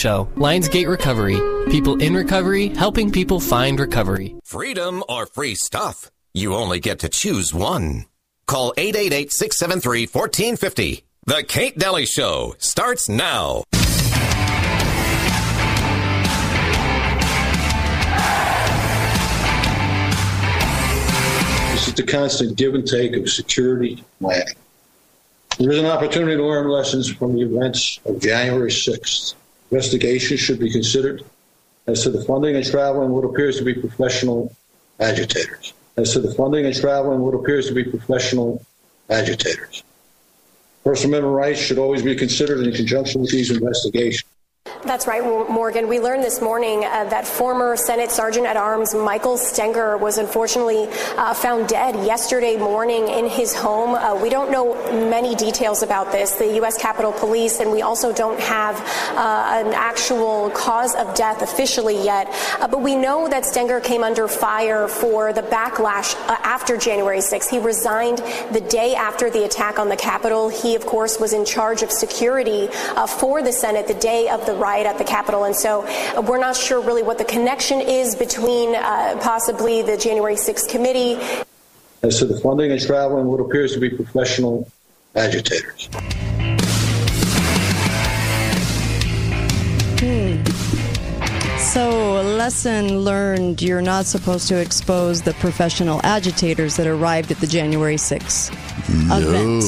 Show. Lionsgate Recovery. People in recovery, helping people find recovery. Freedom or free stuff? You only get to choose one. Call 888 673 1450. The Kate Dalley Show starts now. This is the constant give and take of security planning. There is an opportunity to learn lessons from the events of January 6th. Investigation should be considered as to the funding and travel in what appears to be professional agitators. As to the funding and travel in what appears to be professional agitators. First Amendment rights should always be considered in conjunction with these investigations. That's right, Morgan. We learned this morning uh, that former Senate Sergeant at Arms Michael Stenger was unfortunately uh, found dead yesterday morning in his home. Uh, we don't know many details about this, the U.S. Capitol Police, and we also don't have uh, an actual cause of death officially yet. Uh, but we know that Stenger came under fire for the backlash uh, after January 6th. He resigned the day after the attack on the Capitol. He, of course, was in charge of security for the Senate the day of the riot at the Capitol. And so uh, we're not sure really what the connection is between uh, possibly the January 6th committee. As to the funding and travel and what appears to be professional agitators. Hmm. So, a lesson learned you're not supposed to expose the professional agitators that arrived at the January 6th no. event.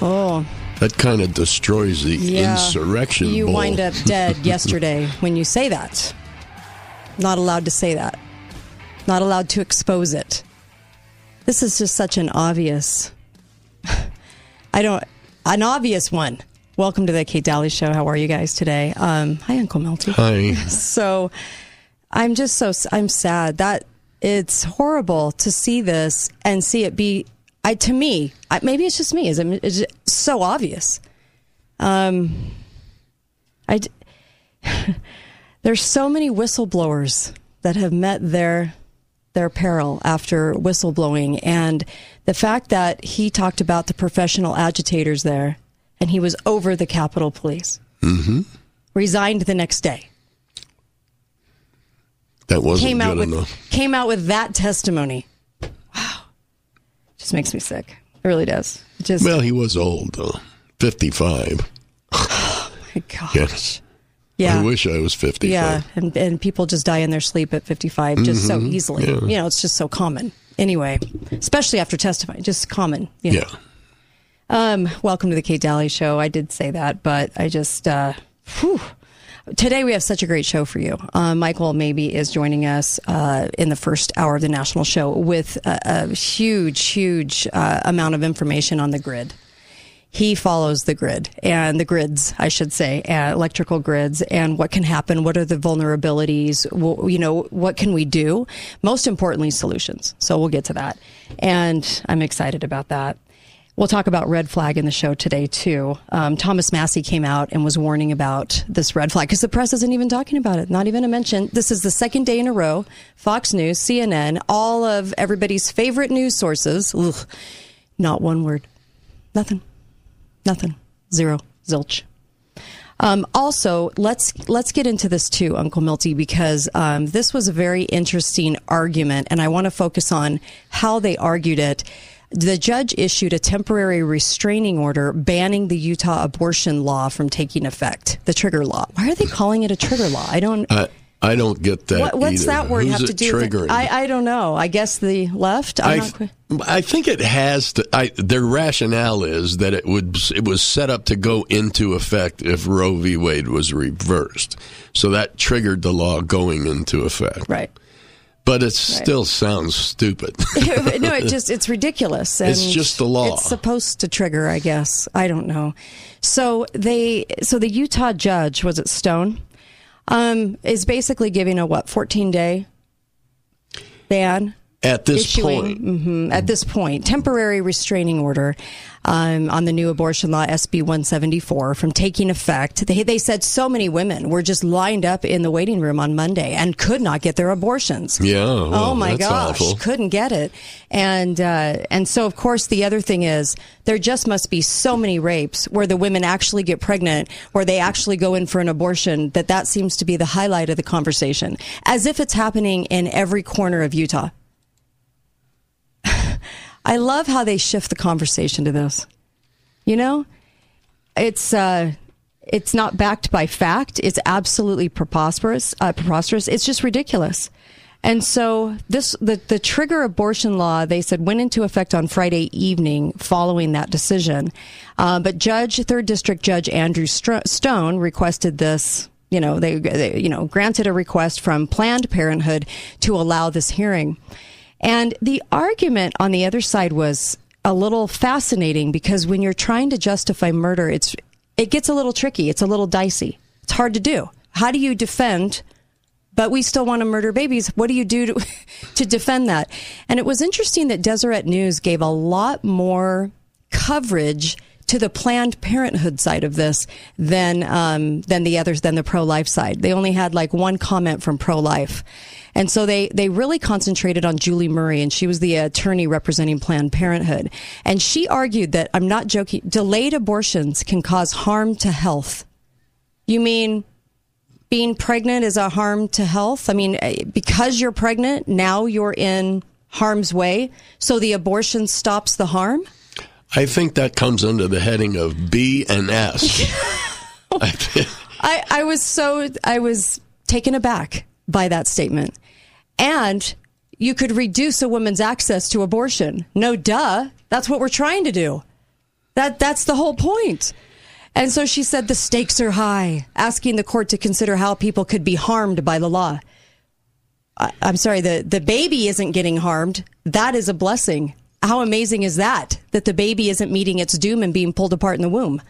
Oh, that kind of destroys the yeah. insurrection. You bull. wind up dead yesterday when you say that. Not allowed to say that. Not allowed to expose it. This is just such an obvious. I don't. An obvious one. Welcome to the Kate Dalley Show. How are you guys today? Um, hi, Uncle Milty. Hi. So, I'm just so I'm sad that it's horrible to see this and see it be I, to me, I, maybe it's just me. Is it, is it so obvious? Um, I, there's so many whistleblowers that have met their their peril after whistleblowing, and the fact that he talked about the professional agitators there, and he was over the Capitol Police, mm-hmm. resigned the next day. That wasn't came good out with enough. came out with that testimony just makes me sick. It really does. It just well, he was old though, fifty-five. oh my gosh. Yes. Yeah. I wish I was fifty-five. Yeah, and and people just die in their sleep at fifty-five just so Mhm. easily. Yeah. You know, it's just so common. Anyway, especially after testifying, just common. You know. Yeah. Um, welcome to the Kate Dalley Show. I did say that, but I just, uh, whew. Today we have such a great show for you. Uh, Michael Mabee is joining us uh, in the first hour of the national show with a, a huge, huge uh, amount of information on the grid. He follows the grid and the grids, I should say, uh, electrical grids, and what can happen. What are the vulnerabilities? Well, you know, what can we do? Most importantly, solutions. So we'll get to that, and I'm excited about that. We'll talk about red flag in the show today too. Um, Thomas Massie came out and was warning about this red flag because the press isn't even talking about it. Not even a mention. This is the second day in a row. Fox News, CNN, all of everybody's favorite news sources. Ugh, not one word. Nothing. Nothing. Zero. Zilch. Um, also, let's let's get into this too, Uncle Milty, because um, this was a very interesting argument, and I want to focus on how they argued it. The judge issued a temporary restraining order banning the Utah abortion law from taking effect, the trigger law. Why are they calling it a trigger law? I don't. I, I don't get that. What, what's either. that word Who's have to do? with triggering? it? I I don't know. I guess the left. I'm I, not I think it has to. I, their rationale is that it would it was set up to go into effect if Roe v. Wade was reversed, so that triggered the law going into effect. right. But it still sounds stupid. no, it just it's ridiculous. And It's just the law. It's supposed to trigger, I guess. I don't know. So they, so the Utah judge was it Stone, um, is basically giving a what fourteen day ban. At this issuing, point. mhm, at this point, temporary restraining order um, on the new abortion law, SB 174, from taking effect. They, they said so many women were just lined up in the waiting room on Monday and could not get their abortions. Yeah. well, oh my gosh, awful. couldn't get it, and uh, and so of course the other thing is there just must be so many rapes where the women actually get pregnant, where they actually go in for an abortion. That that seems to be the highlight of the conversation, as if it's happening in every corner of Utah. I love how they shift the conversation to this. You know, it's uh, it's not backed by fact. It's absolutely preposterous. Uh, preposterous. It's just ridiculous. And so this the the trigger abortion law they said went into effect on Friday evening following that decision, uh, but Judge Third District Judge Andrew Stone requested this. You know they, they you know granted a request from Planned Parenthood to allow this hearing. And the argument on the other side was a little fascinating because when you're trying to justify murder, it's it gets a little tricky. It's a little dicey. It's hard to do. How do you defend? But we still want to murder babies. What do you do to, to defend that? And it was interesting that Deseret News gave a lot more coverage to the Planned Parenthood side of this than um, than the others, than the pro life side. They only had like one comment from pro life. And so they, they really concentrated on Julie Murray, and she was the attorney representing Planned Parenthood. And she argued that, I'm not joking, delayed abortions can cause harm to health. You mean being pregnant is a harm to health? I mean, eh, because you're pregnant, now you're in harm's way, so the abortion stops the harm? I think that comes under the heading of B and S. I I was so I was taken aback by that statement. And you could reduce a woman's access to abortion. No duh. That's what we're trying to do. That that's the whole point. And so she said the stakes are high, asking the court to consider how people could be harmed by the law. I, I'm sorry, the, the baby isn't getting harmed. That is a blessing. How amazing is that? That the baby isn't meeting its doom and being pulled apart in the womb.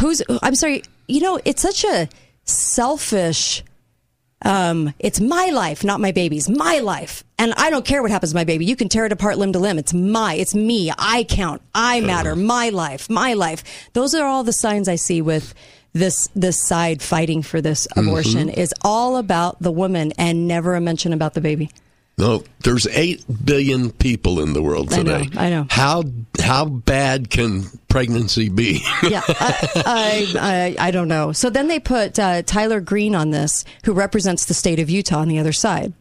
Who's, I'm sorry, you know, it's such a selfish, um, it's my life, not my baby's, my life. And I don't care what happens to my baby. You can tear it apart limb to limb. It's my, it's me. I count. I matter. My life, my life. Those are all the signs I see with this, this side fighting for this abortion is all about the woman and never a mention about the baby. No, there's eight billion people in the world today. I know. I know. How how bad can pregnancy be? yeah, I, I, I, don't know. So then they put uh, Tyler Green on this, who represents the state of Utah on the other side.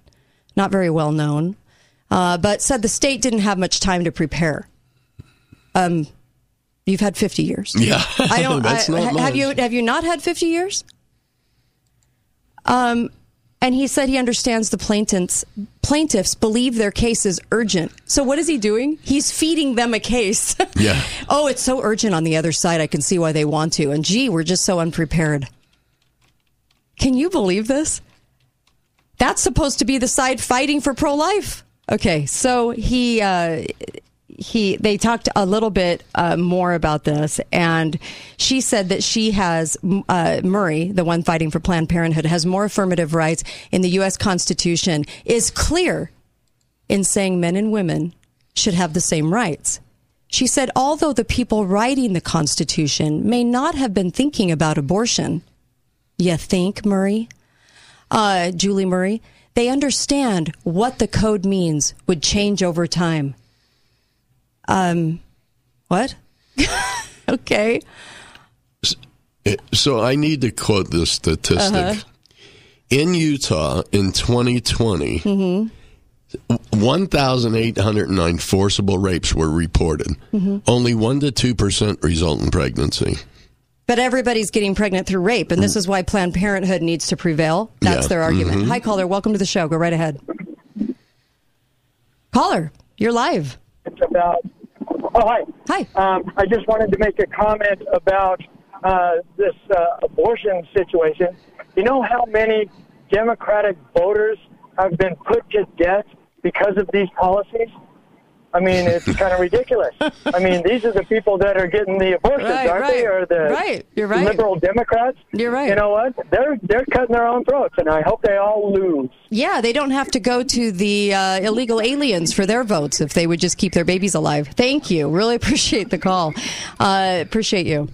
Not very well known, uh, but said the state didn't have much time to prepare. Um, you've had fifty years. yeah, I don't. I, not ha- much. have you have you not had fifty years? Um, and he said he understands the plaintiffs plaintiffs believe their case is urgent. So what is he doing? He's feeding them a case. Yeah. oh, it's so urgent on the other side. I can see why they want to. And gee, we're just so unprepared. Can you believe this? That's supposed to be the side fighting for pro life. Okay, so he uh, he they talked a little bit uh, more about this, and she said that she has uh, Murray, the one fighting for Planned Parenthood, has more affirmative rights in the U.S. Constitution. Is clear in saying men and women should have the same rights. She said, although the people writing the Constitution may not have been thinking about abortion, you think, Murray? uh, Julie Murray, they understand what the code means would change over time. Um, what? okay. So I need to quote this statistic. Uh-huh. In Utah in 2020, Mm-hmm. 1,809 forcible rapes were reported. Mm-hmm. Only 1 to 2% result in pregnancy. But everybody's getting pregnant through rape, and this is why Planned Parenthood needs to prevail. That's Yeah. their argument. Hi, caller. Welcome to the show. Go right ahead. Caller, you're live. It's about. Oh, hi. Hi. Um, I just wanted to make a comment about uh, this uh, abortion situation. You know how many Democratic voters have been put to death because of these policies? I mean, it's kind of ridiculous. I mean, these are the people that are getting the abortions, Right, aren't they? Or the Right, you're right. liberal Democrats. You're right. You know what? They're they're cutting their own throats, and I hope they all lose. Yeah, they don't have to go to the uh, illegal aliens for their votes if they would just keep their babies alive. Thank you. Really appreciate the call. Uh, appreciate you.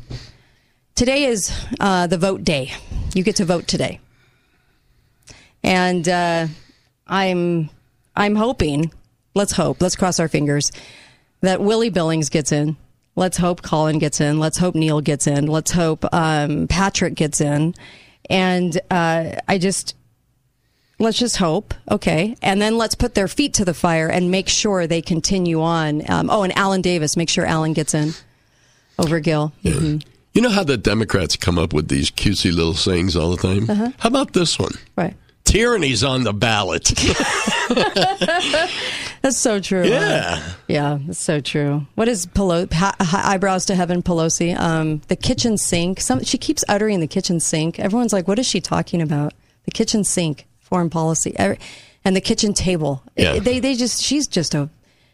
Today is uh, the vote day. You get to vote today, and uh, I'm I'm hoping. Let's hope. Let's cross our fingers that Willie Billings gets in. Let's hope Colin gets in. Let's hope Neil gets in. Let's hope um, Patrick gets in. And uh, I just let's just hope okay and then let's put their feet to the fire and make sure they continue on um, oh and alan davis make sure alan gets in over gil Mhm. You know how the Democrats come up with these cutesy little sayings all the time? Uh-huh. How about this one? right Tyranny's on the ballot. that's so true yeah. yeah that's so true what is Pelo- ha- eyebrows to heaven pelosi um, the kitchen sink some she keeps uttering the kitchen sink everyone's like what is she talking about the kitchen sink foreign policy and the kitchen table Yeah. they, they just she's just a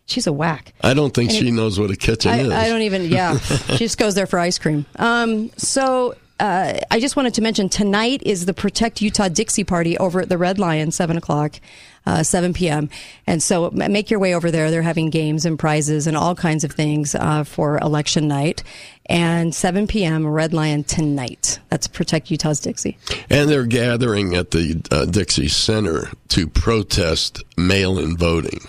she's a whack I don't think And she it- knows what a kitchen I, is. I don't even. Yeah, she just goes there for ice cream. Um, so uh, I just wanted to mention tonight is the Protect Utah Dixie Party over at the Red Lion, seven o'clock. Uh, 7 p.m. And so make your way over there. They're having games and prizes and all kinds of things uh, for election night. And 7 p.m. Red Lion tonight. That's Protect Utah's Dixie. And they're gathering at the uh, Dixie Center to protest mail in voting.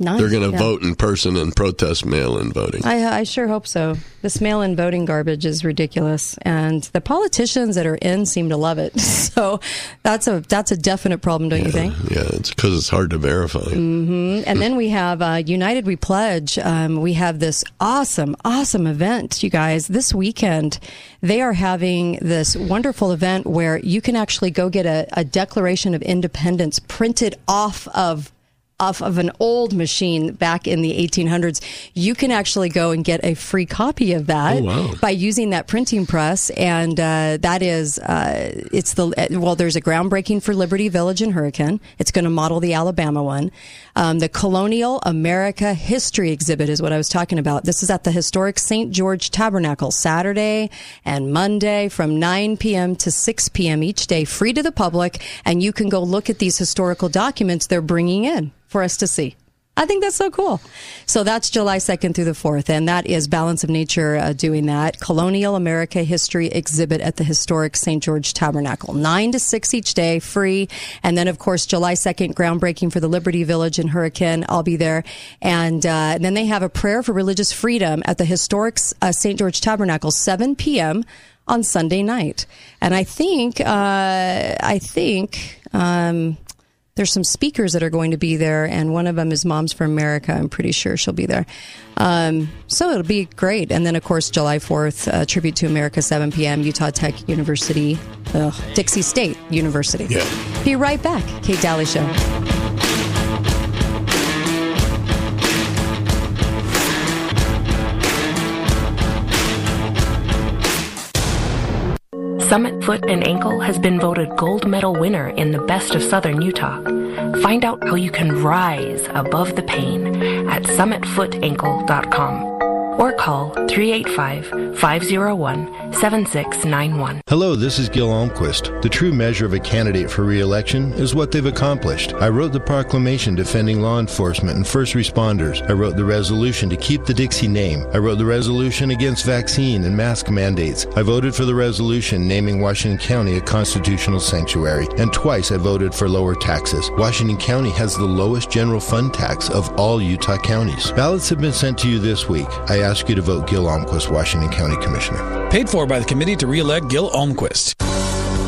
Nice. They're going to Yeah. vote in person and protest mail in voting. I, I sure hope so. This mail-in voting garbage is ridiculous, and the politicians that are in seem to love it. So that's a that's a definite problem, don't you think? yeah, it's because it's hard to verify. And then we have uh, United We Pledge. Um, we have this awesome, awesome event, you guys. This weekend, they are having this wonderful event where you can actually go get a, a Declaration of Independence printed off of off of an old machine back in the 1800s. You can actually go and get a free copy of that Oh, wow. by using that printing press, and uh, that is uh, it's the well. There's a groundbreaking for Liberty Village in Hurricane. It's going to model the Alabama one. Um, the Colonial America History exhibit is what I was talking about. This is at the historic St. George Tabernacle Saturday and Monday from 9 p.m. to 6 p.m. each day, free to the public, and you can go look at these historical documents they're bringing in for us to see. I think that's so cool. So that's July 2nd through the 4th, and that is Balance of Nature uh, doing that. Colonial America History exhibit at the historic St. George Tabernacle. 9 to 6 each day, free. And then, of course, July 2nd, groundbreaking for the Liberty Village in Hurricane. I'll be there. And, uh, and then they have a prayer for religious freedom at the historic uh, St. George Tabernacle, 7 p.m. on Sunday night. And I think, uh, I think, um, there's some speakers that are going to be there, and one of them is Moms for America. I'm pretty sure she'll be there. Um, so it'll be great. And then, of course, July 4th, uh, Tribute to America, 7 p.m., Utah Tech University, uh, Dixie State University. Yeah. Be right back. Kate Dalley Show. Summit Foot and Ankle has been voted gold medal winner in the Best of Southern Utah. Find out how you can rise above the pain at summitfootankle.com or call 385 501 7691. Hello, this is Gil Almquist. The true measure of a candidate for re-election is what they've accomplished. I wrote the proclamation defending law enforcement and first responders. I wrote the resolution to keep the Dixie name. I wrote the resolution against vaccine and mask mandates. I voted for the resolution naming Washington County a constitutional sanctuary. And twice I voted for lower taxes. Washington County has the lowest general fund tax of all Utah counties. Ballots have been sent to you this week. I ask you to vote Gil Almquist, Washington County Commissioner. Paid for by the committee to re-elect Gil Almquist.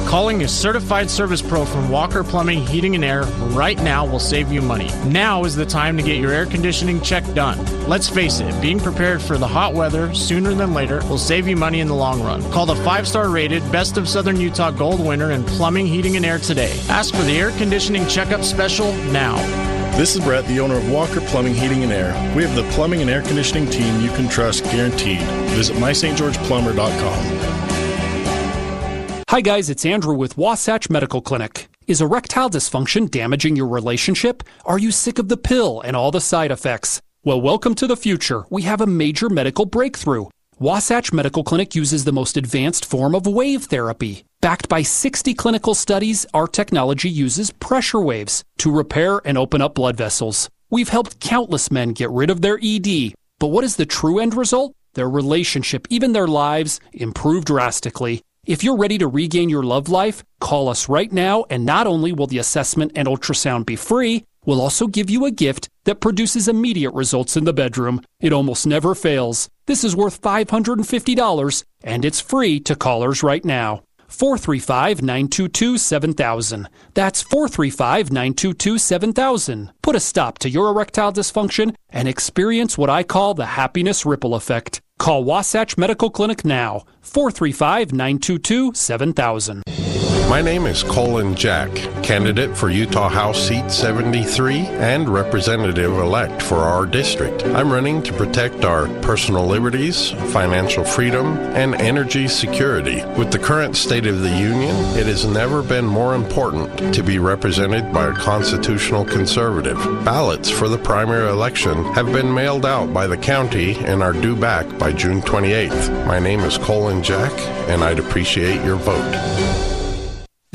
Calling a certified service pro from Walker Plumbing, Heating and Air right now will save you money. Now is the time to get your air conditioning check done. Let's face it, being prepared for the hot weather sooner than later will save you money in the long run. Call the five star rated Best of Southern Utah Gold winner in plumbing, heating, and air today. Ask for the air conditioning checkup special now. This is Brett, the owner of Walker Plumbing, Heating, and Air. We have the plumbing and air conditioning team you can trust guaranteed. Visit mystgeorgeplumber.com. Hi, guys, it's Andrew with Wasatch Medical Clinic. Is erectile dysfunction damaging your relationship? Are you sick of the pill and all the side effects? Well, welcome to the future. We have a major medical breakthrough. Wasatch Medical Clinic uses the most advanced form of wave therapy. Backed by 60 clinical studies, our technology uses pressure waves to repair and open up blood vessels. We've helped countless men get rid of their ED. But what is the true end result? Their relationship, even their lives, improve drastically. If you're ready to regain your love life, call us right now, and not only will the assessment and ultrasound be free, we'll also give you a gift that produces immediate results in the bedroom. It almost never fails. This is worth $550, and it's free to callers right now. 435 922 7000. That's 435 922 7000. Put a stop to your erectile dysfunction and experience what I call the happiness ripple effect. Call Wasatch Medical Clinic now. 435 922 7000. My name is Colin Jack, candidate for Utah House Seat 73 and representative elect for our district. I'm running to protect our personal liberties, financial freedom, and energy security. With the current state of the union, it has never been more important to be represented by a constitutional conservative. Ballots for the primary election have been mailed out by the county and are due back by June 28th. My name is Colin Jack, and I'd appreciate your vote.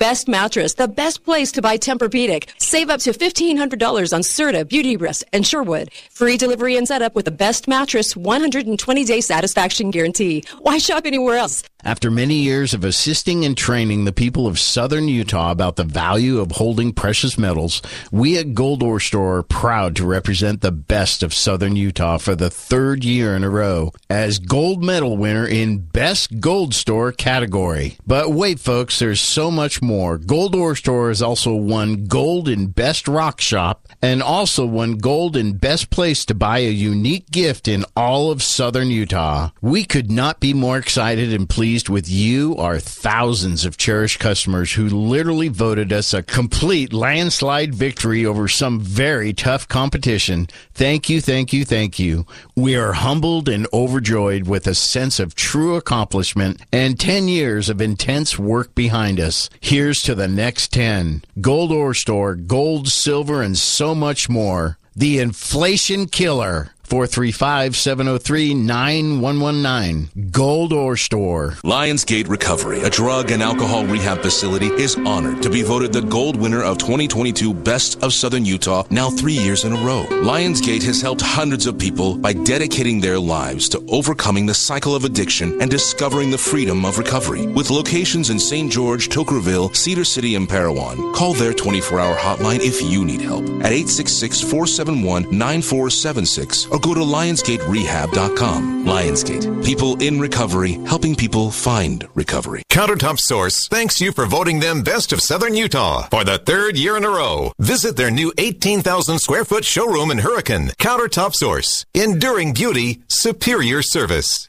Best mattress, the best place to buy Tempur-Pedic. Save up to $1,500 on Serta, Beauty Rest, and Sherwood. Free delivery and setup with the best mattress, 120-day satisfaction guarantee. Why shop anywhere else? After many years of assisting and training the people of southern Utah about the value of holding precious metals, we at Gold Ore Store are proud to represent the best of southern Utah for the third year in a row as gold medal winner in Best Gold Store category. But wait, folks, there's so much more. Gold Ore Store has also won gold in Best Rock Shop and also won gold in Best Place to buy a unique gift in all of southern Utah. We could not be more excited and pleased with you, our thousands of cherished customers who literally voted us a complete landslide victory over some very tough competition. Thank you, thank you, thank you. We are humbled and overjoyed with a sense of true accomplishment and 10 years of intense work behind us. Here's to the next 10. Gold Ore Store, gold, silver, and so much more. The inflation killer. 435 703 9119. Gold Ore Store. Lionsgate Recovery, a drug and alcohol rehab facility, is honored to be voted the gold winner of 2022 Best of Southern Utah now three years in a row. Lionsgate has helped hundreds of people by dedicating their lives to overcoming the cycle of addiction and discovering the freedom of recovery. With locations in St. George, Toquerville, Cedar City, and Parowan, call their 24 hour hotline if you need help at 866 471 9476 or go to lionsgaterehab.com. Lionsgate, people in recovery, helping people find recovery. Countertop Source thanks you for voting them Best of Southern Utah for the third year in a row. Visit their new 18,000 square foot showroom in Hurricane. Countertop Source, enduring beauty, superior service.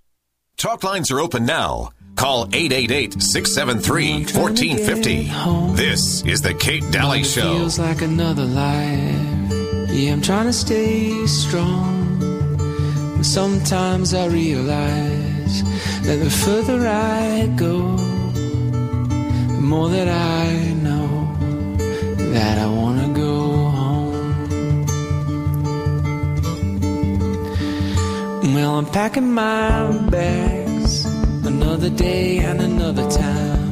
Talk lines are open now. Call 888 673 1450. This is The Kate Dalley Show. Feels like another life. Yeah, I'm trying to stay strong. Sometimes I realize that the further I go, the more that I know that I want to go home. Well, I'm packing my bags, another day and another time.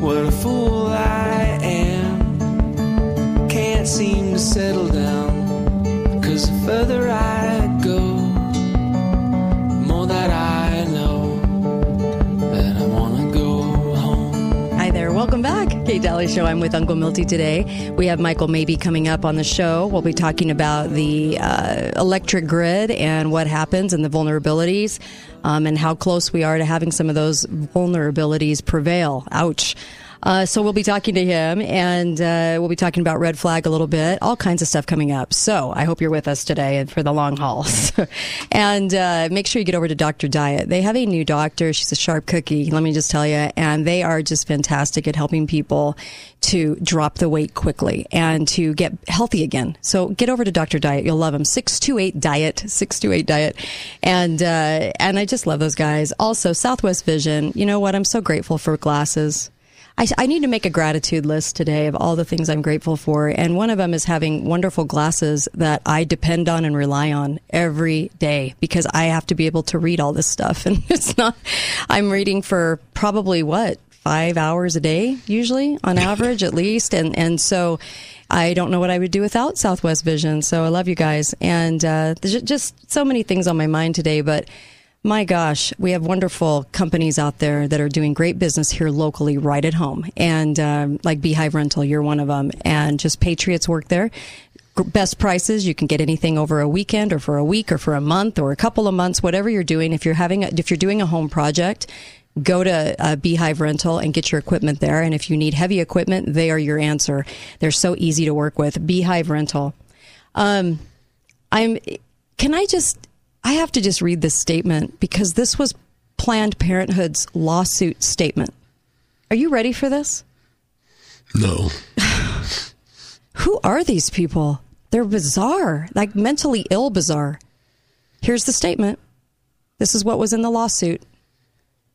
What a fool I am, can't seem to settle down, cause the further I go, that I know that I want to go home. Hi there. Welcome back. Kate Dalley Show. I'm with Uncle Milty today. We have Michael Mabee coming up on the show. We'll be talking about the uh, electric grid and what happens and the vulnerabilities. um, and how close we are to having some of those vulnerabilities prevail. Ouch. Uh, so we'll be talking to him and uh, we'll be talking about red flag a little bit, all kinds of stuff coming up. So I hope you're with us today and for the long hauls. and uh, make sure you get over to Dr. Diet. They have a new doctor. She's a sharp cookie, let me just tell you. And they are just fantastic at helping people to drop the weight quickly and to get healthy again. So get over to Dr. Diet. You'll love them. 628 Diet, 628 Diet. And, uh, and I just love those guys. Also, Southwest Vision. You know what? I'm so grateful for glasses. I, I, need to make a gratitude list today of all the things I'm grateful for. And one of them is having wonderful glasses that I depend on and rely on every day because I have to be able to read all this stuff. And it's not, I'm reading for probably what, five hours a day, usually on average at least. And, and so I don't know what I would do without Southwest Vision. So I love you guys. And uh, there's just so many things on my mind today, but my gosh, we have wonderful companies out there that are doing great business here locally, right at home. And um, like Beehive Rental, you're one of them. And just Patriots work there. Best prices. You can get anything over a weekend or for a week or for a month or a couple of months, whatever you're doing. If you're having, a, if you're doing a home project, go to uh, Beehive Rental and get your equipment there. And if you need heavy equipment, they are your answer. They're so easy to work with. Beehive Rental. Um, I'm. Can I just I have to just read this statement because this was Planned Parenthood's lawsuit statement. Are you ready for this? No. Who are these people? They're bizarre, like mentally ill bizarre. Here's the statement. This is what was in the lawsuit.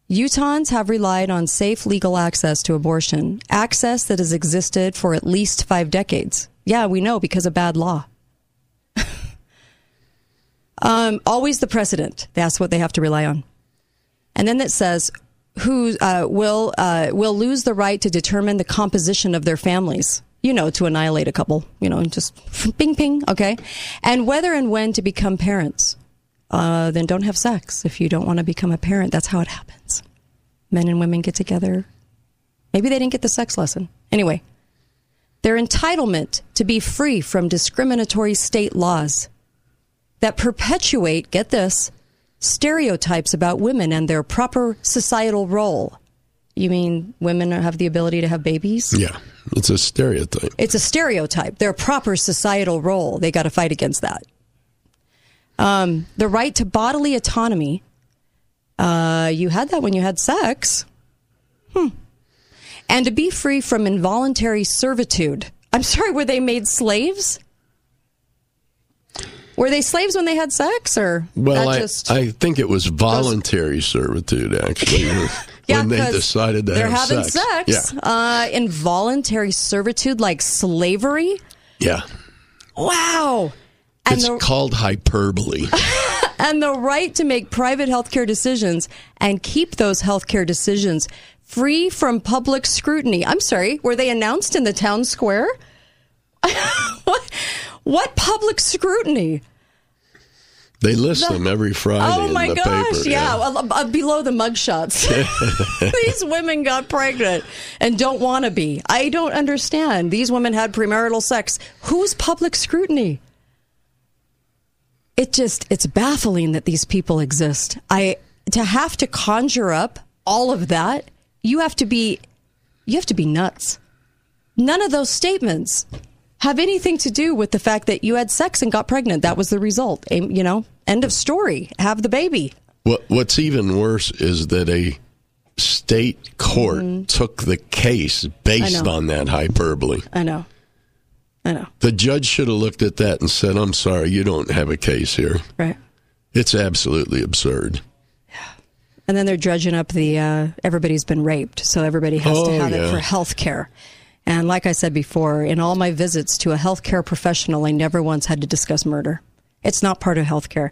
Utahns have relied on safe legal access to abortion, access that has existed for at least five decades. Yeah, we know because of bad law. Um, always the precedent. That's what they have to rely on. And then it says, who uh, will uh, will lose the right to determine the composition of their families. You know, to annihilate a couple. You know, just ping ping. Okay, and whether and when to become parents. Uh, then don't have sex if you don't want to become a parent. That's how it happens. Men and women get together. Maybe they didn't get the sex lesson. Anyway, their entitlement to be free from discriminatory state laws that perpetuate, get this, stereotypes about women and their proper societal role. You mean women have the ability to have babies? Yeah, it's a stereotype. It's a stereotype. Their proper societal role. They got to fight against that. Um, the right to bodily autonomy. Uh, you had that when you had sex. Hmm. And to be free from involuntary servitude. I'm sorry, were they made slaves? Were they slaves when they had sex, or well, I, just... I think it was voluntary servitude actually. yeah, when they decided to they're have having sex. sex. Yeah. Uh, involuntary servitude, like slavery. Yeah. Wow. And it's the... called hyperbole. and the right to make private healthcare decisions and keep those healthcare decisions free from public scrutiny. I'm sorry, were they announced in the town square? what? What public scrutiny? They list the, them every Friday. Oh my gosh! Paper, yeah, yeah. Uh, below the mugshots, these women got pregnant and don't want to be. I don't understand. These women had premarital sex. Who's public scrutiny? It just it's baffling that these people exist. I to have to conjure up all of that. You have to be you have to be nuts. None of those statements have anything to do with the fact that you had sex and got pregnant. That was the result. You know, end of story. Have the baby. What What's even worse is that a state court mm. took the case based on that hyperbole. I know. I know. The judge should have looked at that and said, "I'm sorry, you don't have a case here." Right. It's absolutely absurd. Yeah. And then they're dredging up the uh, everybody's been raped, so everybody has oh, to have yeah. it for health care. And like I said before, in all my visits to a healthcare professional, I never once had to discuss murder. It's not part of healthcare.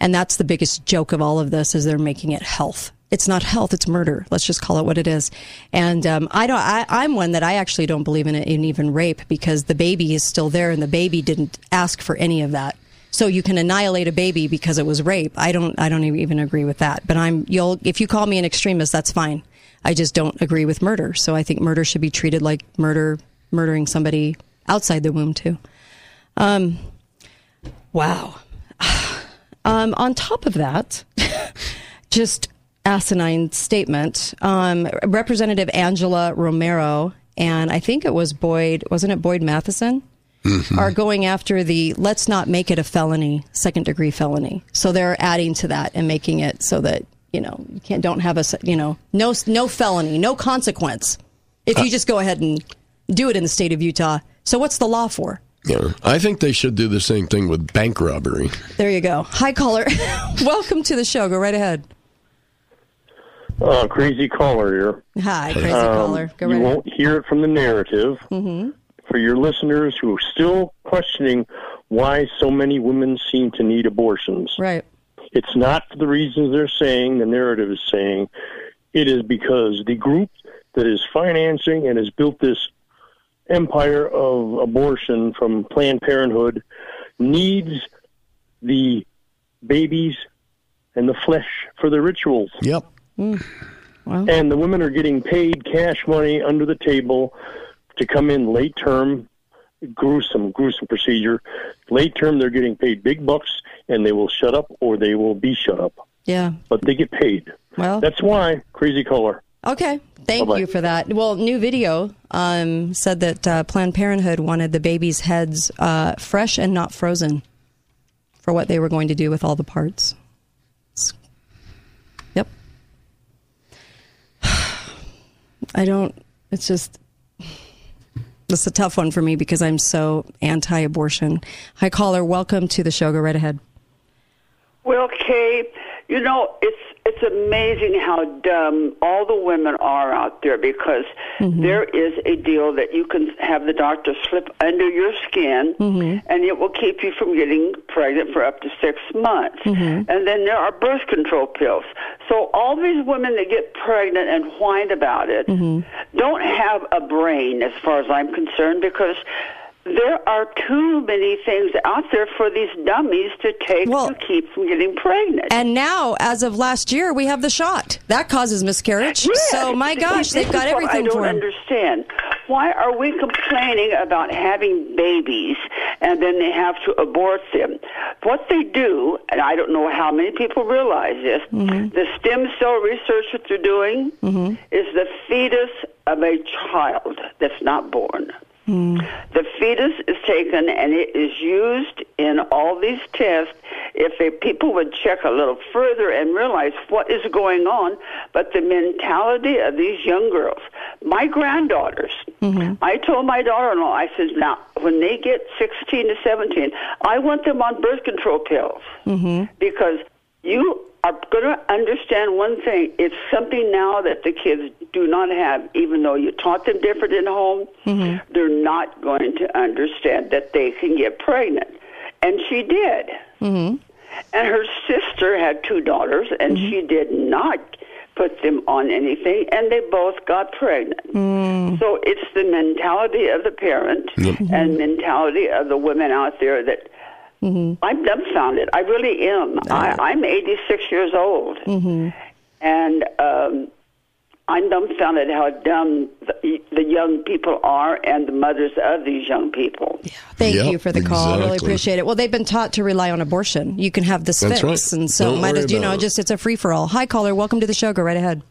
And that's the biggest joke of all of this is they're making it health. It's not health, it's murder. Let's just call it what it is. And um, I don't. I, am one that I actually don't believe in in even rape because the baby is still there and the baby didn't ask for any of that. So you can annihilate a baby because it was rape. I don't. I don't even agree with that. But I'm. You'll. If you call me an extremist, that's fine. I just don't agree with murder. So I think murder should be treated like murder, murdering somebody outside the womb too. Um, wow. Um, on top of that, just asinine statement. Um, Representative Angela Romero and I think it was Boyd, wasn't it Boyd Matheson? Mm-hmm. Are going after the let's not make it a felony, second degree felony. So they're adding to that and making it so that you know you can't don't have a you know no no felony, no consequence if you just go ahead and do it in the state of Utah. So what's the law for? Yeah, I think they should do the same thing with bank robbery. There you go. Hi, caller. Welcome to the show. Go right ahead. Uh, crazy caller here. Hi, crazy um, caller. Go right you won't hear it from the narrative. Mm-hmm. For your listeners who are still questioning why so many women seem to need abortions, right? It's not for the reasons they're saying. The narrative is saying it is because the group that is financing and has built this empire of abortion from Planned Parenthood needs the babies and the flesh for the rituals. Yep. Mm. Well. And the women are getting paid cash money under the table to come in late term. Gruesome, gruesome procedure. Late term, they're getting paid big bucks, and they will shut up or they will be shut up. Yeah. But they get paid. Well, that's why crazy color. Okay, thank Bye-bye. you for that. Well, new video um, said that uh, Planned Parenthood wanted the babies' heads uh, fresh and not frozen for what they were going to do with all the parts. Yep. I don't. It's just. It's a tough one for me because I'm so anti-abortion. Hi, caller. Welcome to the show. Go right ahead. Well, Kate, you know it's it's amazing how dumb all the women are out there because mm-hmm. there is a deal that you can have the doctor slip under your skin mm-hmm. and it will keep you from getting pregnant for up to six months. Mm-hmm. And then there are birth control pills. So all these women that get pregnant and whine about it mm-hmm. don't have a brain as far as I'm concerned because there are too many things out there for these dummies to take well, to keep from getting pregnant. And now, as of last year, we have the shot that causes miscarriage. Yes. So, my gosh, they've got everything I don't understand. Why are we complaining about having babies and then they have to abort them? What they do, and I don't know how many people realize this, mm-hmm. the stem cell research that they're doing mm-hmm. is the fetus of a child that's not born. Mm. The fetus is taken and it is used in all these tests. If they, people would check a little further and realize what is going on, but the mentality of these young girls, my granddaughters, mm-hmm. I told my daughter-in-law, I said, now when they get 16 to 17, I want them on birth control pills mm-hmm. because you are going to understand one thing. It's something now that the kids do not have, even though you taught them different in home. Mm-hmm. They're not going to understand that they can get pregnant. And she did. Mm-hmm. And her sister had two daughters, and mm-hmm. she did not put them on anything, and they both got pregnant. Mm. So it's the mentality of the parent mm-hmm. and mentality of the women out there that Mm-hmm. I'm dumbfounded. I really am. I, I'm 86 years old, mm-hmm. and um, I'm dumbfounded how dumb the, the, young people are and the mothers of these young people. Yeah. Thank yep, you for the call. Exactly. Really appreciate it. Well, they've been taught to rely on abortion. You can have this That's fix, right. and so Don't might as you know, it. just it's a free for all. Hi, caller. Welcome to the show. Go right ahead.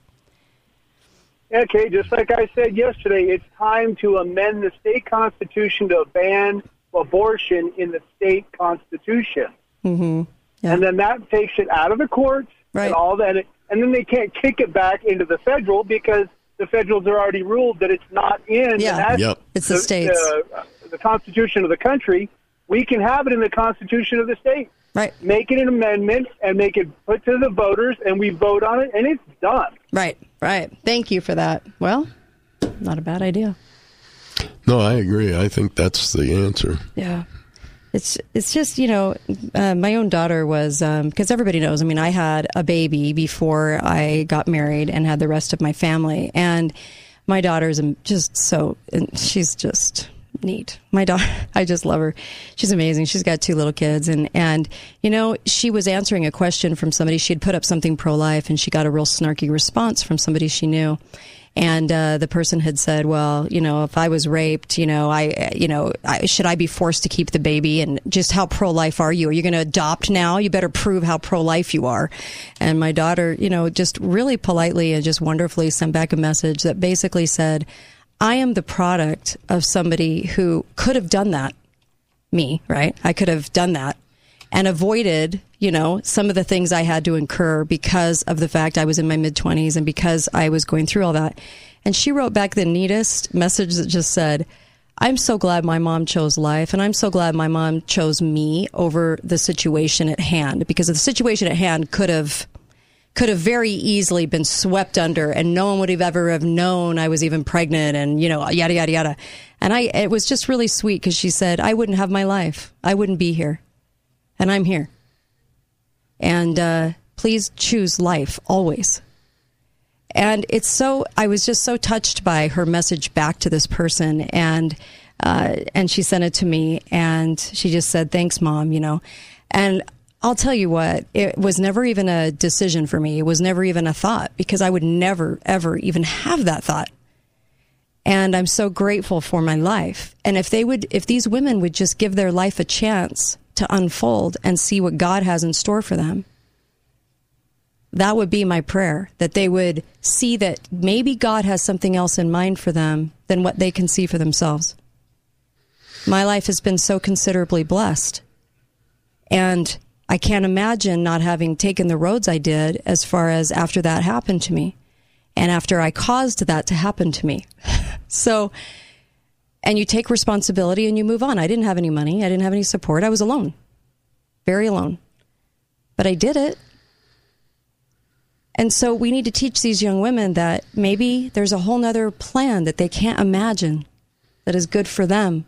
Okay, just like I said yesterday, it's time to amend the state constitution to ban abortion in the state constitution. Mm-hmm. Yeah. And then that takes it out of the courts right. and all that. And then they can't kick it back into the federal because the federals are already ruled that it's not in yeah. yep. it's the, the states. Uh, the Constitution of the country. We can have it in the Constitution of the state. Right. Make it an amendment and make it put to the voters, and we vote on it, and it's done. Right, right. Thank you for that. Well, not a bad idea. No, I agree. I think that's the answer. Yeah. It's it's just you know uh, my own daughter was because um, everybody knows I mean I had a baby before I got married and had the rest of my family and my daughter's just so she's just neat. My daughter, I just love her. She's amazing. She's got two little kids, and and you know, she was answering a question from somebody. She had put up something pro life, and she got a real snarky response from somebody she knew. And uh, the person had said, "Well, you know, if I was raped, you know, I, you know, I, should I be forced to keep the baby? And just how pro-life are you? Are you going to adopt now? You better prove how pro-life you are." And my daughter, you know, just really politely and just wonderfully sent back a message that basically said, "I am the product of somebody who could have done that, me, right? I could have done that." And avoided, you know, some of the things I had to incur because of the fact I was in my mid 20s and because I was going through all that. And she wrote back the neatest message that just said, I'm so glad my mom chose life, and I'm so glad my mom chose me over the situation at hand because the situation at hand could have could have very easily been swept under, and no one would have ever have known I was even pregnant, and you know, yada yada yada. And I, it was just really sweet because she said, "I wouldn't have my life. I wouldn't be here and I'm here. And uh, please choose life always. And it's so, I was just so touched by her message back to this person. And, uh, and she sent it to me and she just said, thanks, mom, you know. And I'll tell you what, it was never even a decision for me. It was never even a thought because I would never, ever even have that thought. And I'm so grateful for my life. And if they would, if these women would just give their life a chance to unfold and see what God has in store for them. That would be my prayer that they would see that maybe God has something else in mind for them than what they can see for themselves. My life has been so considerably blessed. And I can't imagine not having taken the roads I did as far as after that happened to me and after I caused that to happen to me. so, and you take responsibility and you move on. I didn't have any money. I didn't have any support. I was alone, very alone. But I did it. And so we need to teach these young women that maybe there's a whole nother plan that they can't imagine that is good for them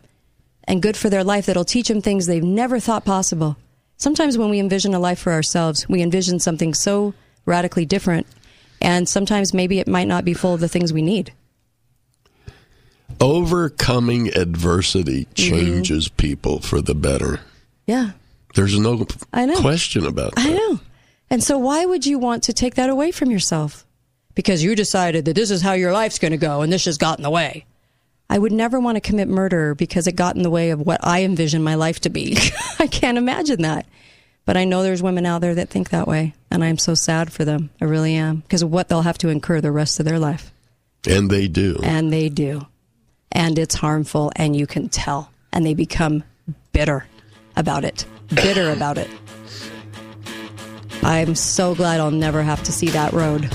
and good for their life that'll teach them things they've never thought possible. Sometimes when we envision a life for ourselves, we envision something so radically different. And sometimes maybe it might not be full of the things we need overcoming adversity mm-hmm. changes mm-hmm. people for the better. Yeah. There's no I know. question about that. I know. And so why would you want to take that away from yourself? Because you decided that this is how your life's going to go and this has got in the way. I would never want to commit murder because it got in the way of what I envision my life to be. I can't imagine that. But I know there's women out there that think that way, and I'm so sad for them. I really am because of what they'll have to incur the rest of their life. And they do. And they do and it's harmful and you can tell. And they become bitter about it bitter about it. I'm so glad i'll never have to see that road.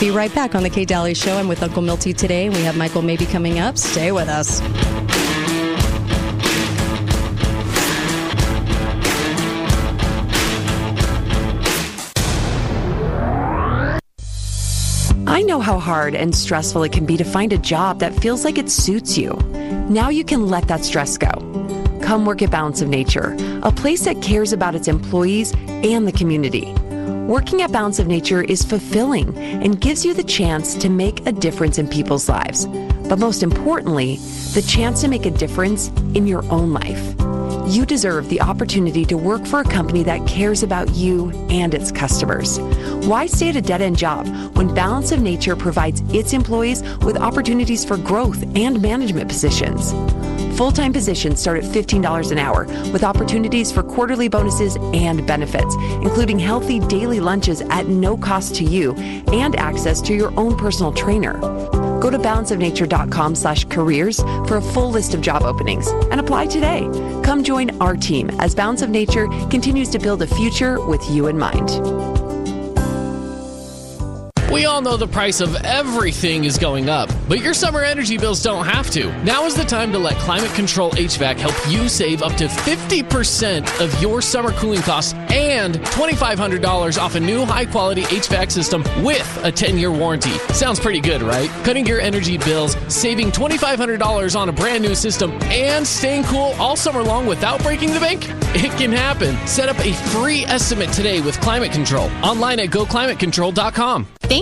Be right back on the kate dalley show. I'm with uncle milty today we have michael mabee coming up. Stay with us I know how hard and stressful it can be to find a job that feels like it suits you. Now you can let that stress go. Come work at Balance of Nature, a place that cares about its employees and the community. Working at Balance of Nature is fulfilling and gives you the chance to make a difference in people's lives. But most importantly, the chance to make a difference in your own life. You deserve the opportunity to work for a company that cares about you and its customers. Why stay at a dead end job when Balance of Nature provides its employees with opportunities for growth and management positions? Full time positions start at $15 an hour with opportunities for quarterly bonuses and benefits, including healthy daily lunches at no cost to you and access to your own personal trainer. Go to balanceofnature.com slash careers for a full list of job openings and apply today. Come join our team as Balance of Nature continues to build a future with you in mind. We all know the price of everything is going up, but your summer energy bills don't have to. Now is the time to let Climate Control HVAC help you save up to 50% of your summer cooling costs and $2,500 off a new high quality HVAC system with a 10 year warranty. Sounds pretty good, right? Cutting your energy bills, saving $2,500 on a brand new system, and staying cool all summer long without breaking the bank? It can happen. Set up a free estimate today with Climate Control online at goclimatecontrol.com. Thank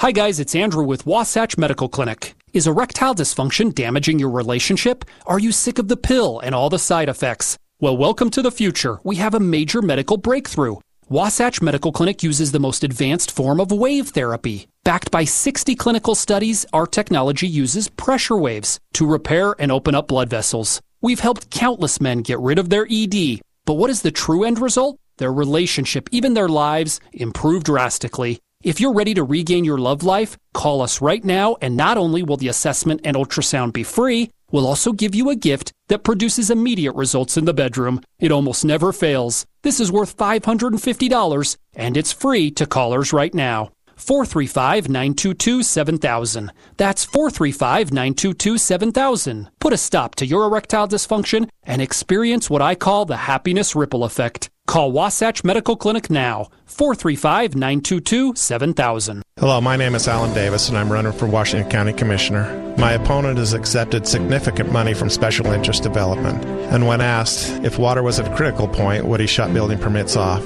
Hi, guys, it's Andrew with Wasatch Medical Clinic. Is erectile dysfunction damaging your relationship? Are you sick of the pill and all the side effects? Well, welcome to the future. We have a major medical breakthrough. Wasatch Medical Clinic uses the most advanced form of wave therapy. Backed by 60 clinical studies, our technology uses pressure waves to repair and open up blood vessels. We've helped countless men get rid of their ED. But what is the true end result? Their relationship, even their lives, improve drastically. If you're ready to regain your love life, call us right now, and not only will the assessment and ultrasound be free, we'll also give you a gift that produces immediate results in the bedroom. It almost never fails. This is worth $550, and it's free to callers right now. 435 922 7000. That's 435 922 7000. Put a stop to your erectile dysfunction and experience what I call the happiness ripple effect. Call Wasatch Medical Clinic now. 435 922 7000. Hello, my name is Alan Davis, and I'm running for Washington County Commissioner. My opponent has accepted significant money from special interest development, and when asked if water was at a critical point, would he shut building permits off?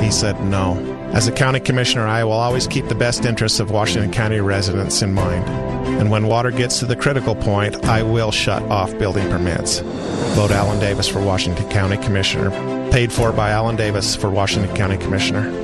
He said no. As a county commissioner, I will always keep the best interests of Washington County residents in mind. And when water gets to the critical point, I will shut off building permits. Vote Alan Davis for Washington County Commissioner. Paid for by Alan Davis for Washington County Commissioner.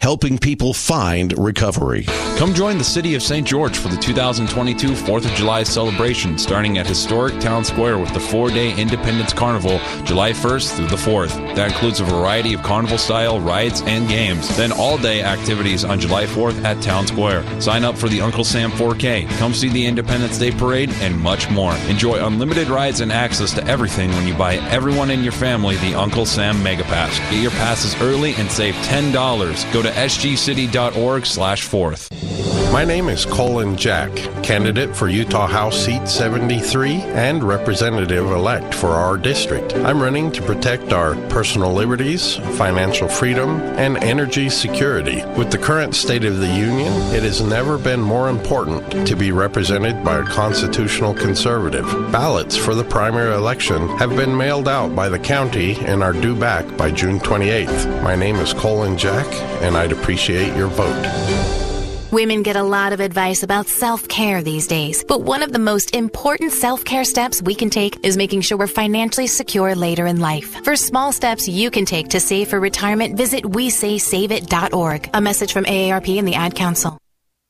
helping people find recovery. Come join the City of St. George for the 2022 4th of July celebration starting at historic Town Square with the four day Independence Carnival July 1st through the 4th. That includes a variety of carnival style rides and games. Then all day activities on July 4th at Town Square. Sign up for the Uncle Sam 4K, come see the Independence Day Parade, and much more. Enjoy unlimited rides and access to everything when you buy everyone in your family the Uncle Sam Mega Pass. Get your passes early and save $10. Go to sgcity.org slash fourth. My name is Colin Jack, candidate for Utah House Seat 73 and representative elect for our district. I'm running to protect our personal liberties, financial freedom, and energy security. With the current State of the Union, it has never been more important to be represented by a constitutional conservative. Ballots for the primary election have been mailed out by the county and are due back by June 28th. My name is Colin Jack, and I'd appreciate your vote. Women get a lot of advice about self care these days, but one of the most important self care steps we can take is making sure we're financially secure later in life. For small steps you can take to save for retirement, visit WeSaySaveIt.org. A message from AARP and the Ad Council.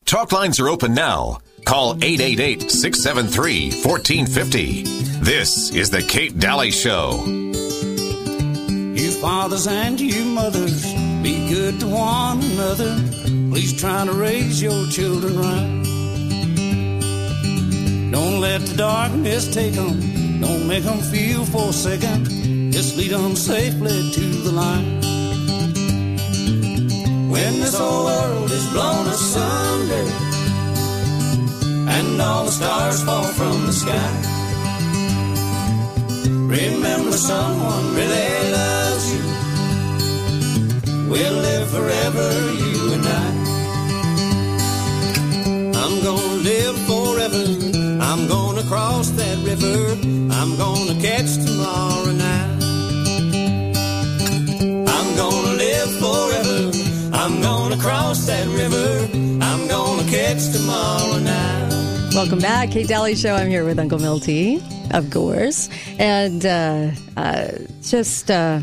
Talk lines are open now. Call 888 673 1450. This is The Kate Dalley Show. You fathers and you mothers, be good to one another. Please try to raise your children right. Don't let the darkness take them. Don't make them feel forsaken. Just lead them safely to the light. When this whole world is blown asunder and all the stars fall from the sky, remember someone really loves you. We'll live forever, you and I. I'm gonna live forever. I'm gonna cross that river. I'm gonna catch tomorrow night. I'm gonna live forever. I'm gonna cross that river. I'm gonna catch tomorrow night. Welcome back, Kate Dalley Show. I'm here with Uncle Milty, of course, and uh, uh, just uh,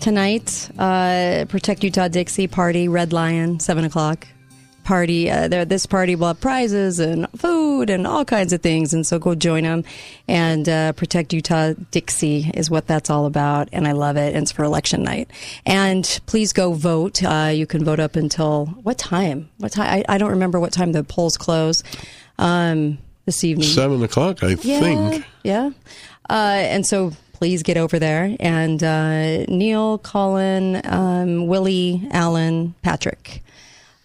tonight, uh, Protect Utah Dixie Party, Red Lion, seven o'clock. party, uh, there, this party will have prizes and food and all kinds of things. And so go join them and uh, protect Utah Dixie is what that's all about. And I love it. And it's for election night. And please go vote. Uh, you can vote up until what time? What time? I, I don't remember what time the polls close um, this evening. Seven o'clock, I Yeah, think. Yeah. Uh, and so please get over there. And uh, Neil, Colin, um, Willie, Alan, Patrick.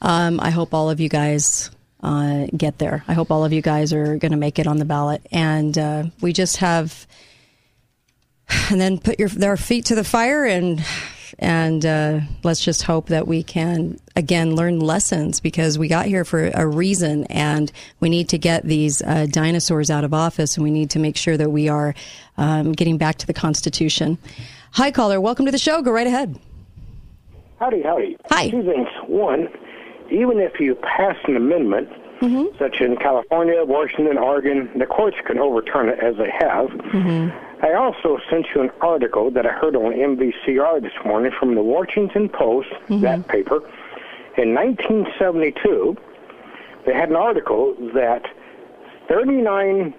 Um, I hope all of you guys uh, get there. I hope all of you guys are going to make it on the ballot. And uh, we just have, and then put your their feet to the fire and and uh, let's just hope that we can again learn lessons because we got here for a reason and we need to get these uh, dinosaurs out of office and we need to make sure that we are um, getting back to the Constitution. Hi, caller. Welcome to the show. Go right ahead. Howdy, howdy. Hi. Two things. One, even if you pass an amendment, Mm-hmm. such in California, Washington, Oregon, the courts can overturn it as they have. Mm-hmm. I also sent you an article that I heard on MVCR this morning from the Washington Post, Mm-hmm. that paper. In 1972, they had an article that 39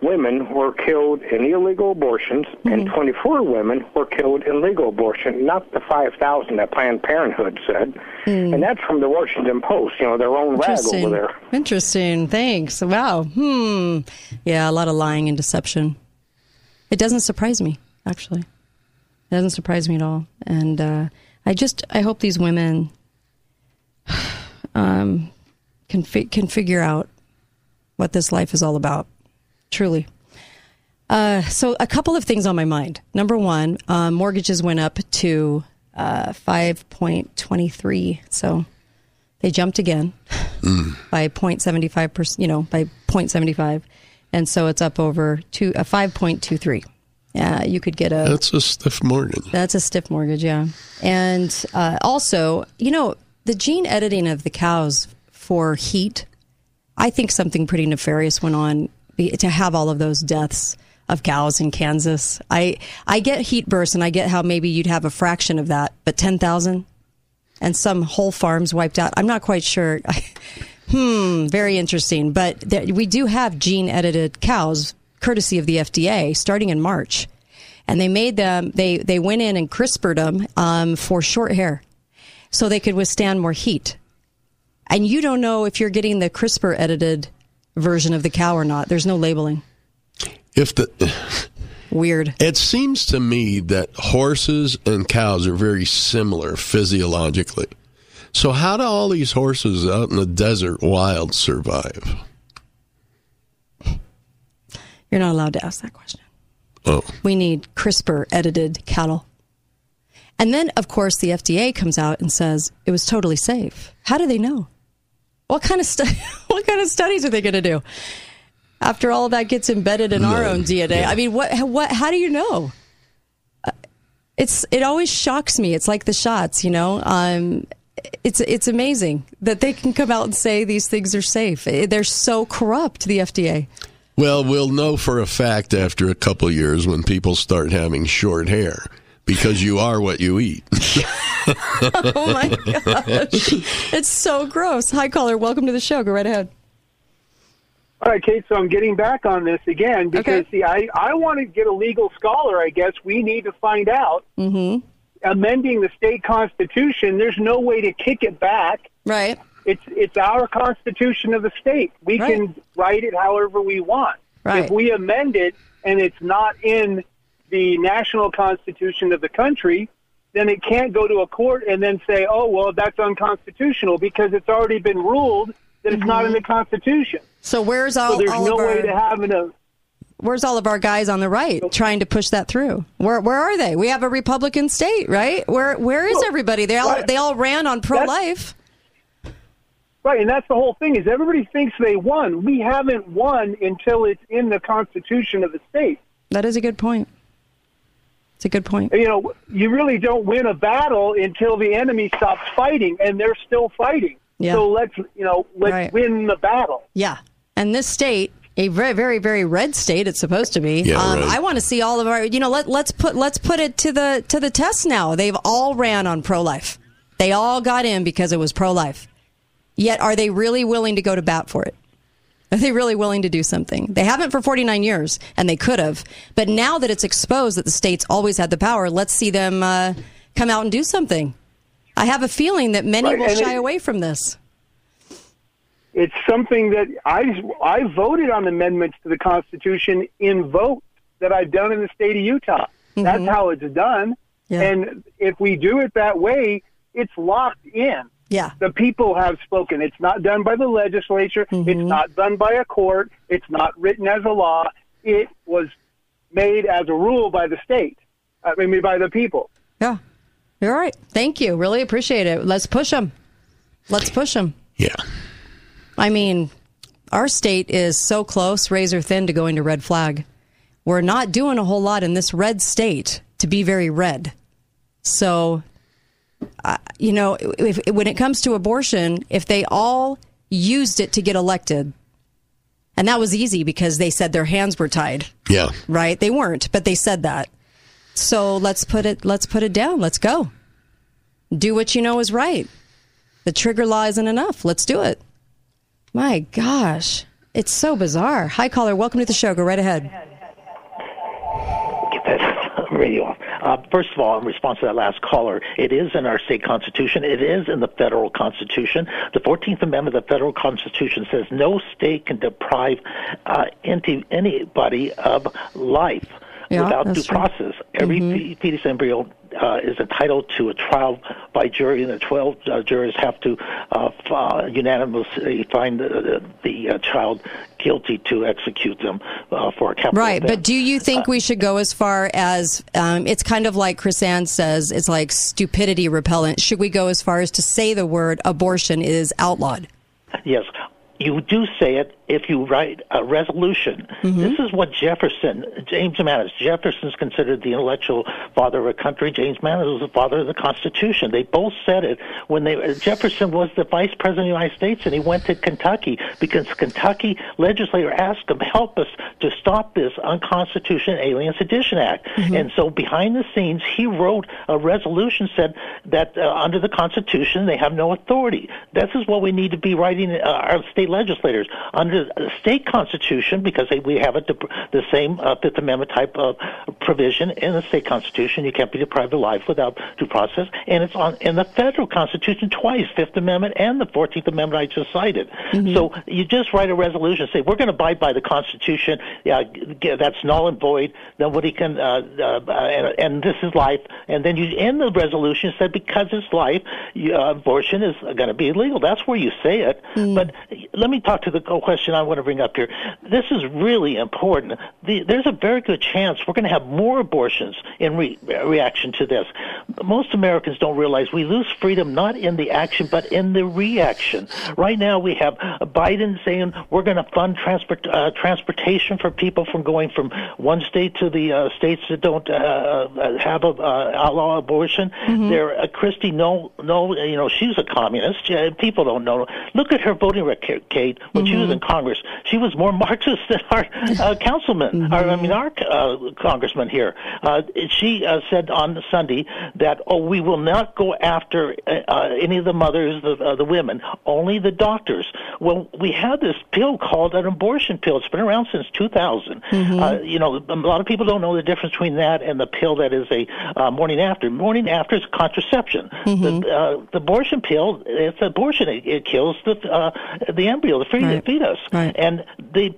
women were killed in illegal abortions and Mm-hmm. 24 women were killed in legal abortion, not the 5,000 that Planned Parenthood said. And that's from the Washington Post, you know, their own rag. Over there. Interesting. Thanks. Wow. Hmm. Yeah, a lot of lying and deception. It doesn't surprise me, actually. It doesn't surprise me at all. And uh, I just I hope these women um, can fi- can figure out what this life is all about. Truly. Uh, so a couple of things on my mind. Number one, uh, mortgages went up to uh, five point twenty three. So they jumped again by 0.75 percent. You know, by 0.75, and so it's up over to a five point two three. Yeah, you could get a That's a stiff mortgage. that's a stiff mortgage, yeah. And uh, also, you know, the gene editing of the cows for heat, I think something pretty nefarious went on to have all of those deaths of cows in Kansas. I I get heat bursts, and I get how maybe you'd have a fraction of that, but ten thousand and some whole farms wiped out. I'm not quite sure. hmm, very interesting. But there, we do have gene edited cows, courtesy of the FDA, starting in March, and they made them. They they went in and CRISPRed them um, for short hair, so they could withstand more heat. And you don't know if you're getting the CRISPR edited version of the cow or not. There's no labeling. If the Weird. It seems to me that horses and cows are very similar physiologically. So how do all these horses out in the desert wild survive? You're not allowed to ask that question. Oh. We need CRISPR edited cattle. And then, of course, the FDA comes out and says it was totally safe. How do they know? What kind of stu- what kind of studies are they going to do? After all that gets embedded in our own DNA, I mean, what what? How do you know? Uh, It's it always shocks me. It's like the shots, you know. Um, it's it's amazing that they can come out and say these things are safe. They're so corrupt, the FDA. Well, we'll know for a fact after a couple of years when people start having short hair because you are what you eat. oh my gosh. It's so gross. Hi, caller. Welcome to the show. Go right ahead. All right, Kate. So I'm getting back on this again because see, I I want to get a legal scholar. I guess we need to find out. Mm-hmm. Amending the state constitution, there's no way to kick it back. Right. It's it's our constitution of the state. We can write it however we want. Right. If we amend it and it's not in the national constitution of the country, then it can't go to a court and then say, "Oh, well, that's unconstitutional," because it's already been ruled that it's not in mm-hmm. the Constitution. So where's all? so there's all no of way to have an, a Where's all of our guys on the right trying to push that through? Where where are they? We have a Republican state, right? Where where is everybody? They all they all ran on pro life. Right, and that's the whole thing is everybody thinks they won. We haven't won until it's in the constitution of the state. That is a good point. It's a good point. You know, you really don't win a battle until the enemy stops fighting, and they're still fighting. Yeah. So let's you know let's Right. win the battle. Yeah. And this state, a very, very, very red state, it's supposed to be. Yeah, um, right. I want to see all of our. You know, let let's put let's put it to the to the test now. They've all ran on pro life. They all got in because it was pro life. Yet, are they really willing to go to bat for it? Are they really willing to do something? They haven't for 49 years, and they could have. But now that it's exposed that the states always had the power, let's see them uh, come out and do something. I have a feeling that many Right, will shy it- away from this. It's something that I I voted on amendments to the Constitution in vote that I've done in the state of Utah. Mm-hmm. That's how it's done. And if we do it that way, it's locked in. Yeah. The people have spoken. It's not done by the legislature. It's mm-hmm. not done by a court. It's not written as a law. It was made as a rule by the state. I mean, by the people. Yeah. You're right. Thank you. Really appreciate it. Let's push them. Let's push them. Yeah. I mean, our state is so close, razor thin, to going to red flag. We're not doing a whole lot in this red state to be very red. So, uh, you know, if, when it comes to abortion, if they all used it to get elected, and that was easy because they said their hands were tied, Yeah. right? They weren't, but they said that. So let's put it let's put it down. Let's go. Do what you know is right. The trigger law isn't enough. Let's do it. My gosh. It's so bizarre. Hi caller, welcome to the show. Go right ahead. get that radio off. Uh, first of all, in response to that last caller, it is in our state constitution. It is in the federal constitution. The 14th Amendment of the federal constitution says no state can deprive uh, any, anybody of life Yeah, without due true. process. Every fe- fetus embryo uh, is entitled to a trial by jury, and the 12 uh, jurors have to uh, f- uh, unanimously find the, the uh, child guilty to execute them uh, for a capital Right, offense. but do you think we should go as far as um, it's kind of like Chris Ann says, it's like stupidity repellent. Should we go as far as to say the word abortion is outlawed? Yes. You do say it if you write a resolution. Mm-hmm. This is what Jefferson, James Madison, Jefferson's considered the intellectual father of a country. James Madison was the father of the Constitution. They both said it when they, Jefferson was the vice president of the United States and he went to Kentucky because Kentucky legislator asked him, help us to stop this unconstitutional Alien Sedition Act. Mm-hmm. And so behind the scenes, he wrote a resolution said that uh, under the Constitution, they have no authority. This is what we need to be writing uh, our state legislators under the state constitution because they, we have it the same uh, Fifth Amendment type of provision in the state constitution. You can't be deprived of life without due process, and it's on in the federal constitution twice, Fifth Amendment and the Fourteenth Amendment I just cited. So you just write a resolution, say we're going to abide by the Constitution. Yeah, that's null and void. Nobody can, uh, uh, and, and this is life. And then you end the resolution said because it's life, you, uh, abortion is going to be illegal. That's where you say it. But let me talk to the question I want to bring up here. This is really important. The, there's a very good chance we're going to have more abortions in re- reaction to this. Most Americans don't realize we lose freedom not in the action but in the reaction. Right now we have Biden saying we're going to fund transport uh, transportation for people from going from one state to the uh, states that don't uh, uh, have a uh, outlaw abortion. There, uh, Christy, no, no, you know she's a communist. People don't know. Look at her voting record, Kate. When she was in Congress, she was more Marxist than our uh, councilman. Or, I mean, our uh, congressman here. Uh, she uh, said on Sunday that oh, we will not go after uh, uh, any of the mothers, the, uh, the women, only the doctors. Well, we have this pill called an abortion pill. It's been around since 2000. Uh, you know, a lot of people don't know the difference between that and the pill that is a uh, morning after. Morning after is contraception. The, uh, the abortion pill, it's abortion. It, it kills the uh, the embryo, the fe- Right. fetus. And the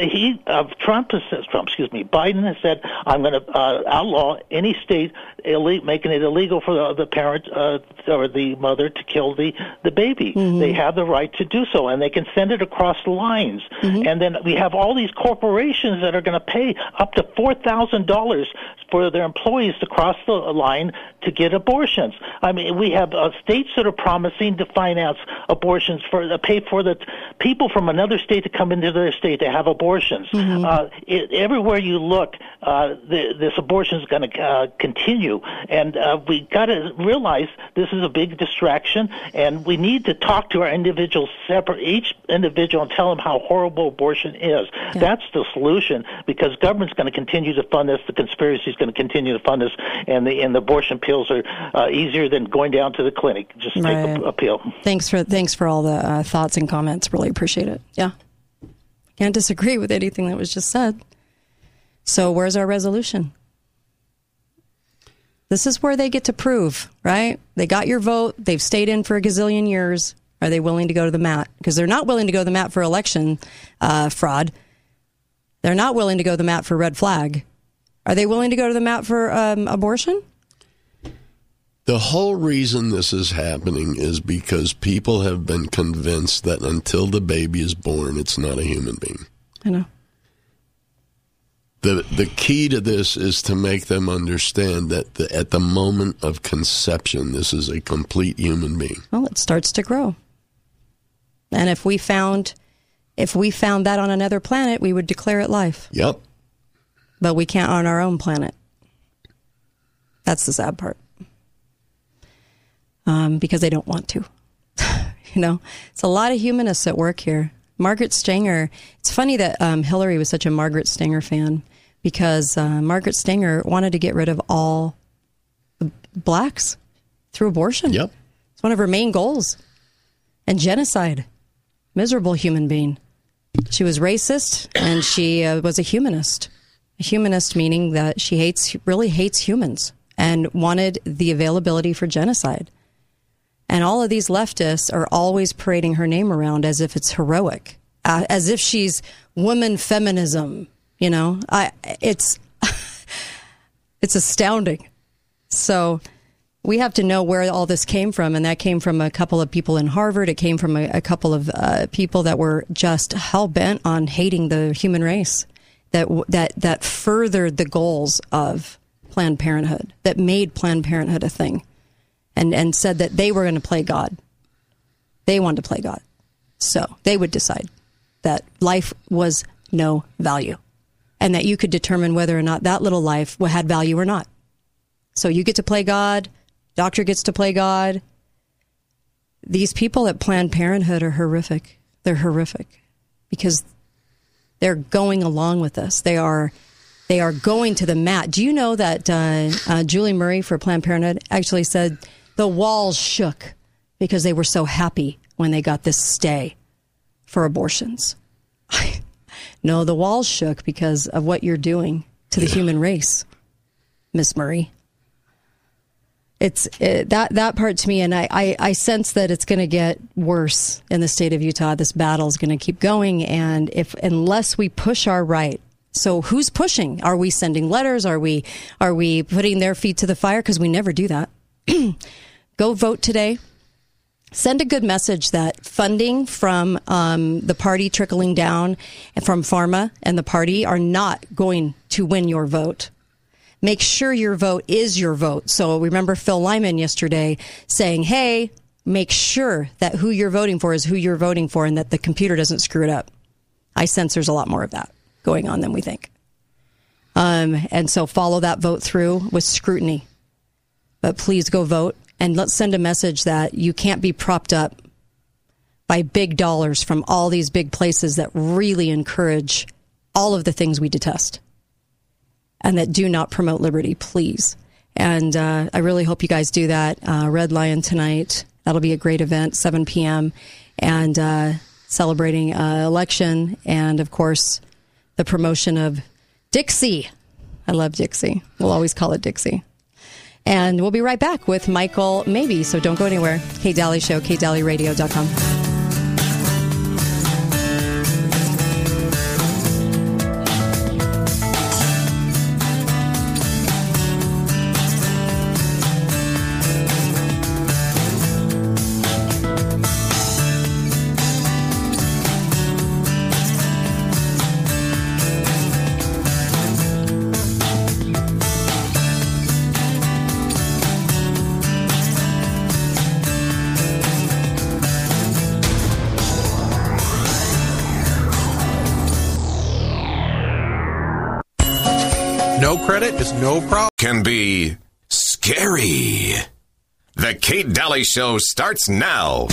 he uh, Trump has said, Trump, excuse me, Biden has said, I'm going to uh, outlaw any state ille- making it illegal for the, the parent uh, or the mother to kill the the baby. They have the right to do so, and they can send it across the lines. And then we have all these corporations that are going to pay up to four thousand dollars for their employees to cross the line to get abortions. I mean, we have uh, states that are promising to finance abortions for uh, pay for the people from another state to come into their state to have abortions. Uh, it, everywhere you look, uh, the, this abortion is going to uh, continue, and uh, we got to realize this is a big distraction, and we need to talk to our individuals separate, each individual, and tell them how horrible abortion is. That's the solution, because government's going to continue to fund this, the conspiracy is going to continue to fund this, and the and the abortion pills are uh, easier than going down to the clinic. Just take Right. a, a pill. Thanks for thanks for all the uh, thoughts and comments. Really appreciate it. Yeah, can't disagree with anything that was just said. So where's our resolution? This is where they get to prove, right? They got your vote. They've stayed in for a gazillion years. Are they willing to go to the mat? Because they're not willing to go to the mat for election uh, fraud. They're not willing to go to the mat for red flag. Are they willing to go to the mat for um, abortion? The whole reason this is happening is because people have been convinced that until the baby is born, it's not a human being. I know. The the key to this is to make them understand that the, at the moment of conception, this is a complete human being. Well, it starts to grow. And if we found if we found that on another planet, we would declare it life. Yep. But we can't on our own planet. That's the sad part. Um, because they don't want to. you know, it's a lot of humanists at work here. Margaret Stanger. It's funny that um, Hillary was such a Margaret Stanger fan because uh, Margaret Stanger wanted to get rid of all blacks through abortion. Yep. It's one of her main goals. And genocide. Miserable human being. She was racist and she uh, was a humanist. A humanist meaning that she hates, really hates humans and wanted the availability for genocide. And all of these leftists are always parading her name around as if it's heroic, uh, as if she's woman feminism. You know, I it's it's astounding. So we have to know where all this came from, and that came from a couple of people in Harvard. It came from a, a couple of uh, people that were just hell bent on hating the human race. That that that furthered the goals of Planned Parenthood. That made Planned Parenthood a thing, and and said that they were going to play God. They wanted to play God, so they would decide that life was no value, and that you could determine whether or not that little life had value or not. So you get to play God, doctor gets to play God. These people at Planned Parenthood are horrific. They're horrific because they're going along with us. They are they are going to the mat. Do you know that uh, uh, Julie Murray for Planned Parenthood actually said the walls shook because they were so happy when they got this stay for abortions. no, the walls shook because of what you're doing to the human race, Miss Murray it's uh, that that part to me, and I, I, I sense that it's going to get worse in the state of Utah. This battle is going to keep going, and if unless we push our right, so who's pushing? Are we sending letters? Are we are we putting their feet to the fire? Because we never do that. Go vote today. Send a good message that funding from um, the party trickling down and from pharma and the party are not going to win your vote make sure your vote is your vote. So remember Phil Lyman yesterday saying, hey, make sure that who you're voting for is who you're voting for and that the computer doesn't screw it up. I sense there's a lot more of that going on than we think. Um, and so follow that vote through with scrutiny. But please go vote and let's send a message that you can't be propped up by big dollars from all these big places that really encourage all of the things we detest and that do not promote liberty, please. And uh, I really hope you guys do that. Uh, Red Lion tonight. That'll be a great event, 7 p.m. And uh, celebrating uh, election and, of course, the promotion of Dixie. I love Dixie. We'll always call it Dixie. And we'll be right back with Michael Mabee. So don't go anywhere. Kate Dalley Show, katedalleyradio.com. no problem. Can be scary. The Kate Dalley Show starts now.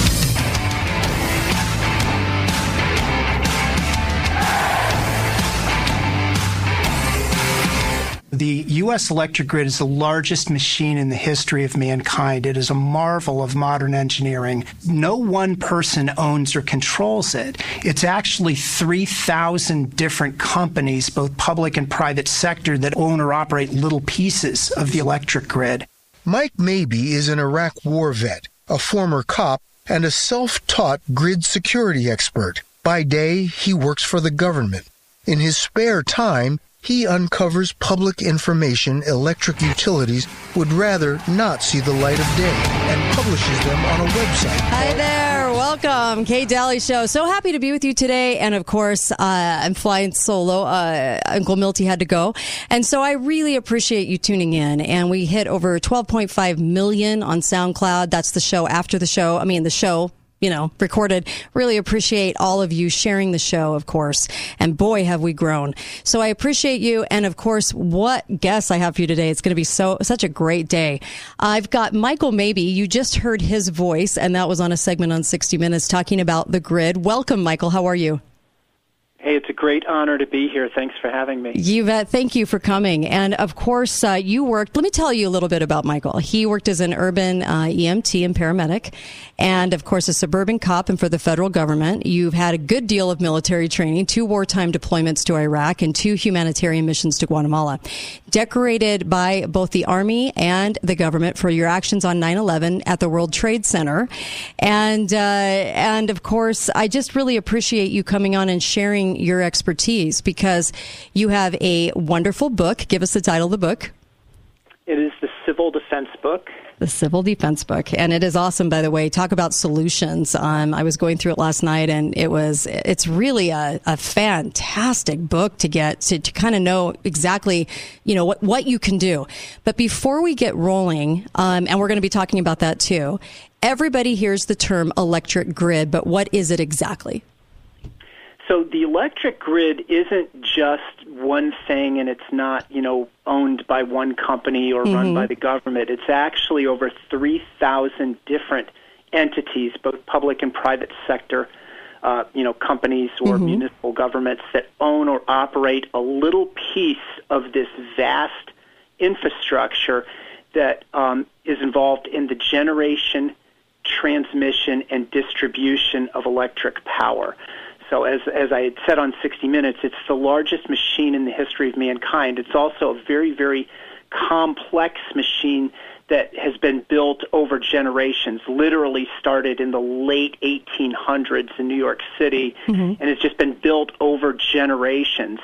The U.S. electric grid is the largest machine in the history of mankind. It is a marvel of modern engineering. No one person owns or controls it. It's actually 3,000 different companies, both public and private sector, that own or operate little pieces of the electric grid. Mike Mabee is an Iraq war vet, a former cop, and a self taught grid security expert. By day, he works for the government. In his spare time, he uncovers public information electric utilities would rather not see the light of day and publishes them on a website. Hi there. Welcome, Kate Dalley Show. So happy to be with you today. And of course, uh, I'm flying solo. Uh, Uncle Milty had to go. And so I really appreciate you tuning in. And we hit over 12.5 million on SoundCloud. That's the show after the show. I mean, the show you know, recorded. Really appreciate all of you sharing the show, of course. And boy, have we grown. So I appreciate you. And of course, what guests I have for you today. It's going to be so, such a great day. I've got Michael Mabee. You just heard his voice, and that was on a segment on 60 Minutes talking about the grid. Welcome, Michael. How are you? Hey, it's a great honor to be here. Thanks for having me. You bet. Thank you for coming. And of course, uh, you worked. Let me tell you a little bit about Michael. He worked as an urban uh, EMT and paramedic, and of course, a suburban cop and for the federal government. You've had a good deal of military training, two wartime deployments to Iraq, and two humanitarian missions to Guatemala. Decorated by both the Army and the government for your actions on 9 11 at the World Trade Center. And, uh, and of course, I just really appreciate you coming on and sharing your expertise because you have a wonderful book. Give us the title of the book. It is the Civil Defense Book. The Civil Defense Book, and it is awesome. By the way, talk about solutions. Um, I was going through it last night, and it was it's really a, a fantastic book to get to, to kind of know exactly you know what what you can do. But before we get rolling, um, and we're going to be talking about that too. Everybody hears the term electric grid, but what is it exactly? So the electric grid isn't just one thing and it's not, you know, owned by one company or mm-hmm. run by the government. It's actually over 3,000 different entities, both public and private sector, uh, you know, companies or mm-hmm. municipal governments that own or operate a little piece of this vast infrastructure that um, is involved in the generation, transmission, and distribution of electric power. So, as, as I had said on 60 Minutes, it's the largest machine in the history of mankind. It's also a very, very complex machine that has been built over generations, literally started in the late 1800s in New York City, mm-hmm. and it's just been built over generations,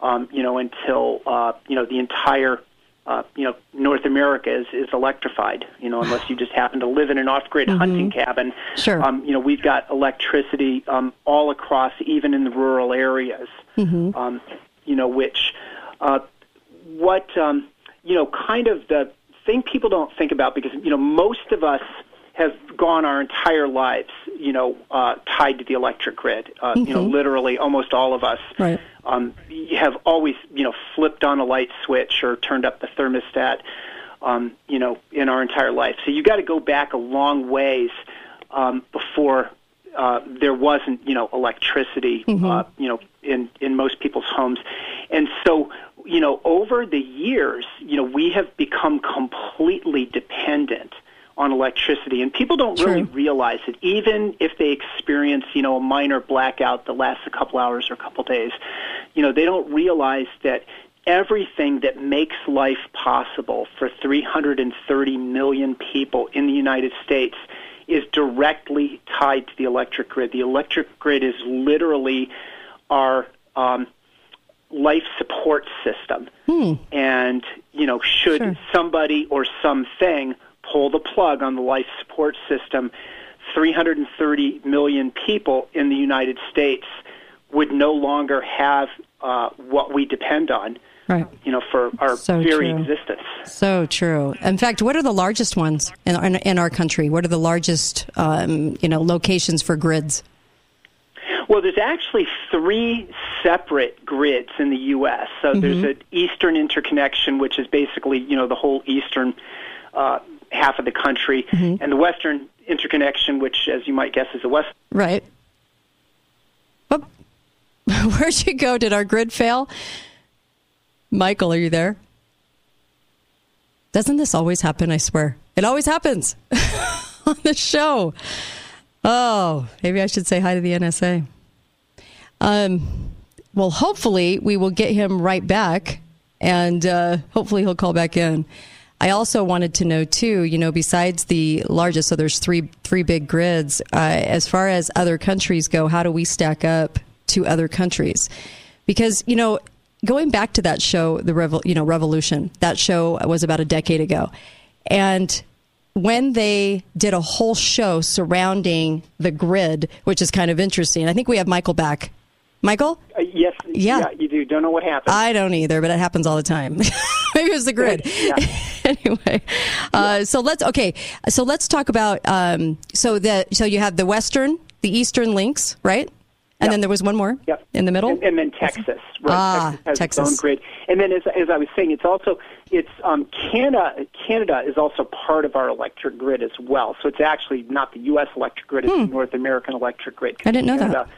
um, you know, until, uh, you know, the entire uh, you know, North America is, is electrified, you know, unless you just happen to live in an off-grid mm-hmm. hunting cabin. Sure. Um, you know, we've got electricity um, all across, even in the rural areas, mm-hmm. um, you know, which, uh, what, um, you know, kind of the thing people don't think about because, you know, most of us have gone our entire lives, you know, uh, tied to the electric grid. Uh, mm-hmm. You know, mm-hmm. literally almost all of us. Right um, have always, you know, flipped on a light switch or turned up the thermostat, um, you know, in our entire life. So you got to go back a long ways um, before uh, there wasn't, you know, electricity, mm-hmm. uh, you know, in in most people's homes, and so you know, over the years, you know, we have become completely dependent on electricity. And people don't really realize it, even if they experience, you know, a minor blackout that lasts a couple hours or a couple days. You know, they don't realize that everything that makes life possible for 330 million people in the United States is directly tied to the electric grid. The electric grid is literally our um, life support system. Hmm. And, you know, should sure. somebody or something pull the plug on the life support system, 330 million people in the United States would no longer have uh, what we depend on. Right. You know, for our so very true. existence. So true. In fact, what are the largest ones in, in, in our country? What are the largest, um, you know, locations for grids? Well, there's actually three separate grids in the U.S. So there's an eastern interconnection, which is basically you know the whole eastern uh, half of the country, and the western interconnection, which, as you might guess, is the west. Right. Oh. Where'd you go? Did our grid fail? Michael, are you there? Doesn't this always happen? I swear. It always happens on the show. Oh, maybe I should say hi to the NSA. Um, well, hopefully we will get him right back, and uh, hopefully he'll call back in. I also wanted to know too. You know, besides the largest, so there's three three big grids. Uh, as far as other countries go, how do we stack up to other countries? Because you know, going back to that show, the Revol- you know Revolution, that show was about a decade ago, and when they did a whole show surrounding the grid, which is kind of interesting. I think we have Michael back. Michael? Uh, yes, Yeah. you do. Don't know what happened. I don't either, but it happens all the time. Maybe it was the grid. anyway, uh, so let's okay. So let's talk about um, so the so you have the western, the eastern links, right? And then there was one more Yep. in the middle. and, and then Texas, right? Ah, Texas has Texas. its own grid. And then, as, as I was saying, it's also it's um, Canada. Canada is also part of our electric grid as well. So it's actually not the U.S. electric grid; it's the North American electric grid. Hmm. I didn't know that.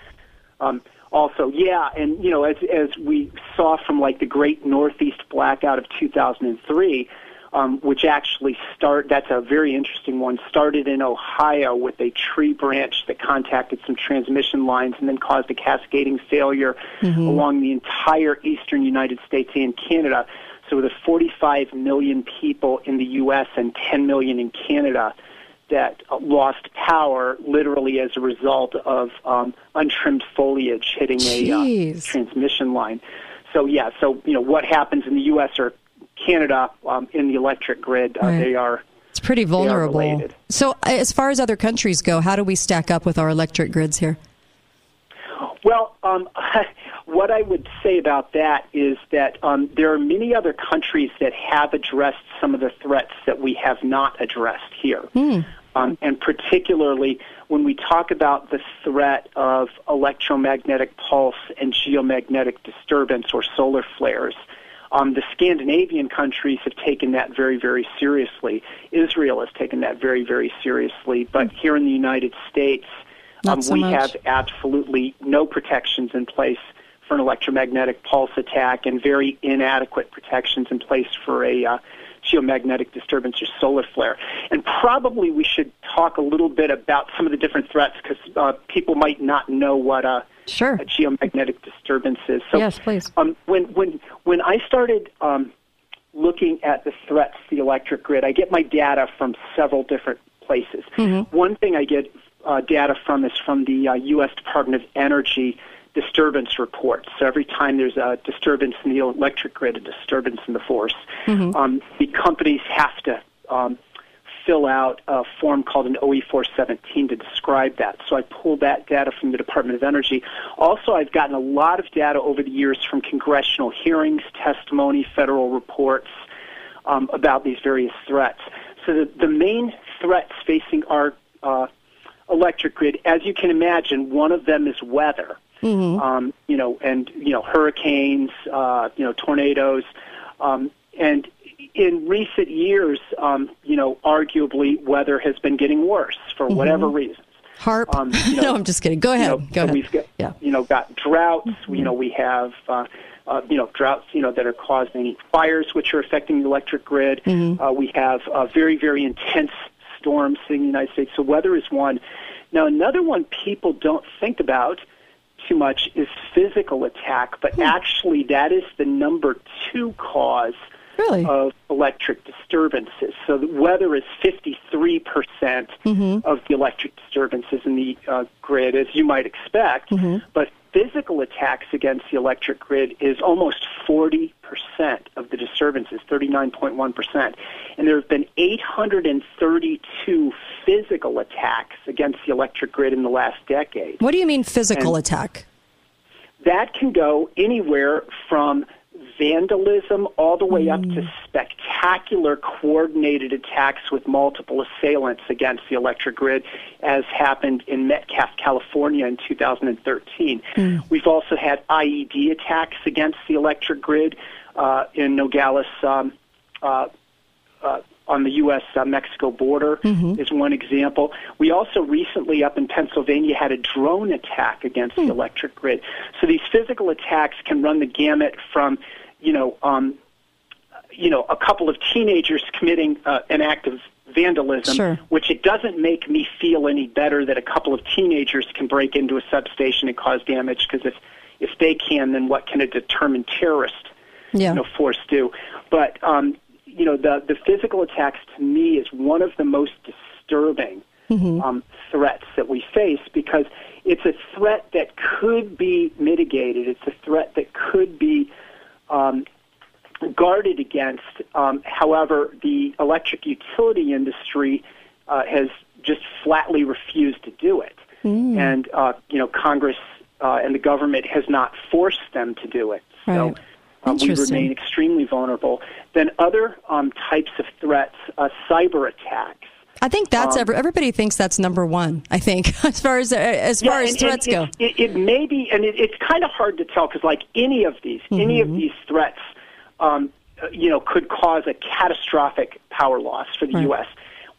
Um, also, yeah, and you know, as as we saw from like the Great Northeast Blackout of 2003, um, which actually start that's a very interesting one. Started in Ohio with a tree branch that contacted some transmission lines and then caused a cascading failure along the entire eastern United States and Canada. So with 45 million people in the U.S. and 10 million in Canada that lost power literally as a result of um, untrimmed foliage hitting a uh, transmission line. So yeah, so you know what happens in the U.S. or Canada um, in the electric grid, uh, Right. they are It's pretty vulnerable. So as far as other countries go, how do we stack up with our electric grids here? Well, um, what I would say about that is that um, there are many other countries that have addressed some of the threats that we have not addressed here. Um, and particularly when we talk about the threat of electromagnetic pulse and geomagnetic disturbance or solar flares. Um, the Scandinavian countries have taken that very, very seriously. Israel has taken that very, very seriously. But here in the United States, um, so we much. have absolutely no protections in place for an electromagnetic pulse attack and very inadequate protections in place for a uh, geomagnetic disturbance or solar flare. And probably we should talk a little bit about some of the different threats because uh, people might not know what a, sure. a geomagnetic disturbance is. So yes, please. um, when when when I started um, looking at the threats to the electric grid, I get my data from several different places. One thing I get uh, data from is from the uh, U.S. Department of Energy disturbance reports. So every time there's a disturbance in the electric grid, a disturbance in the force, um, the companies have to um, fill out a form called an OE417 to describe that. So I pulled that data from the Department of Energy. Also, I've gotten a lot of data over the years from congressional hearings, testimony, federal reports um, about these various threats. So the, the main threats facing our uh, electric grid, as you can imagine, one of them is weather. Um, you know, and you know, hurricanes, uh, you know, tornadoes, um, and in recent years, um, you know, arguably weather has been getting worse for whatever reasons. HAARP. Um, you know, no, I'm just kidding. Go ahead. you know, Go so ahead. We've got, Yeah. you know, got droughts. You know, we have, uh, uh, you know, droughts, you know, that are causing fires, which are affecting the electric grid. Uh, we have uh, very, very intense storms in the United States. So weather is one. Now, another one people don't think about too much is physical attack, but hmm. actually that is the number two cause Really? of electric disturbances. So the weather is 53% mm-hmm. of the electric disturbances in the uh, grid, as you might expect. Mm-hmm. But physical attacks against the electric grid is almost 40% of the disturbances, 39.1%. And there have been 832 physical attacks against the electric grid in the last decade. What do you mean physical And- attack? That can go anywhere from vandalism all the way up to spectacular coordinated attacks with multiple assailants against the electric grid, as happened in Metcalf, California in 2013. Mm. We've also had IED attacks against the electric grid uh, in Nogales. Um, uh, uh, on the U.S. Uh, Mexico border mm-hmm. is one example. We also recently up in Pennsylvania had a drone attack against mm. the electric grid. So these physical attacks can run the gamut from, you know, um, you know, a couple of teenagers committing uh, an act of vandalism, sure. which it doesn't make me feel any better that a couple of teenagers can break into a substation and cause damage because if if they can, then what can a determined terrorist yeah. you know, force do? But um, you know, the the physical attacks to me is one of the most disturbing mm-hmm. um, threats that we face because it's a threat that could be mitigated. It's a threat that could be um, guarded against. Um, however, the electric utility industry uh, has just flatly refused to do it, mm. and uh, you know Congress uh, and the government has not forced them to do it. Right. So. Um, we remain extremely vulnerable. Then other um, types of threats, uh, cyber attacks. I think that's Um, every, everybody thinks that's number one. I think as far as as Yeah, far as and- threats and go. It, it, it may be, and it, it's kind of hard to tell because, like any of these, any of Mhm. these threats, um, uh, you know, could cause a catastrophic power loss for the Right. U.S.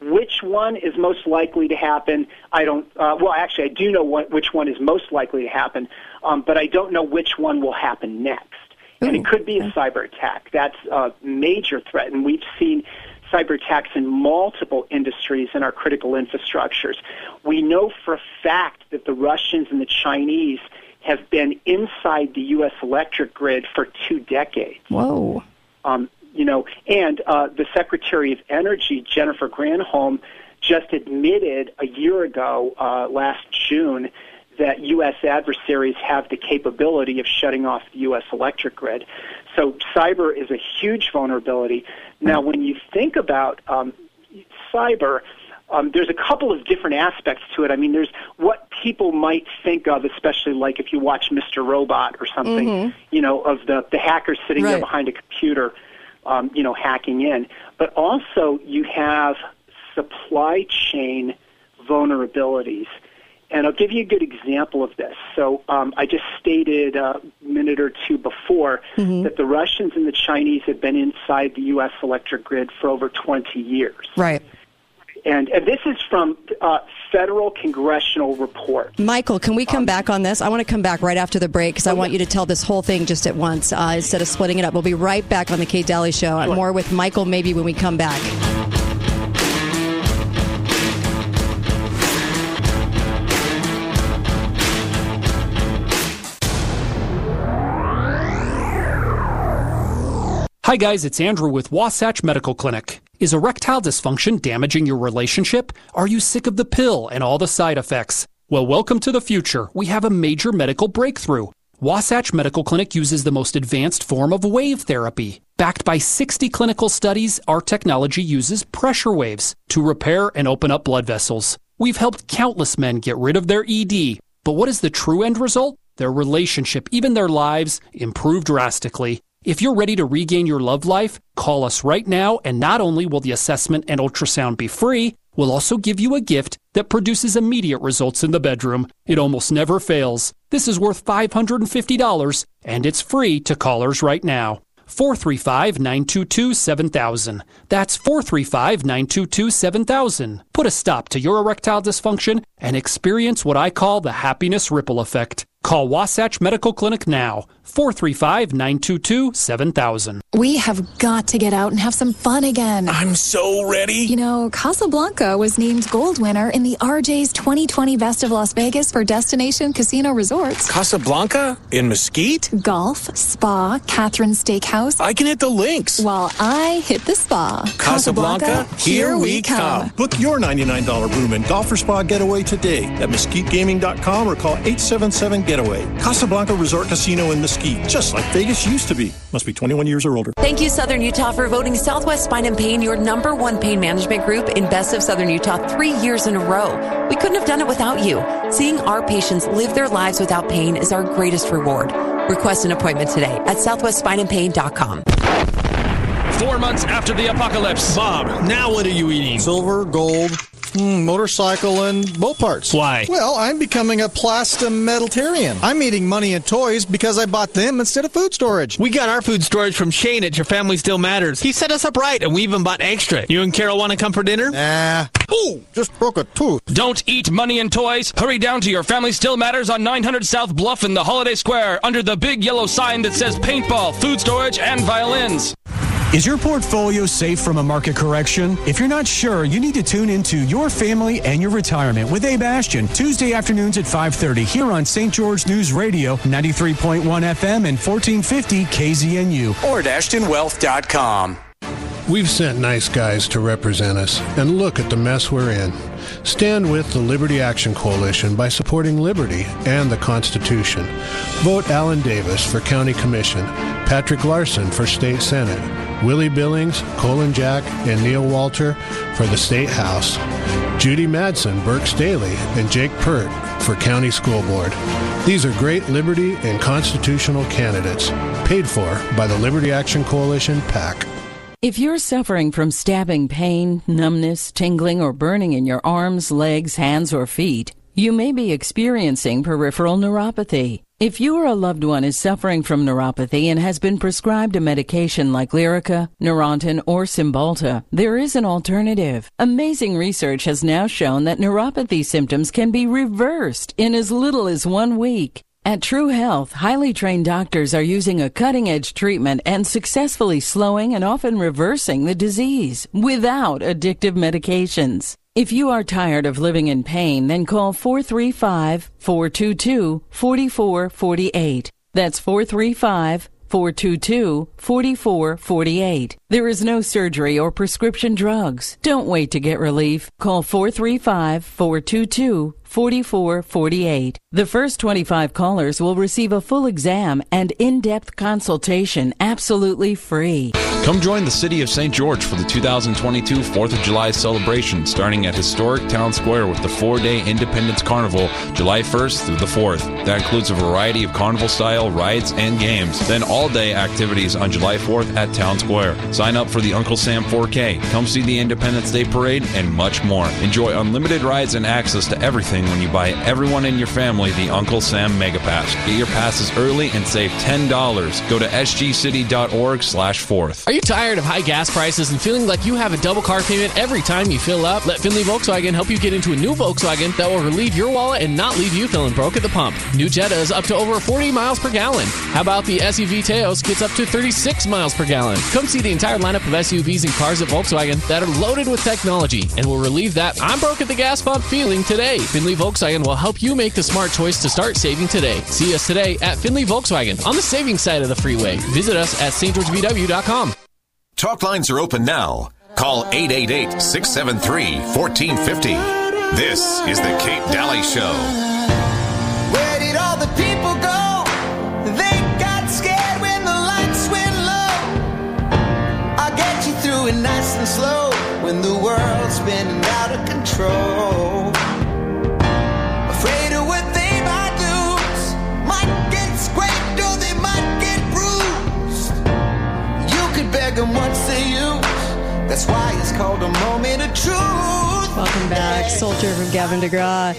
Which one is most likely to happen? I don't. Uh, well, actually, I do know what, which one is most likely to happen, um, but I don't know which one will happen next. and it could be a cyber attack. That's a major threat, and we've seen cyber attacks in multiple industries in our critical infrastructures. We know for a fact that the Russians and the Chinese have been inside the U.S. electric grid for two decades. Whoa. Um, you know, and uh, the Secretary of Energy, Jennifer Granholm, just admitted a year ago, uh, last June, that U.S. adversaries have the capability of shutting off the U.S. electric grid. So cyber is a huge vulnerability. Now, when you think about um, cyber, um, there's a couple of different aspects to it. I mean, there's what people might think of, especially like if you watch Mr. Robot or something, Mhm. you know, of the, the hacker sitting there behind a computer, um, you know, hacking in. But also you have supply chain vulnerabilities. And I'll give you a good example of this. So um, I just stated a minute or two before Mhm. that the Russians and the Chinese have been inside the U.S. electric grid for over 20 years. Right. And, and this is from uh, federal congressional report. Michael, can we Um, come back on this? I want to come back right after the break because I want you to tell this whole thing just at once uh, instead of splitting it up. We'll be right back on the Kate Dalley Show. and More with Michael Mabee when we come back. Hi, guys, it's Andrew with Wasatch Medical Clinic. Is erectile dysfunction damaging your relationship? Are you sick of the pill and all the side effects? Well, welcome to the future. We have a major medical breakthrough. Wasatch Medical Clinic uses the most advanced form of wave therapy. Backed by 60 clinical studies, our technology uses pressure waves to repair and open up blood vessels. We've helped countless men get rid of their ED. But what is the true end result? Their relationship, even their lives, improve drastically. If you're ready to regain your love life, call us right now, and not only will the assessment and ultrasound be free, we'll also give you a gift that produces immediate results in the bedroom. It almost never fails. This is worth $550, and it's free to callers right now. 435 922 7000. That's 435 922 7000. Put a stop to your erectile dysfunction and experience what I call the happiness ripple effect. Call Wasatch Medical Clinic now. 435 922 7000. We have got to get out and have some fun again. I'm so ready. You know, Casablanca was named gold winner in the RJ's 2020 Best of Las Vegas for Destination Casino Resorts. Casablanca? In Mesquite? Golf, spa, Catherine Steakhouse. I can hit the links. While I hit the spa. Casablanca, here we come. Book your $99 room and golf or spa getaway today at mesquitegaming.com or call 877-GETAWAY. Casablanca Resort Casino in Mesquite, just like Vegas used to be. Must be 21 years or older. Thank you, Southern Utah, for voting Southwest Spine and Pain your number one pain management group in Best of Southern Utah three years in a row. We couldn't have done it without you. Seeing our patients live their lives without pain is our greatest reward. Request an appointment today at southwestspineandpain.com. Four months after the apocalypse. Bob, now what are you eating? Silver, gold, mm, motorcycle, and boat parts. Why? Well, I'm becoming a plastometalitarian. I'm eating money and toys because I bought them instead of food storage. We got our food storage from Shane at Your Family Still Matters. He set us up right, and we even bought extra. You and Carol want to come for dinner? Nah. Ooh, just broke a tooth. Don't eat money and toys. Hurry down to Your Family Still Matters on 900 South Bluff in the Holiday Square under the big yellow sign that says paintball, food storage, and violins. Is your portfolio safe from a market correction? If you're not sure, you need to tune into Your Family and Your Retirement with Abe Ashton, Tuesday afternoons at 5.30 here on St. George News Radio, 93.1 FM and 1450 KZNU. Or at AshtonWealth.com. We've sent nice guys to represent us, and look at the mess we're in. Stand with the Liberty Action Coalition by supporting liberty and the Constitution. Vote Alan Davis for County Commission, Patrick Larson for State Senate, Willie Billings, Colin Jack, and Neil Walter for the State House, Judy Madsen, Burke Staley, and Jake Pert for County School Board. These are great liberty and constitutional candidates, paid for by the Liberty Action Coalition PAC. If you're suffering from stabbing pain, numbness, tingling, or burning in your arms, legs, hands, or feet, you may be experiencing peripheral neuropathy. If you or a loved one is suffering from neuropathy and has been prescribed a medication like Lyrica, Neurontin, or Cymbalta, there is an alternative. Amazing research has now shown that neuropathy symptoms can be reversed in as little as one week. At True Health, highly trained doctors are using a cutting edge treatment and successfully slowing and often reversing the disease without addictive medications. If you are tired of living in pain, then call 435 422 4448. That's 435 422 4448. There is no surgery or prescription drugs. Don't wait to get relief. Call 435 422 4448. The first 25 callers will receive a full exam and in depth consultation absolutely free. Come join the City of St. George for the 2022 4th of July celebration starting at historic Town Square with the four day Independence Carnival July 1st through the 4th. That includes a variety of carnival style rides and games. Then all day activities on July 4th at Town Square. Sign up for the Uncle Sam 4K, come see the Independence Day Parade, and much more. Enjoy unlimited rides and access to everything when you buy everyone in your family the Uncle Sam Mega Pass. Get your passes early and save $10. Go to sgcity.org slash fourth. Are you tired of high gas prices and feeling like you have a double car payment every time you fill up? Let Finley Volkswagen help you get into a new Volkswagen that will relieve your wallet and not leave you feeling broke at the pump. New Jetta is up to over 40 miles per gallon. How about the SUV Taos gets up to 36 miles per gallon? Come see the entire lineup of SUVs and cars at Volkswagen that are loaded with technology and will relieve that I'm broke at the gas pump feeling today. Finley Volkswagen will help you make the smart choice to start saving today. See us today at Finley Volkswagen on the saving side of the freeway. Visit us at stgeorgevw.com. Talk lines are open now. Call 888 673 1450. This is The Kate Dalley Show. Where did all the people go? They got scared when the lights went low. I'll get you through it nice and slow when the world's spinning out of control. You them once they use. That's why it's called a moment of truth. Welcome back, Soldier from Gavin DeGraw.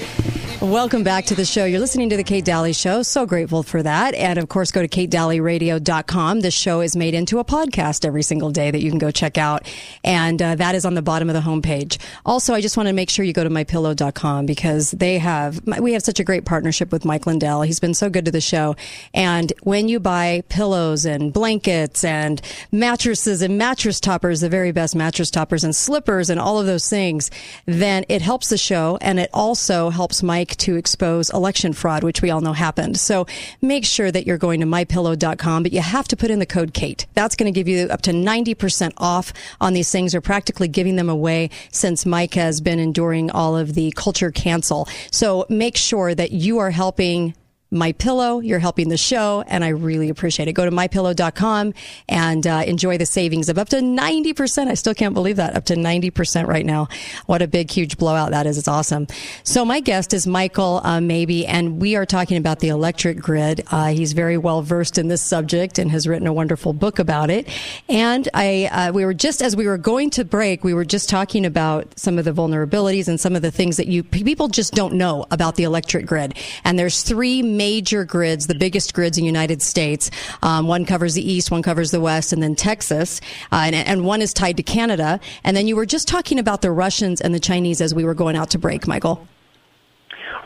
Welcome back to the show. You're listening to the Kate Dalley Show. So grateful for that. And of course, go to katedalleyradio.com. This show is made into a podcast every single day that you can go check out. And uh, that is on the bottom of the homepage. Also, I just want to make sure you go to mypillow.com because they have, we have such a great partnership with Mike Lindell. He's been so good to the show. And when you buy pillows and blankets and mattresses and mattress toppers, the very best mattress toppers and slippers and all of those things, then it helps the show and it also helps Mike to expose election fraud, which we all know happened. So make sure that you're going to mypillow.com, but you have to put in the code Kate. That's going to give you up to 90% off on these things. We're practically giving them away since Mike has been enduring all of the culture cancel. So make sure that you are helping My Pillow. You're helping the show, and I really appreciate it. Go to mypillow.com and uh, enjoy the savings of up to 90%. I still can't believe that. Up to 90% right now. What a big, huge blowout that is. It's awesome. So, my guest is Michael uh, Mabee, and we are talking about the electric grid. Uh, he's very well versed in this subject and has written a wonderful book about it. And I, uh, we were just, as we were going to break, we were just talking about some of the vulnerabilities and some of the things that you people just don't know about the electric grid. And there's three major grids, the biggest grids in the United States. Um, one covers the east, one covers the west, and then Texas, uh, and, and one is tied to Canada. And then you were just talking about the Russians and the Chinese as we were going out to break, Michael.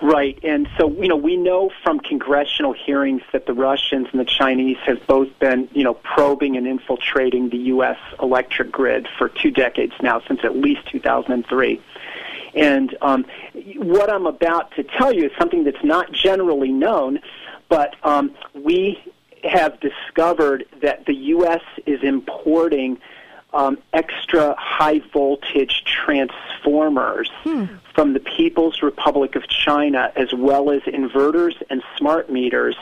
Right, and so you know we know from congressional hearings that the Russians and the Chinese have both been you know probing and infiltrating the U.S. electric grid for two decades now, since at least 2003. And um, what I'm about to tell you is something that's not generally known, but um, we have discovered that the U.S. is importing um, extra high voltage transformers hmm. from the People's Republic of China, as well as inverters and smart meters,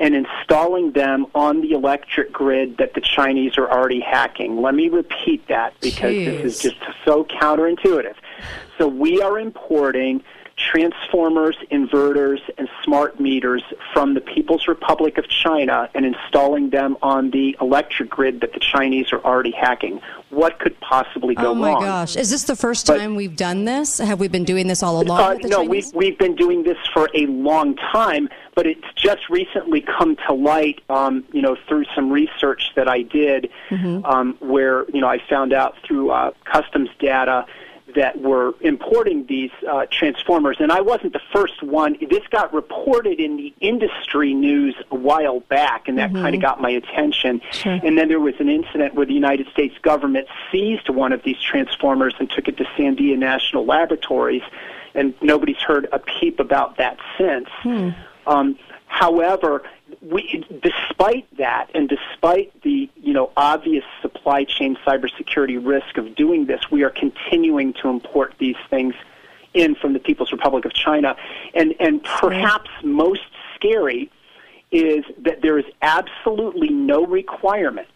and installing them on the electric grid that the Chinese are already hacking. Let me repeat that because Jeez. this is just so counterintuitive. So we are importing transformers, inverters, and smart meters from the People's Republic of China and installing them on the electric grid that the Chinese are already hacking. What could possibly go wrong? Oh my wrong? gosh! Is this the first but, time we've done this? Have we been doing this all along? Uh, no, Chinese? we've we've been doing this for a long time, but it's just recently come to light. Um, you know, through some research that I did, mm-hmm. um, where you know I found out through uh, customs data that were importing these uh, transformers. And I wasn't the first one. This got reported in the industry news a while back, and that mm-hmm. kind of got my attention. Sure. And then there was an incident where the United States government seized one of these transformers and took it to Sandia National Laboratories, and nobody's heard a peep about that since. Hmm. Um, however, we, despite that, and despite the you know obvious supply chain cybersecurity risk of doing this, we are continuing to import these things in from the People's Republic of China, and and perhaps most scary is that there is absolutely no requirement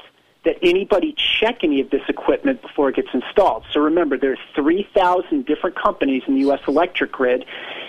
that anybody check any of this equipment before it gets installed. So remember, there are 3,000 different companies in the U.S. electric grid,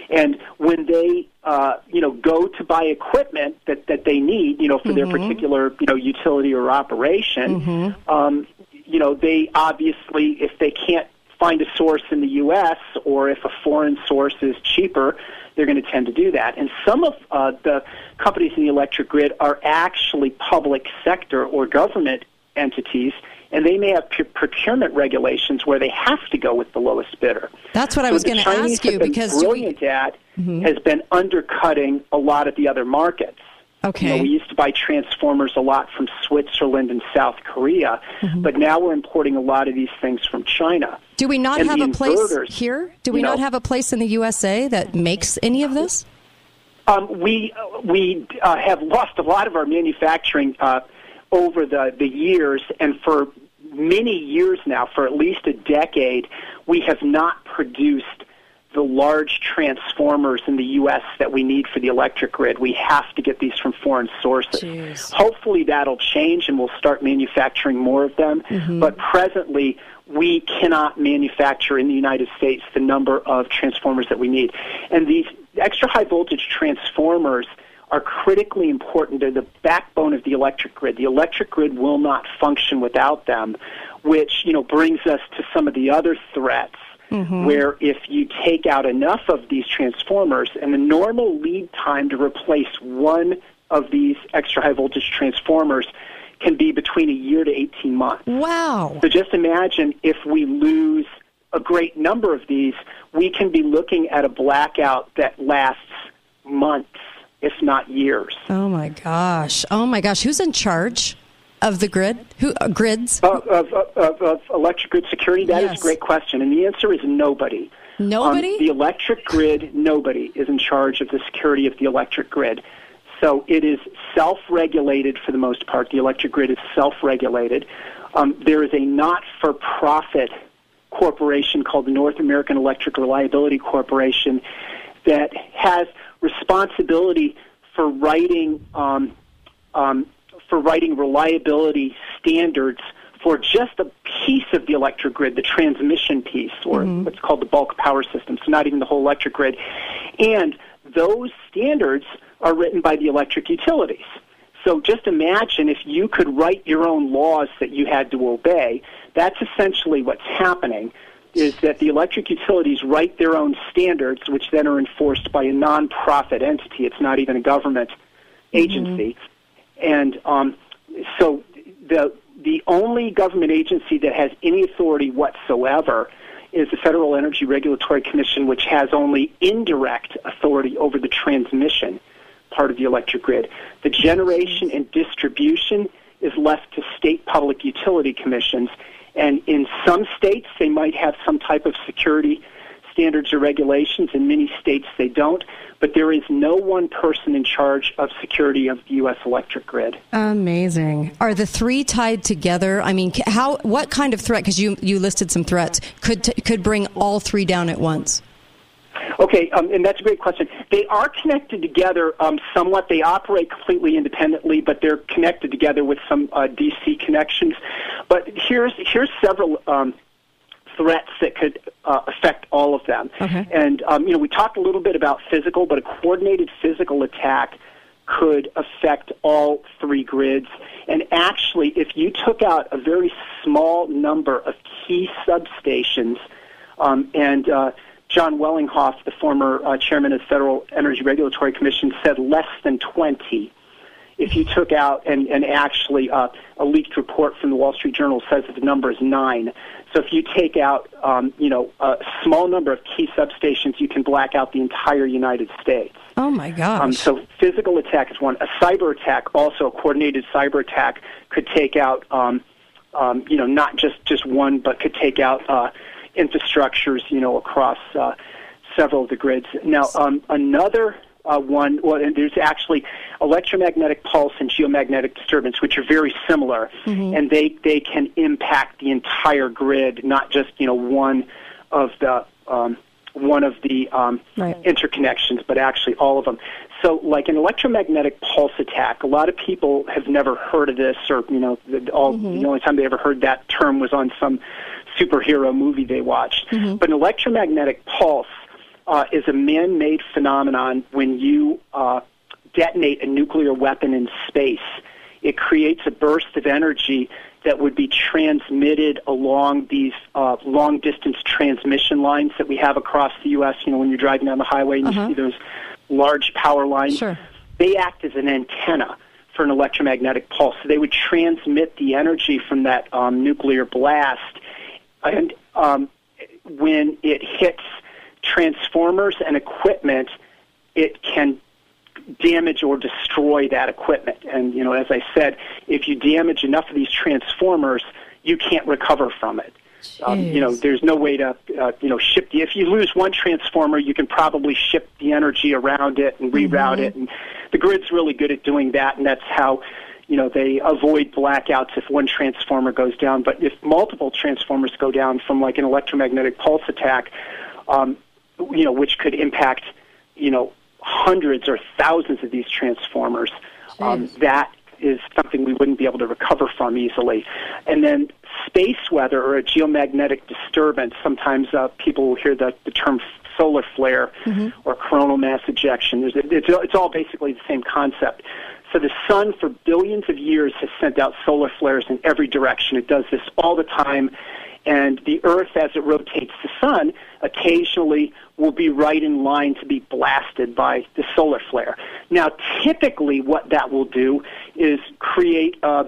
and when they, uh, you know, go to buy equipment that, that they need, you know, for mm-hmm. their particular, you know, utility or operation, mm-hmm. um, you know, they obviously, if they can't find a source in the U.S. or if a foreign source is cheaper, they're going to tend to do that. And some of uh, the companies in the electric grid are actually public sector or government entities, and they may have p- procurement regulations where they have to go with the lowest bidder. That's what so I was going to ask you because brilliant we... at mm-hmm. has been undercutting a lot of the other markets. Okay. You know, we used to buy transformers a lot from Switzerland and South Korea, mm-hmm. but now we're importing a lot of these things from China. Do we not and have a place here? Do we not know, have a place in the USA that makes any of this? Um, we we uh, have lost a lot of our manufacturing uh, over the, the years, and for many years now, for at least a decade, we have not produced the large transformers in the U.S. that we need for the electric grid. We have to get these from foreign sources. Jeez. Hopefully that'll change and we'll start manufacturing more of them. Mm-hmm. But presently, we cannot manufacture in the United States the number of transformers that we need. And these extra high voltage transformers are critically important. They're the backbone of the electric grid. The electric grid will not function without them, which you know brings us to some of the other threats. Mm-hmm. Where if you take out enough of these transformers, and the normal lead time to replace one of these extra high voltage transformers can be between a year to 18 months. Wow. So just imagine if we lose a great number of these, we can be looking at a blackout that lasts months if not years. Oh my gosh! Oh my gosh! Who's in charge of the grid? Who uh, grids? Uh, of, of, of, electric grid security. That yes. is a great question, and the answer is nobody. Nobody. Um, the electric grid. Nobody is in charge of the security of the electric grid. So it is self-regulated for the most part. The electric grid is self-regulated. Um, there is a not-for-profit corporation called the North American Electric Reliability Corporation that has responsibility for writing um, um, for writing reliability standards for just a piece of the electric grid, the transmission piece, or Mm-hmm. what's called the bulk power system, so not even the whole electric grid. And those standards are written by the electric utilities. So just imagine if you could write your own laws that you had to obey. That's essentially what's happening. Is that the electric utilities write their own standards, which then are enforced by a nonprofit entity. It's not even a government agency, and um, so the the only government agency that has any authority whatsoever is the Federal Energy Regulatory Commission, which has only indirect authority over the transmission part of the electric grid. The generation and distribution is left to state public utility commissions, and in some states they might have some type of security standards or regulations. In many states they don't, but there is no one person in charge of security of the U.S. electric grid. Amazing. Are the three tied together? I mean, how? What kind of threat? Because you you listed some threats could t- could bring all three down at once. Okay, um, and that's a great question. They are connected together um, somewhat. They operate completely independently, but they're connected together with some uh, DC connections. But here's here's several um, threats that could uh, affect all of them. And um, you know, we talked a little bit about physical, but a coordinated physical attack could affect all three grids. And actually, if you took out a very small number of key substations, um, and uh, John Wellinghoff, the former uh, chairman of the Federal Energy Regulatory Commission, said less than 20. If you took out, and, and actually uh, a leaked report from the Wall Street Journal says that the number is nine. So if you take out, um, you know, a small number of key substations, you can black out the entire United States. Oh my gosh. Um, so physical attack is one. A cyber attack, also a coordinated cyber attack, could take out, um, um, you know, not just just one, but could take out uh, infrastructures, you know, across uh, several of the grids. Now, um, another uh, one, well, and there's actually electromagnetic pulse and geomagnetic disturbance, which are very similar, and they they can impact the entire grid, not just you know one of the um, one of the um, interconnections, but actually all of them. So, like an electromagnetic pulse attack, a lot of people have never heard of this, or you know, the, all the only time they ever heard that term was on some superhero movie they watched. But an electromagnetic pulse uh, is a man-made phenomenon when you uh, detonate a nuclear weapon in space. It creates a burst of energy that would be transmitted along these uh, long-distance transmission lines that we have across the U.S. You know, when you're driving down the highway and you see those large power lines, they act as an antenna for an electromagnetic pulse. So they would transmit the energy from that um, nuclear blast, and um, when it hits transformers and equipment, it can damage or destroy that equipment. And you know, as I said, if you damage enough of these transformers, you can't recover from it. Um, you know, there's no way to uh, you know ship the. If you lose one transformer, you can probably ship the energy around it and reroute it. And the grid's really good at doing that, and that's how you know they avoid blackouts if one transformer goes down. But if multiple transformers go down from like an electromagnetic pulse attack, um, you know, which could impact you know hundreds or thousands of these transformers, um, that is something we wouldn't be able to recover from easily. And then space weather or a geomagnetic disturbance. Sometimes uh, people will hear the, the term solar flare or coronal mass ejection. There's, it's, it's all basically the same concept. So the sun, for billions of years, has sent out solar flares in every direction. It does this all the time. And the Earth, as it rotates the sun, occasionally will be right in line to be blasted by the solar flare. Now, typically, what that will do is create uh,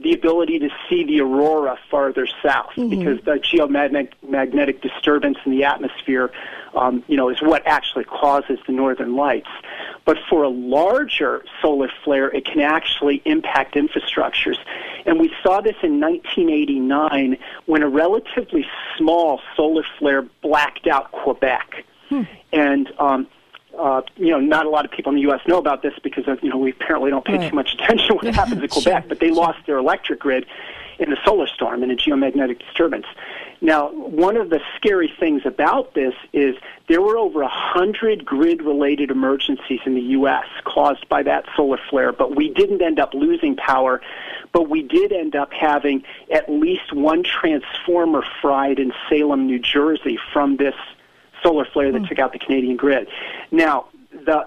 the ability to see the aurora farther south because the geomagnetic magnetic disturbance in the atmosphere, um, you know, is what actually causes the northern lights. But for a larger solar flare, it can actually impact infrastructures. And we saw this in 1989 when a relatively small solar flare blacked out Quebec. And um, uh, you know, not a lot of people in the U.S. know about this because you know we apparently don't pay Right. too much attention to what happens in Quebec. But they lost their electric grid, in the solar storm in a geomagnetic disturbance. Now, one of the scary things about this is there were over a hundred grid-related emergencies in the U.S. caused by that solar flare, but we didn't end up losing power, but we did end up having at least one transformer fried in Salem, New Jersey, from this solar flare that hmm. took out the Canadian grid. Now, the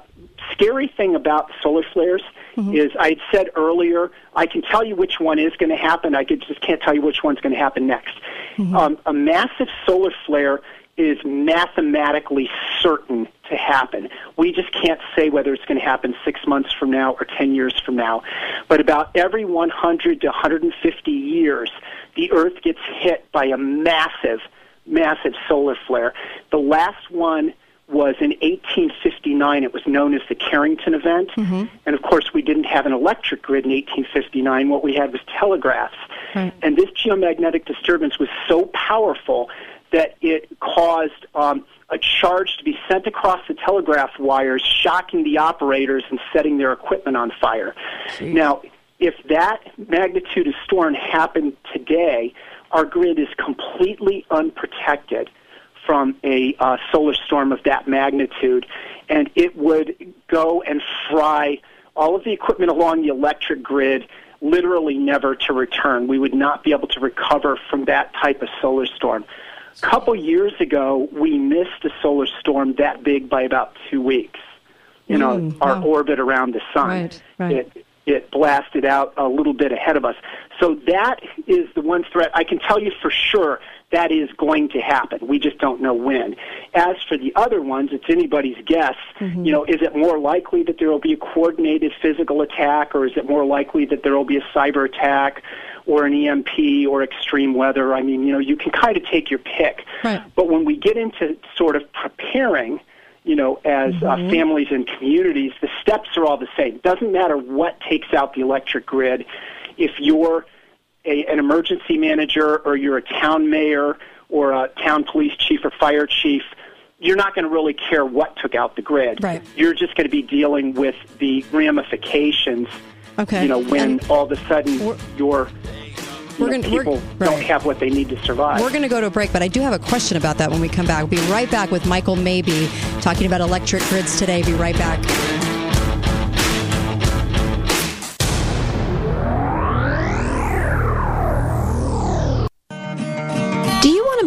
scary thing about solar flares mm-hmm. is I had said earlier, I can tell you which one is going to happen. I could, just can't tell you which one's going to happen next. Mm-hmm. Um, a massive solar flare is mathematically certain to happen. We just can't say whether it's going to happen six months from now or 10 years from now. But about every 100 to 150 years, the Earth gets hit by a massive, massive solar flare. The last one was in 1859. It was known as the Carrington event. And of course, we didn't have an electric grid in 1859. What we had was telegraphs. And this geomagnetic disturbance was so powerful that it caused um, a charge to be sent across the telegraph wires, shocking the operators and setting their equipment on fire. Now, if that magnitude of storm happened today, our grid is completely unprotected from a uh, solar storm of that magnitude, and it would go and fry all of the equipment along the electric grid literally never to return. We would not be able to recover from that type of solar storm. A couple years ago, we missed a solar storm that big by about two weeks. You know, Mm, our wow. orbit around the sun. Right, right. It, it blasted out a little bit ahead of us. So that is the one threat. I can tell you for sure that is going to happen. We just don't know when. As for the other ones, it's anybody's guess. You know, is it more likely that there will be a coordinated physical attack, or is it more likely that there will be a cyber attack, or an EMP, or extreme weather? I mean, you know, you can kind of take your pick. Right. But when we get into sort of preparing, you know, as uh, families and communities, the steps are all the same. Doesn't matter what takes out the electric grid. If you're a, an emergency manager or you're a town mayor or a town police chief or fire chief, you're not going to really care what took out the grid. Right. You're just going to be dealing with the ramifications. Okay. You know, when And all of a sudden your you know, gonna- people don't have what they need to survive. We're going to go to a break, but I do have a question about that when we come back. We'll be right back with Michael Mabee talking about electric grids today. Be right back.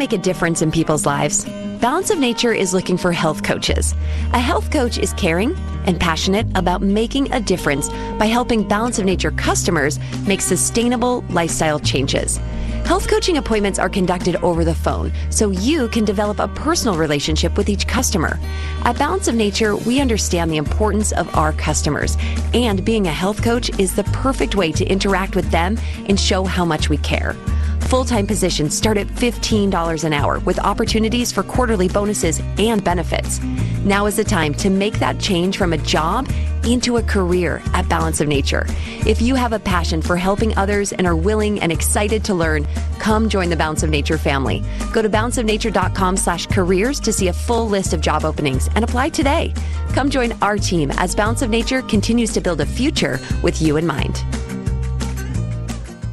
Make a difference in people's lives? Balance of Nature is looking for health coaches. A health coach is caring and passionate about making a difference by helping Balance of Nature customers make sustainable lifestyle changes. Health coaching appointments are conducted over the phone, so you can develop a personal relationship with each customer. At Balance of Nature, we understand the importance of our customers, and being a health coach is the perfect way to interact with them and show how much we care. Full time positions start at $15 an hour with opportunities for quarterly bonuses and benefits. Now is the time to make that change from a job into a career at Balance of Nature. If you have a passion for helping others and are willing and excited to learn, come join the Balance of Nature family. Go to balanceofnature.com slash careers to see a full list of job openings and apply today. Come join our team as Balance of Nature continues to build a future with you in mind.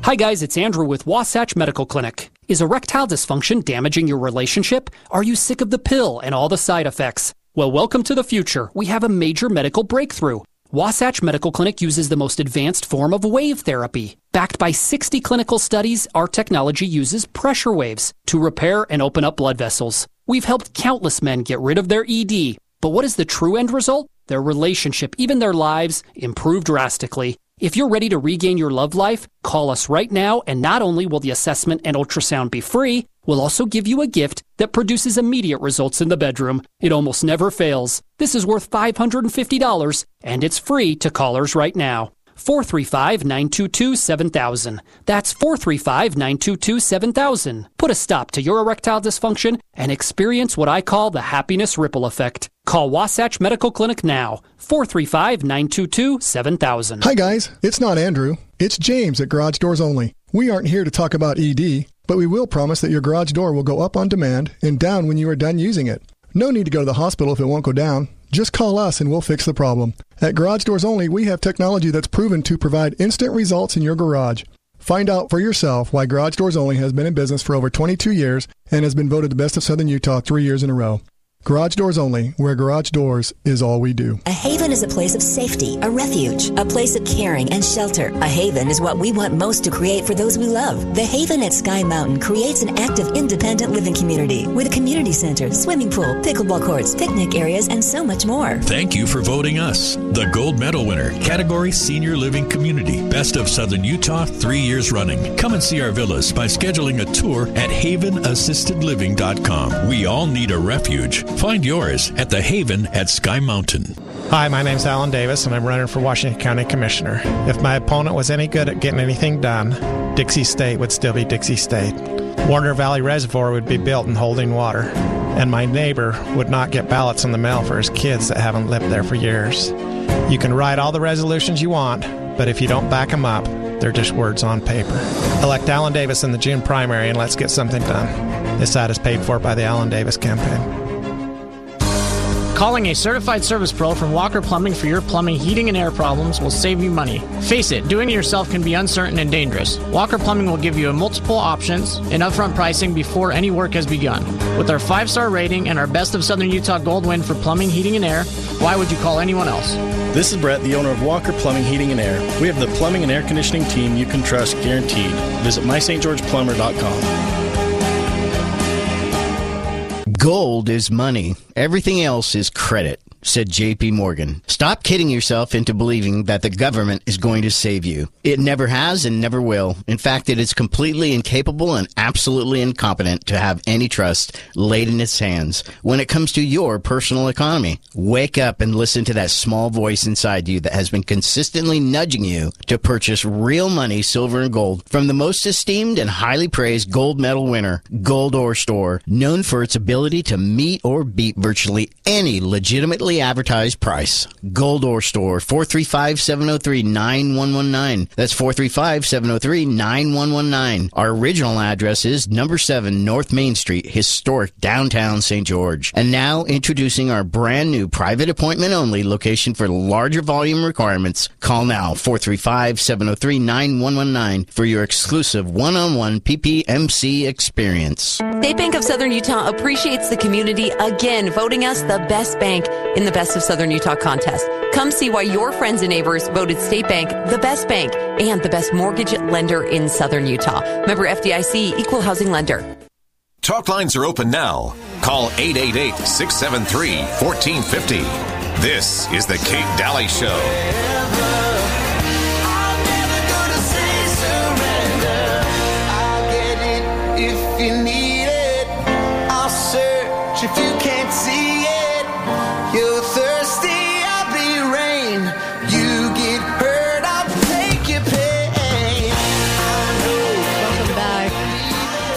Hi, guys, it's Andrew with Wasatch Medical Clinic. Is erectile dysfunction damaging your relationship? Are you sick of the pill and all the side effects? Well, welcome to the future. We have a major medical breakthrough. Wasatch Medical Clinic uses the most advanced form of wave therapy. Backed by 60 clinical studies, our technology uses pressure waves to repair and open up blood vessels. We've helped countless men get rid of their ED. But what is the true end result? Their relationship, even their lives, improve drastically. If you're ready to regain your love life, call us right now, and not only will the assessment and ultrasound be free, we'll also give you a gift that produces immediate results in the bedroom. It almost never fails. This is worth $550, and it's free to callers right now. 435 922 7000. That's 435 922 7000. Put a stop to your erectile dysfunction and experience what I call the happiness ripple effect. Call Wasatch Medical Clinic now. 435 922 7000. Hi, guys. It's not Andrew. It's James at Garage Doors Only. We aren't here to talk about ED, but we will promise that your garage door will go up on demand and down when you are done using it. No need to go to the hospital if it won't go down. Just call us and we'll fix the problem. At Garage Doors Only, we have technology that's proven to provide instant results in your garage. Find out for yourself why Garage Doors Only has been in business for over 22 years and has been voted the best of Southern Utah three years in a row. Garage Doors Only, where garage doors is all we do. A haven is a place of safety, a refuge, a place of caring and shelter. A haven is what we want most to create for those we love. The Haven at Sky Mountain creates an active, independent living community with a community center, swimming pool, pickleball courts, picnic areas, and so much more. Thank you for voting us the gold medal winner, category Senior Living Community, Best of Southern Utah, three years running. Come and see our villas by scheduling a tour at havenassistedliving.com. We all need a refuge. Find yours at the Haven at Sky Mountain. Hi, my name's Alan Davis, and I'm running for Washington County Commissioner. If my opponent was any good at getting anything done, Dixie State would still be Dixie State. Warner Valley Reservoir would be built and holding water, and my neighbor would not get ballots in the mail for his kids that haven't lived there for years. You can write all the resolutions you want, but if you don't back them up, they're just words on paper. Elect Alan Davis in the June primary and let's get something done. This ad is paid for by the Alan Davis campaign. Calling a certified service pro from Walker Plumbing for your plumbing, heating, and air problems will save you money. Face it, doing it yourself can be uncertain and dangerous. Walker Plumbing will give you multiple options and upfront pricing before any work has begun. With our five star rating and our Best of Southern Utah Gold win for plumbing, heating, and air, why would you call anyone else? This is Brett, the owner of Walker Plumbing, Heating, and Air. We have the plumbing and air conditioning team you can trust guaranteed. Visit mystgeorgeplumber.com. Gold is money. Everything else is credit said JP Morgan. Stop kidding yourself into believing that the government is going to save you. It never has and never will. In fact, it is completely incapable and absolutely incompetent to have any trust laid in its hands when it comes to your personal economy. Wake up and listen to that small voice inside you that has been consistently nudging you to purchase real money, silver and gold from the most esteemed and highly praised gold medal winner, Gold Ore Store, known for its ability to meet or beat virtually any legitimately advertised price. Gold Ore Store, 435-703-9119. That's 435-703-9119. Our original address is number 7 North Main Street, historic downtown St. George. And now introducing our brand new private appointment only location for larger volume requirements. Call now 435-703-9119 for your exclusive one-on-one PPMC experience. State Bank of Southern Utah appreciates the community again, voting us the best bank in the Best of Southern Utah contest. Come see why your friends and neighbors voted State Bank the best bank and the best mortgage lender in Southern Utah. Member FDIC, equal housing lender. Talk lines are open now. Call 888 673 1450. This is The Kate Dalley Show.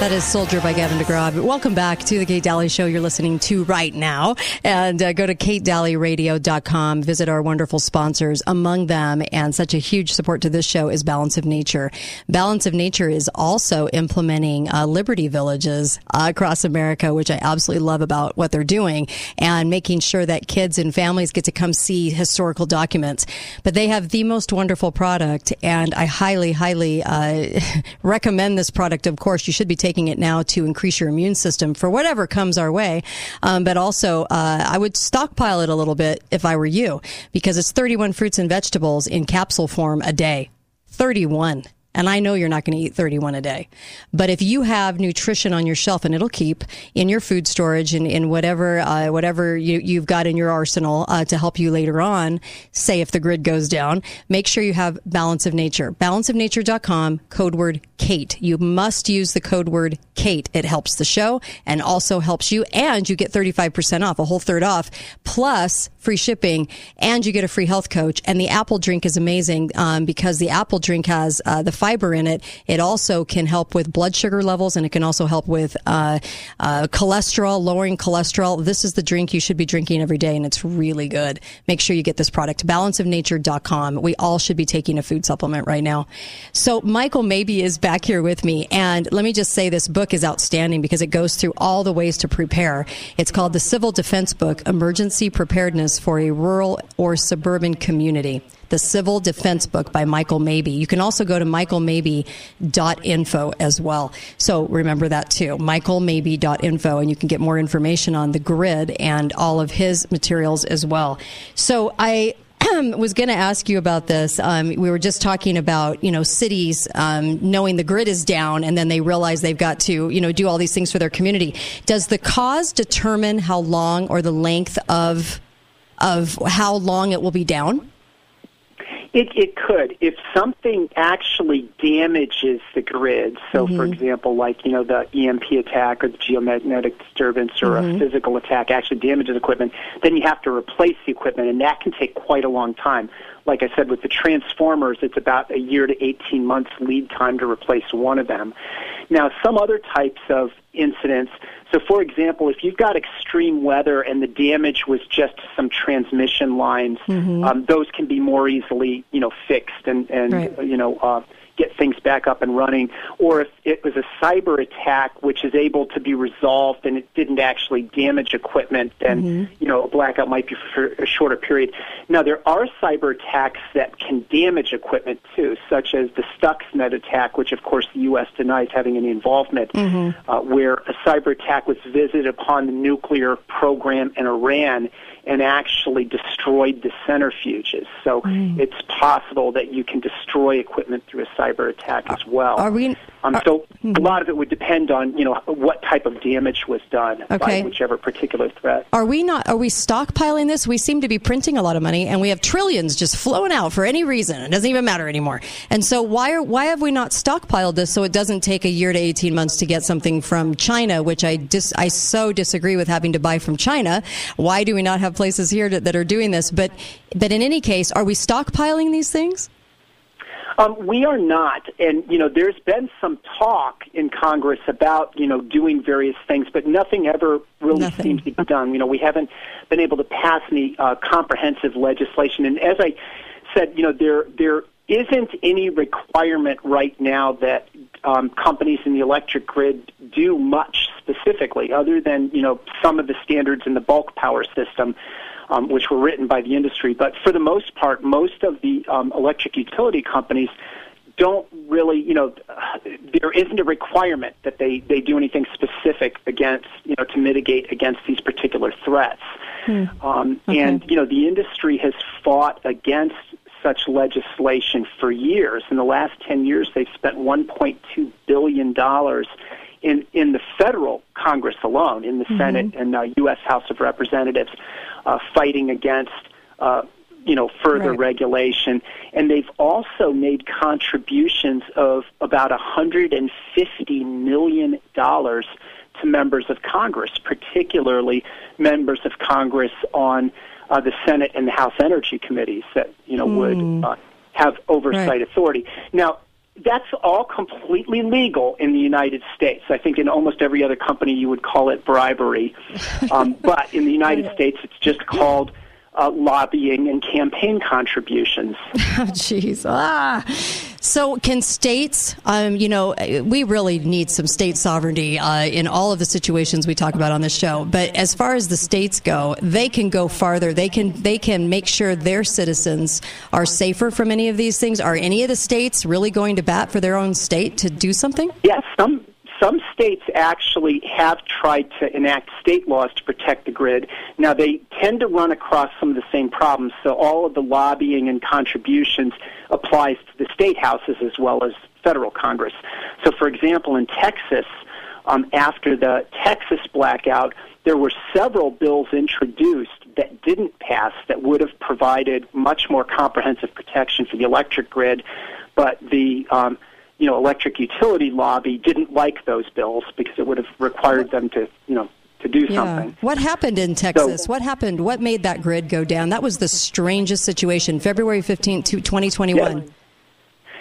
That is Soldier by Gavin DeGraw. Welcome back to the Kate Dalley Show you're listening to right now. And uh, go to katedalleyradio.com. Visit our wonderful sponsors. Among them, and such a huge support to this show, is Balance of Nature. Balance of Nature is also implementing uh, Liberty Villages uh, across America, which I absolutely love about what they're doing, and making sure that kids and families get to come see historical documents. But they have the most wonderful product, and I highly, highly uh, recommend this product. Of course, you should be taking it now to increase your immune system for whatever comes our way. Um, but also, uh, I would stockpile it a little bit if I were you, because it's 31 fruits and vegetables in capsule form a day. 31. And I know you're not going to eat 31 a day. But if you have nutrition on your shelf and it'll keep in your food storage and in whatever, uh, whatever you, you've got in your arsenal uh, to help you later on, say if the grid goes down, make sure you have Balance of Nature. Balanceofnature.com, code word Kate. You must use the code word Kate. It helps the show and also helps you. And you get 35% off, a whole third off, plus free shipping. And you get a free health coach. And the apple drink is amazing um, because the apple drink has uh, the fiber in it. It also can help with blood sugar levels and it can also help with uh, uh, cholesterol, lowering cholesterol. This is the drink you should be drinking every day and it's really good. Make sure you get this product. Balanceofnature.com. We all should be taking a food supplement right now. So Michael Mabee is back here with me. And let me just say this book is outstanding because it goes through all the ways to prepare. It's called the Civil Defense Book, Emergency Preparedness for a Rural or Suburban Community. The Civil Defense Book by Michael Mabee. You can also go to michaelmabee.info as well. So remember that too, michaelmabee.info, and you can get more information on the grid and all of his materials as well. So I was going to ask you about this. Um, we were just talking about you know cities um, knowing the grid is down, and then they realize they've got to you know do all these things for their community. Does the cause determine how long or the length of of how long it will be down? It, it could. If something actually damages the grid, so Mm-hmm. for example, like, you know, the EMP attack or the geomagnetic disturbance or Mhm. a physical attack actually damages equipment, then you have to replace the equipment, and that can take quite a long time. Like I said, with the transformers, it's about a year to 18 months lead time to replace one of them. Now, some other types of incidents, so for example, if you've got extreme weather and the damage was just some transmission lines, Mm-hmm. um, those can be more easily, you know, fixed and, and Right. you know, uh, get things back up and running. Or if it was a cyber attack which is able to be resolved and it didn't actually damage equipment, then, Mm-hmm. you know, a blackout might be for a shorter period. Now, there are cyber attacks that can damage equipment too, such as the Stuxnet attack, which of course the U.S. denies having any involvement, uh, where a cyber attack was visited upon the nuclear program in Iran and actually destroyed the centrifuges. So it's possible that you can destroy equipment through a cyber attack as well. Are we? Um, so a lot of it would depend on you know what type of damage was done Okay. by whichever particular threat. Are we not? Are we stockpiling this? We seem to be printing a lot of money, and we have trillions just flowing out for any reason. It doesn't even matter anymore. And so, why are why have we not stockpiled this so it doesn't take a year to eighteen months to get something from China? Which I dis, I so disagree with having to buy from China. Why do we not have places here that, that are doing this? But but in any case, are we stockpiling these things? Um, we are not, and you know, there's been some talk in Congress about you know doing various things, but nothing ever really seems to be done. You know, we haven't been able to pass any uh, comprehensive legislation, and as I said, you know, there there isn't any requirement right now that um, companies in the electric grid do much specifically, other than you know some of the standards in the bulk power system um, which were written by the industry. But for the most part, most of the um, electric utility companies don't really, you know, there isn't a requirement that they, they do anything specific against, you know, to mitigate against these particular threats. Um, And, you know, the industry has fought against such legislation for years. In the last 10 years, they've spent $1.2 billion in, in the federal Congress alone, in the Senate and uh, U.S. House of Representatives, uh, fighting against, uh, you know, further Right. regulation. And they've also made contributions of about $150 million to members of Congress, particularly members of Congress on uh, the Senate and the House Energy Committees that, you know, would uh, have oversight Right. authority. Now, that's all completely legal in the United States. I think in almost every other company you would call it bribery. Um, but in the United States, it's just called uh, lobbying and campaign contributions. Oh, jeez. Ah. So, can states, um, you know, we really need some state sovereignty uh, in all of the situations we talk about on this show. But as far as the states go, they can go farther. They can they can make sure their citizens are safer from any of these things. Are any of the states really going to bat for their own state to do something? Yes, some some states actually have tried to enact state laws to protect the grid. Now they tend to run across some of the same problems. So all of the lobbying and contributions applies to the state houses as well as federal Congress. So for example, in Texas, um, after the Texas blackout, there were several bills introduced that didn't pass that would have provided much more comprehensive protection for the electric grid, but the um, you know electric utility lobby didn't like those bills because it would have required them to you know to do something. What happened in Texas? what happened? What made that grid go down? That was the strangest situation. February 15th, 2021.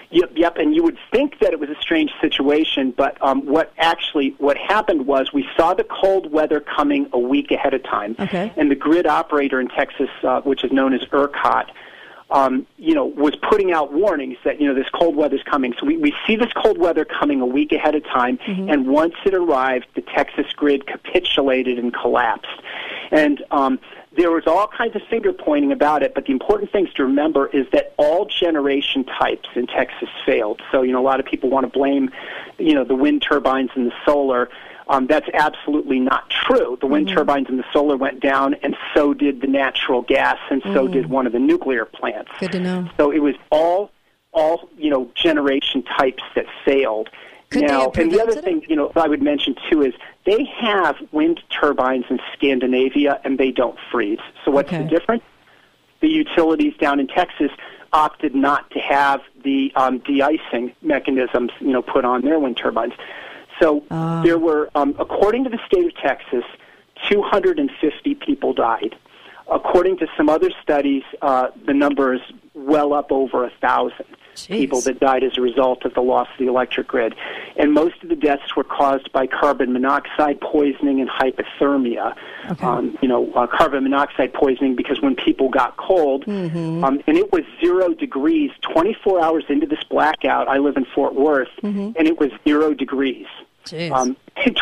Yep, yep. And you would think that it was a strange situation, but um, what actually what happened was we saw the cold weather coming a week ahead of time, Okay. and the grid operator in Texas, uh, which is known as ERCOT, um, you know, was putting out warnings that you know this cold weather's coming. So we, we see this cold weather coming a week ahead of time, and once it arrived, the Texas grid capitulated and collapsed. And um, there was all kinds of finger pointing about it, but the important things to remember is that all generation types in Texas failed. So, you know, a lot of people want to blame, you know, the wind turbines and the solar. Um, that's absolutely not true. The wind Mm-hmm. turbines and the solar went down, and so did the natural gas, and so Mm. did one of the nuclear plants. Good to know. So it was all, all you know, generation types that failed. Could now, and the other prevented thing you know I would mention too is they have wind turbines in Scandinavia, and they don't freeze. So what's Okay. the difference? The utilities down in Texas opted not to have the um, de-icing mechanisms, you know, put on their wind turbines. So Ah. there were, um, according to the state of Texas, 250 people died. According to some other studies, uh, the number is well up over a thousand people that died as a result of the loss of the electric grid. And most of the deaths were caused by carbon monoxide poisoning and hypothermia. Um, you know, uh, carbon monoxide poisoning because when people got cold, Mm-hmm. um, and it was zero degrees 24 hours into this blackout. I live in Fort Worth, Mm-hmm. and it was zero degrees. Um,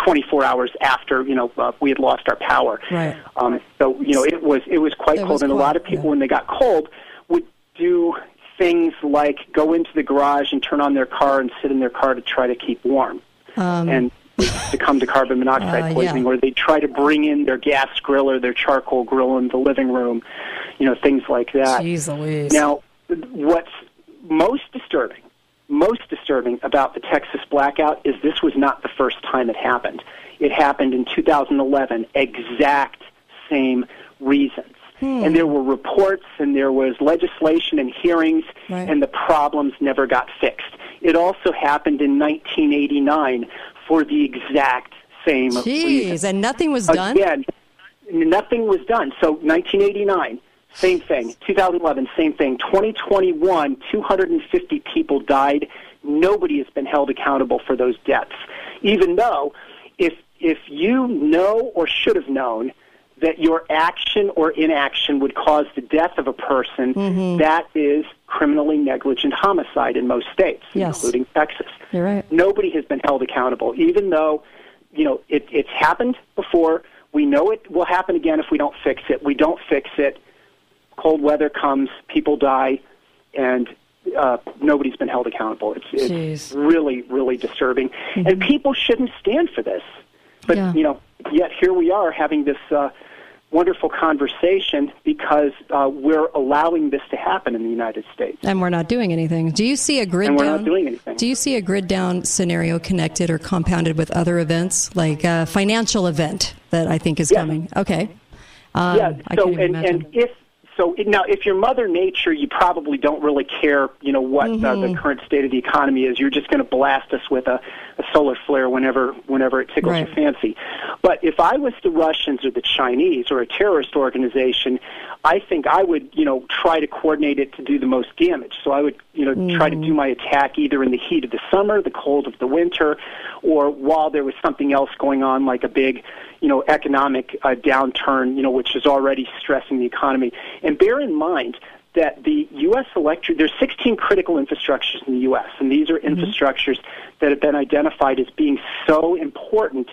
24 hours after you know uh, we had lost our power. Right. Um, so you know it was it was quite It cold, was and a lot of people when they got cold would do things like go into the garage and turn on their car and sit in their car to try to keep warm, Um, and succumb to carbon monoxide Uh, yeah. poisoning, or they try to bring in their gas grill or their charcoal grill in the living room, you know things like that. Jeez Louise. Now, what's most disturbing, most disturbing about the Texas blackout is this was not the first time it happened. It happened in 2011, exact same reasons. Hmm. And there were reports and there was legislation and hearings, Right. and the problems never got fixed. It also happened in 1989 for the exact same reason. Jeez, and nothing was done. Again, nothing was done. So 1989, same thing. 2011, same thing. 2021, 250 people died. Nobody has been held accountable for those deaths. Even though, if if you know or should have known that your action or inaction would cause the death of a person, Mm-hmm. that is criminally negligent homicide in most states, Yes. including Texas You're right. nobody has been held accountable, even though, you know, it, it's happened before. We know it will happen again if we don't fix it. We don't fix it. Cold weather comes, people die, and uh, nobody's been held accountable. It's, it's really, really disturbing. And people shouldn't stand for this. But, Yeah. you know, yet here we are having this uh, wonderful conversation because uh, we're allowing this to happen in the United States. And we're not doing anything. Do you see a grid And we're down? not doing anything. Do you see a grid down scenario connected or compounded with other events, like a financial event that I think is coming? Okay. Um, yeah. I So and and if so now if you're Mother Nature, you probably don't really care. You know what uh, Mm-hmm. the current state of the economy is. You're just going to blast us with a, a solar flare whenever whenever it tickles Right. your fancy. But if I was the Russians or the Chinese or a terrorist organization, I think I would you know try to coordinate it to do the most damage. So I would you know try to do my attack either in the heat of the summer, the cold of the winter, or while there was something else going on like a big you know, economic uh, downturn, you know, which is already stressing the economy. And bear in mind that the U.S. electric, there's 16 critical infrastructures in the U.S., and these are infrastructures that have been identified as being so important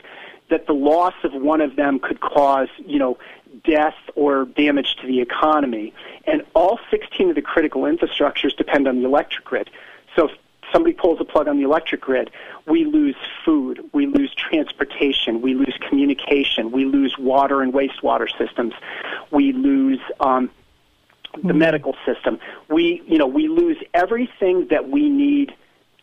that the loss of one of them could cause, you know, death or damage to the economy. And all 16 of the critical infrastructures depend on the electric grid. So if somebody pulls a plug on the electric grid, we lose food, we lose transportation, we lose communication, we lose water and wastewater systems, we lose um, the mm-hmm. medical system. We, you know, we lose everything that we need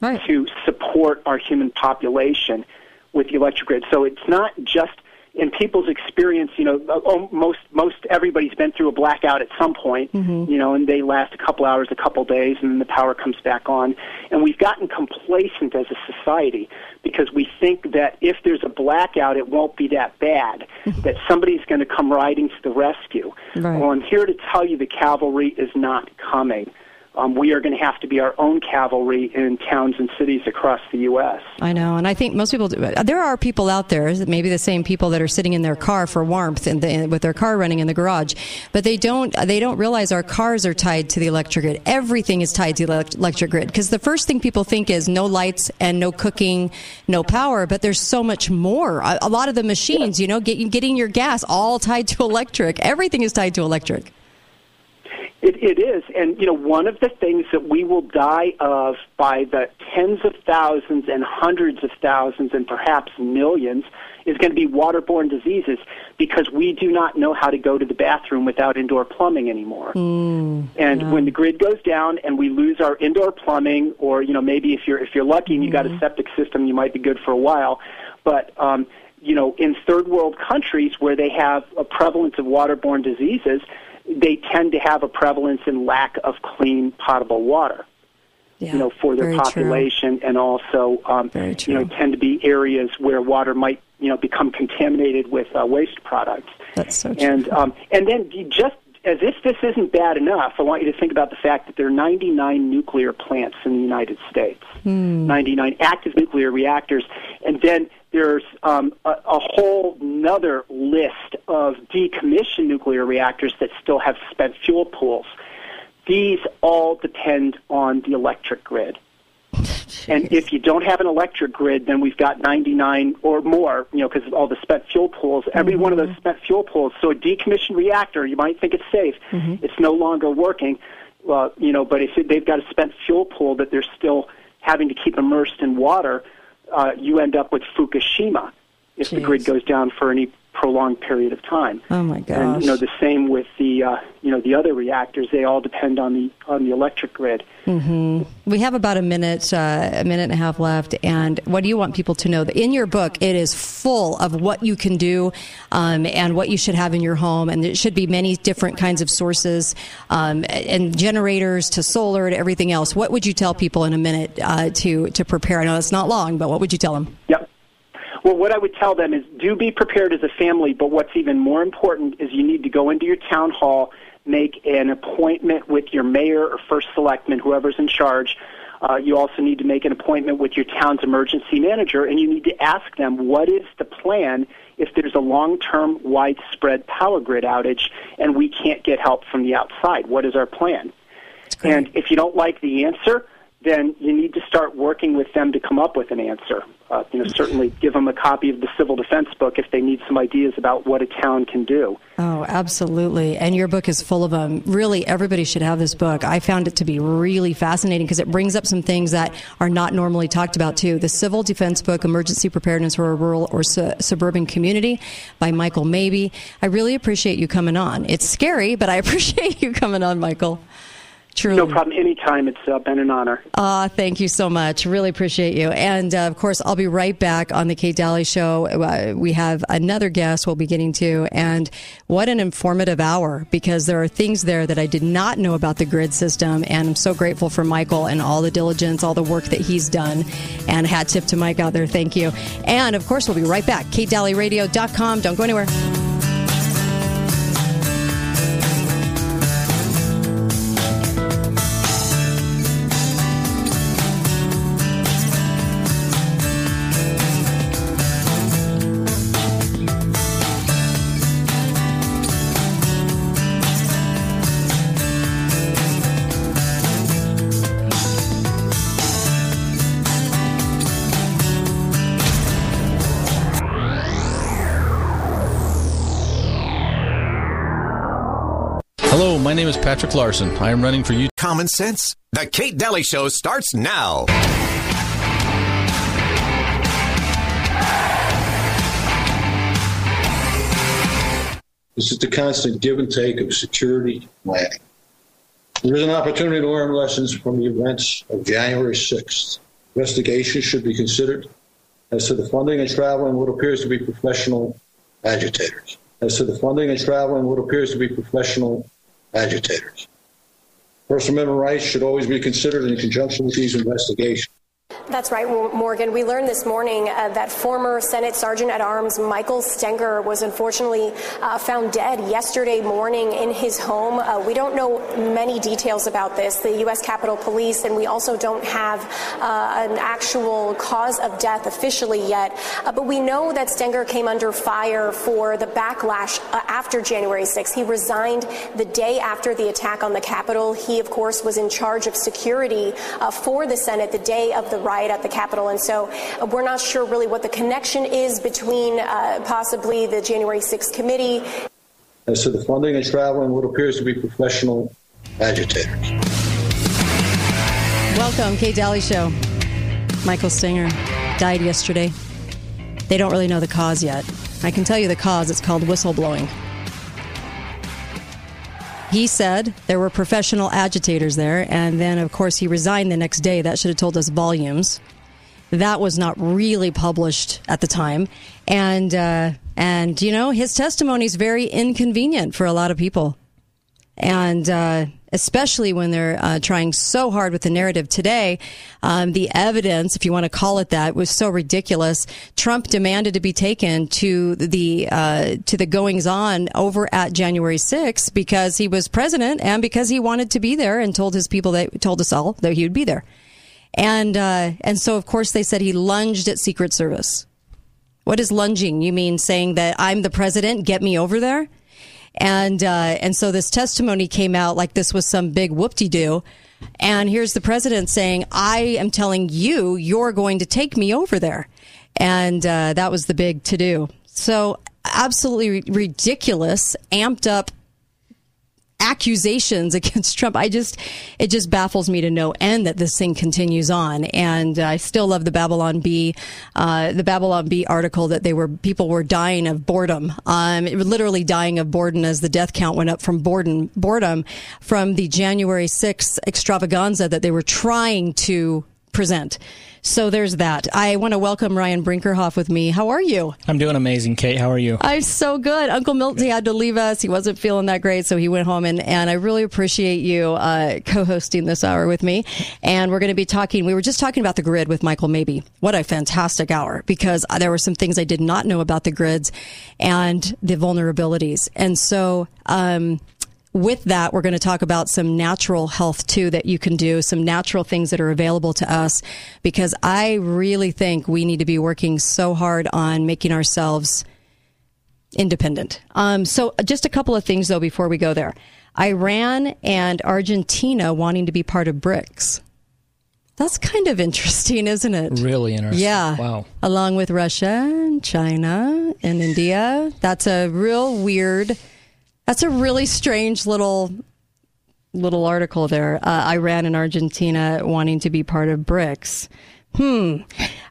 to support our human population with the electric grid. So it's not just in people's experience, you know, oh, most most everybody's been through a blackout at some point, mm-hmm. you know, and they last a couple hours, a couple days, and then the power comes back on. And we've gotten complacent as a society because we think that if there's a blackout, it won't be that bad, that somebody's going to come riding to the rescue. Right. Well, I'm here to tell you the cavalry is not coming. Um, we are going to have to be our own cavalry in towns and cities across the U.S. I know, and I think most people. Do, there are people out there, maybe the same people that are sitting in their car for warmth and the, with their car running in the garage, but they don't. They don't realize our cars are tied to the electric grid. Everything is tied to the electric grid because the first thing people think is no lights and no cooking, no power. But there's so much more. A, a lot of the machines, you know, get, getting your gas all tied to electric. Everything is tied to electric. It, it is, and you know, one of the things that we will die of by the tens of thousands and hundreds of thousands and perhaps millions is going to be waterborne diseases because we do not know how to go to the bathroom without indoor plumbing anymore. Mm, and yeah. when the grid goes down and we lose our indoor plumbing, or you know, maybe if you're if you're lucky and you got a Mm-hmm. septic system, you might be good for a while, but um, you know, in third world countries where they have a prevalence of waterborne diseases, they tend to have a prevalence in lack of clean potable water. Yeah, you know, for their very true. population, and also, um, you know, tend to be areas where water might, you know, become contaminated with uh, waste products. That's so true. And um, and then just as if this isn't bad enough, I want you to think about the fact that there are 99 nuclear plants in the United States. Hmm. 99 active nuclear reactors, and then there's um, a, a whole another list of decommissioned nuclear reactors that still have spent fuel pools. These all depend on the electric grid. And if you don't have an electric grid, then we've got 99 or more, you know, because of all the spent fuel pools. Every one of those spent fuel pools. So a decommissioned reactor, you might think it's safe. It's no longer working, well, you know, but if they've got a spent fuel pool that they're still having to keep immersed in water, uh, you end up with Fukushima if the grid goes down for any prolonged period of time. Oh my And gosh. you know the same with the uh, you know the other reactors; they all depend on the on the electric grid. hmm We have about a minute, uh, a minute and a half left. And what do you want people to know? In your book, it is full of what you can do um, and what you should have in your home. And there should be many different kinds of sources um, and generators to solar to everything else. What would you tell people in a minute uh, to to prepare? I know it's not long, but what would you tell them? Yep. Well, what I would tell them is do be prepared as a family, but what's even more important is you need to go into your town hall, make an appointment with your mayor or first selectman, whoever's in charge. Uh, you also need to make an appointment with your town's emergency manager, and you need to ask them what is the plan if there's a long-term, widespread power grid outage and we can't get help from the outside. What is our plan? And if you don't like the answer, then you need to start working with them to come up with an answer. Uh, you know, certainly give them a copy of the civil defense book if they need some ideas about what a town can do. Oh, absolutely. And your book is full of them. Really, everybody should have this book. I found it to be really fascinating because it brings up some things that are not normally talked about, too. The Civil Defense Book, Emergency Preparedness for a Rural or Su- Suburban Community by Michael Mabee. I really appreciate you coming on. It's scary, but I appreciate you coming on, Michael. Truly. No problem. Anytime. It's uh, been an honor. Ah, thank you so much. Really appreciate you. And uh, of course, I'll be right back on the Kate Dalley Show. Uh, we have another guest we'll be getting to, and what an informative hour because there are things there that I did not know about the grid system, and I'm so grateful for Michael and all the diligence, all the work that he's done. And hat tip to Mike out there. Thank you. And of course, we'll be right back. KateDalleyRadio.com. Don't go anywhere. Name is Patrick Larson. I am running for you. Common sense. The Kate Dalley Show starts now. This is the constant give and take of security planning. There is an opportunity to learn lessons from the events of January 6th. Investigation should be considered as to the funding and traveling what appears to be professional agitators. As to the funding and traveling what appears to be professional agitators. First Amendment rights should always be considered in conjunction with these investigations. That's right, Morgan. We learned this morning uh, that former Senate Sergeant at Arms Michael Stenger was unfortunately uh, found dead yesterday morning in his home. Uh, we don't know many details about this, the U.S. Capitol Police, and we also don't have uh, an actual cause of death officially yet. Uh, but we know that Stenger came under fire for the backlash uh, after January 6th. He resigned the day after the attack on the Capitol. He, of course, was in charge of security for the Senate the day of the riot riot at the Capitol. And so uh, we're not sure really what the connection is between uh, possibly the January 6th committee. As to the funding and traveling, what appears to be professional agitators. Welcome, Kate Dalley Show. Michael Stenger died yesterday. They don't really know the cause yet. I can tell you the cause. It's called whistleblowing. He said there were professional agitators there, and then, of course, he resigned the next day. That should have told us volumes. That was not really published at the time, and uh, and you know his testimony is very inconvenient for a lot of people, and uh, especially when they're uh, trying so hard with the narrative today. Um, the evidence, if you want to call it that, was so ridiculous. Trump demanded to be taken to the uh, to the goings on over at January 6th because he was president and because he wanted to be there and told his people that told us all that he would be there. And uh, and so of course they said he lunged at Secret Service. What is lunging? You mean saying that I'm the president? Get me over there? And, uh, and so this testimony came out like this was some big whoop de doo. And here's the president saying, I am telling you, you're going to take me over there. And uh, that was the big to do. So absolutely ridiculous, amped up accusations against Trump. I just, it just baffles me to no end that this thing continues on. And I still love the Babylon Bee, uh, the Babylon Bee article that they were, people were dying of boredom. Um, literally dying of boredom as the death count went up from boredom, boredom from the January 6th extravaganza that they were trying to present. So there's that. I want to welcome Ryan Brinkerhoff with me. How are you? I'm doing amazing, Kate. How are you? I'm so good. Uncle Milty had to leave us. He wasn't feeling that great, so he went home. And, and I really appreciate you uh, co hosting this hour with me. And we're going to be talking, we were just talking about the grid with Michael Mabee. What a fantastic hour because there were some things I did not know about the grids and the vulnerabilities. And so, um, with that, we're going to talk about some natural health too that you can do, some natural things that are available to us, because I really think we need to be working so hard on making ourselves independent. Um, so, just a couple of things though before we go there Iran and Argentina wanting to be part of BRICS. That's kind of interesting, isn't it? Really interesting. Yeah. Wow. Along with Russia and China and India. That's a real weird that's a really strange little little article there. Uh, Iran and Argentina wanting to be part of BRICS. Hmm.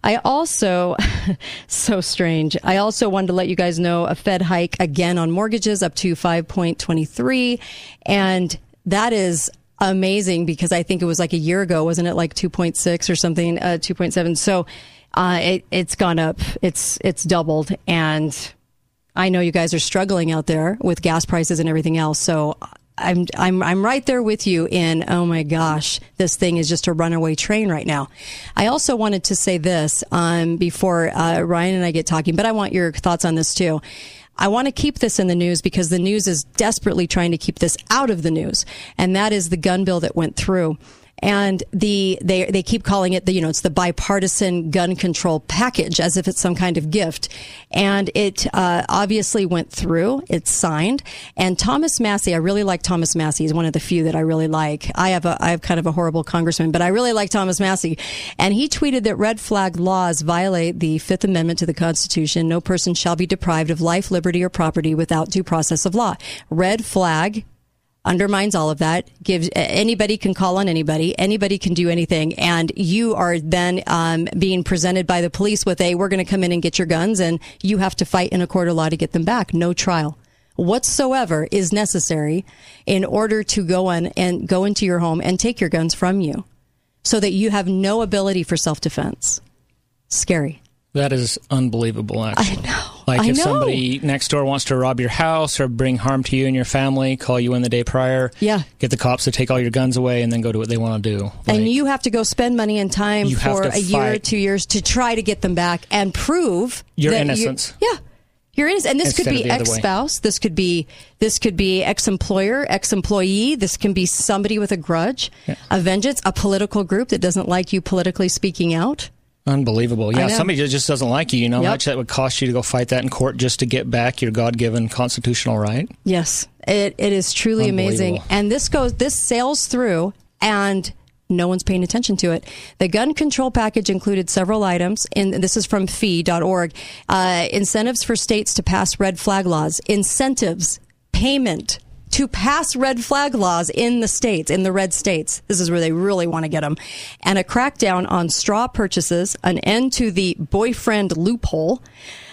I also, so strange. I also wanted to let you guys know a Fed hike again on mortgages up to 5.23. And that is amazing because I think it was like a year ago, wasn't it like 2.6 or something, uh, 2.7. So, uh, it, it's gone up. It's, it's doubled. And I know you guys are struggling out there with gas prices and everything else. So I'm I'm I'm right there with you in oh my gosh, this thing is just a runaway train right now. I also wanted to say this um, before uh, Ryan and I get talking, but I want your thoughts on this too. I want to keep this in the news because the news is desperately trying to keep this out of the news, and that is the gun bill that went through and the they they keep calling it the you know it's the bipartisan gun control package as if it's some kind of gift, and it uh, obviously went through. It's signed, and Thomas Massie. I really like Thomas Massie. He's one of the few that I really like. I have a I have kind of a horrible congressman, but I really like Thomas Massie, and he tweeted that red flag laws violate the Fifth Amendment to the Constitution. No person shall be deprived of life, liberty, or property without due process of law. Red flag undermines all of that. Gives anybody can call on anybody, anybody can do anything, and you are then um, being presented by the police with a "we're going to come in and get your guns," and you have to fight in a court of law to get them back. No trial whatsoever is necessary in order to go on and go into your home and take your guns from you, so that you have no ability for self defense. Scary. That is unbelievable, actually. I know. Like I if know. somebody next door wants to rob your house or bring harm to you and your family, call you in the day prior. Yeah. Get the cops to take all your guns away and then go do what they want to do. and you have to go spend money and time for a year or two years to try to get them back and prove Your innocence. yeah. You're innocent. And this could be of the other way. ex-spouse. This could be this could be ex-employer, ex-employee. This can be somebody with a grudge, a vengeance, a political group that doesn't like you politically speaking out. Unbelievable. Yeah, somebody just doesn't like you. You know how Yep. much that would cost you to go fight that in court just to get back your God given constitutional right? Yes, it, it is truly amazing. And this goes, this sails through, and no one's paying attention to it. The gun control package included several items, and this is from fee.org. Uh, incentives for states to pass red flag laws, incentives, payment to pass red flag laws in the states, in the red states. This is where they really want to get them. And a crackdown on straw purchases, an end to the boyfriend loophole.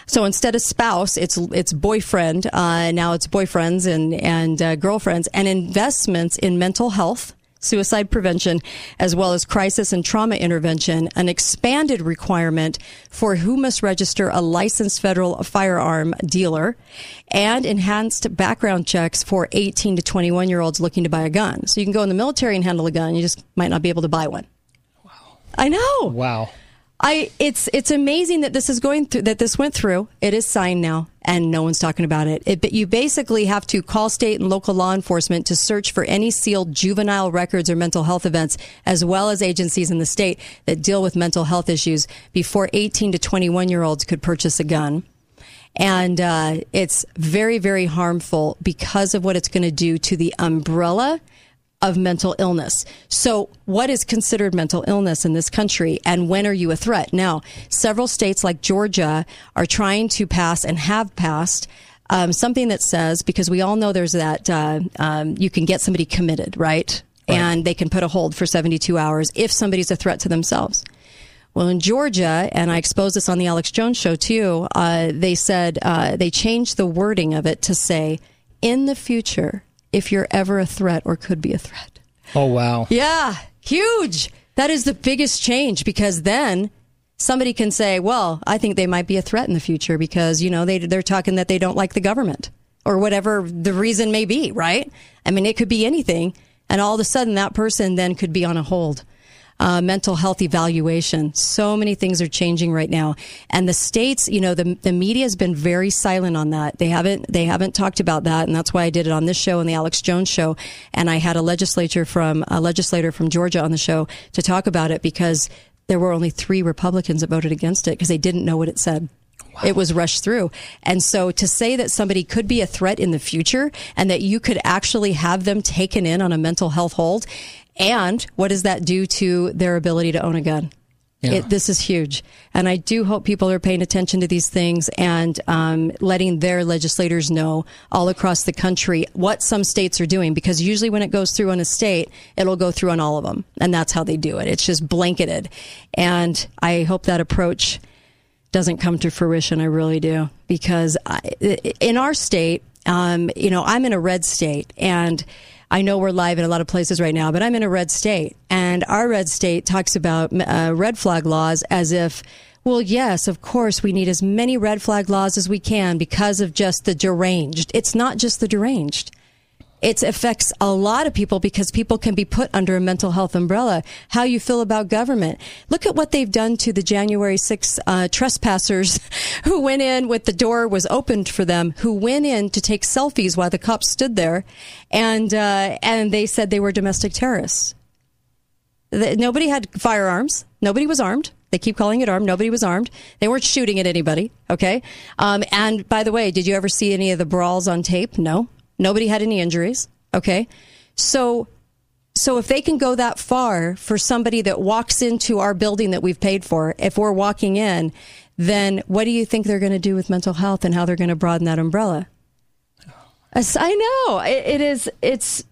So instead of spouse, it's it's boyfriend. Uh, now it's boyfriends and and uh, girlfriends, and investments in mental health, suicide prevention, as well as crisis and trauma intervention. An expanded requirement for who must register a licensed federal firearm dealer, and enhanced background checks for 18 to 21 year olds looking to buy a gun. So you can go in the military and handle a gun. You just might not be able to buy one. Wow. I know. Wow. I it's it's amazing that this is going through that this went through. It is signed now, and no one's talking about it. it. But you basically have to call state and local law enforcement to search for any sealed juvenile records or mental health events, as well as agencies in the state that deal with mental health issues before 18 to 21 year olds could purchase a gun. And uh, it's very, very harmful because of what it's going to do to the umbrella of mental illness. So, what is considered mental illness in this country, and when are you a threat? Now, several states like Georgia are trying to pass and have passed. Um, something that says because we all know there's that uh, um, you can get somebody committed, right? And they can put a hold for 72 hours if somebody's a threat to themselves. Well, in Georgia, and I exposed this on the Alex Jones show too, uh, they said uh, they changed the wording of it to say, in the future, if you're ever a threat or could be a threat. Oh, wow. Yeah, huge. That is the biggest change because then somebody can say, well, I think they might be a threat in the future because, you know, they, they're talking that they don't like the government or whatever the reason may be, right? I mean, it could be anything. And all of a sudden, that person then could be on a hold. Uh, mental health evaluation. So many things are changing right now, and the states, you know, the the media has been very silent on that. They haven't they haven't talked about that, and that's why I did it on this show and the Alex Jones show. And I had a legislature from a legislator from Georgia on the show to talk about it because there were only three Republicans that voted against it because they didn't know what it said. It was rushed through. And so to say that somebody could be a threat in the future and that you could actually have them taken in on a mental health hold, and what does that do to their ability to own a gun? Yeah. It, this is huge. And I do hope people are paying attention to these things and um, letting their legislators know all across the country what some states are doing. Because usually when it goes through on a state, it'll go through on all of them. And that's how they do it. It's just blanketed. And I hope that approach doesn't come to fruition. I really do. Because I, in our state, um, you know, I'm in a red state and I know we're live in a lot of places right now, but I'm in a red state and our red state talks about uh, red flag laws as if, well, yes, of course, we need as many red flag laws as we can because of just the deranged. It's not just the deranged. It affects a lot of people because people can be put under a mental health umbrella. How you feel about government. Look at what they've done to the January 6 uh, trespassers who went in with the door was opened for them, who went in to take selfies while the cops stood there, and uh, and they said they were domestic terrorists. The- Nobody had firearms. Nobody was armed. They keep calling it armed. Nobody was armed. They weren't shooting at anybody. Okay. Um, and by the way, did you ever see any of the brawls on tape? No. Nobody had any injuries. Okay. So, so if they can go that far for somebody that walks into our building that we've paid for, if we're walking in, then what do you think they're going to do with mental health and how they're going to broaden that umbrella? Oh. As- I know it, it is. It's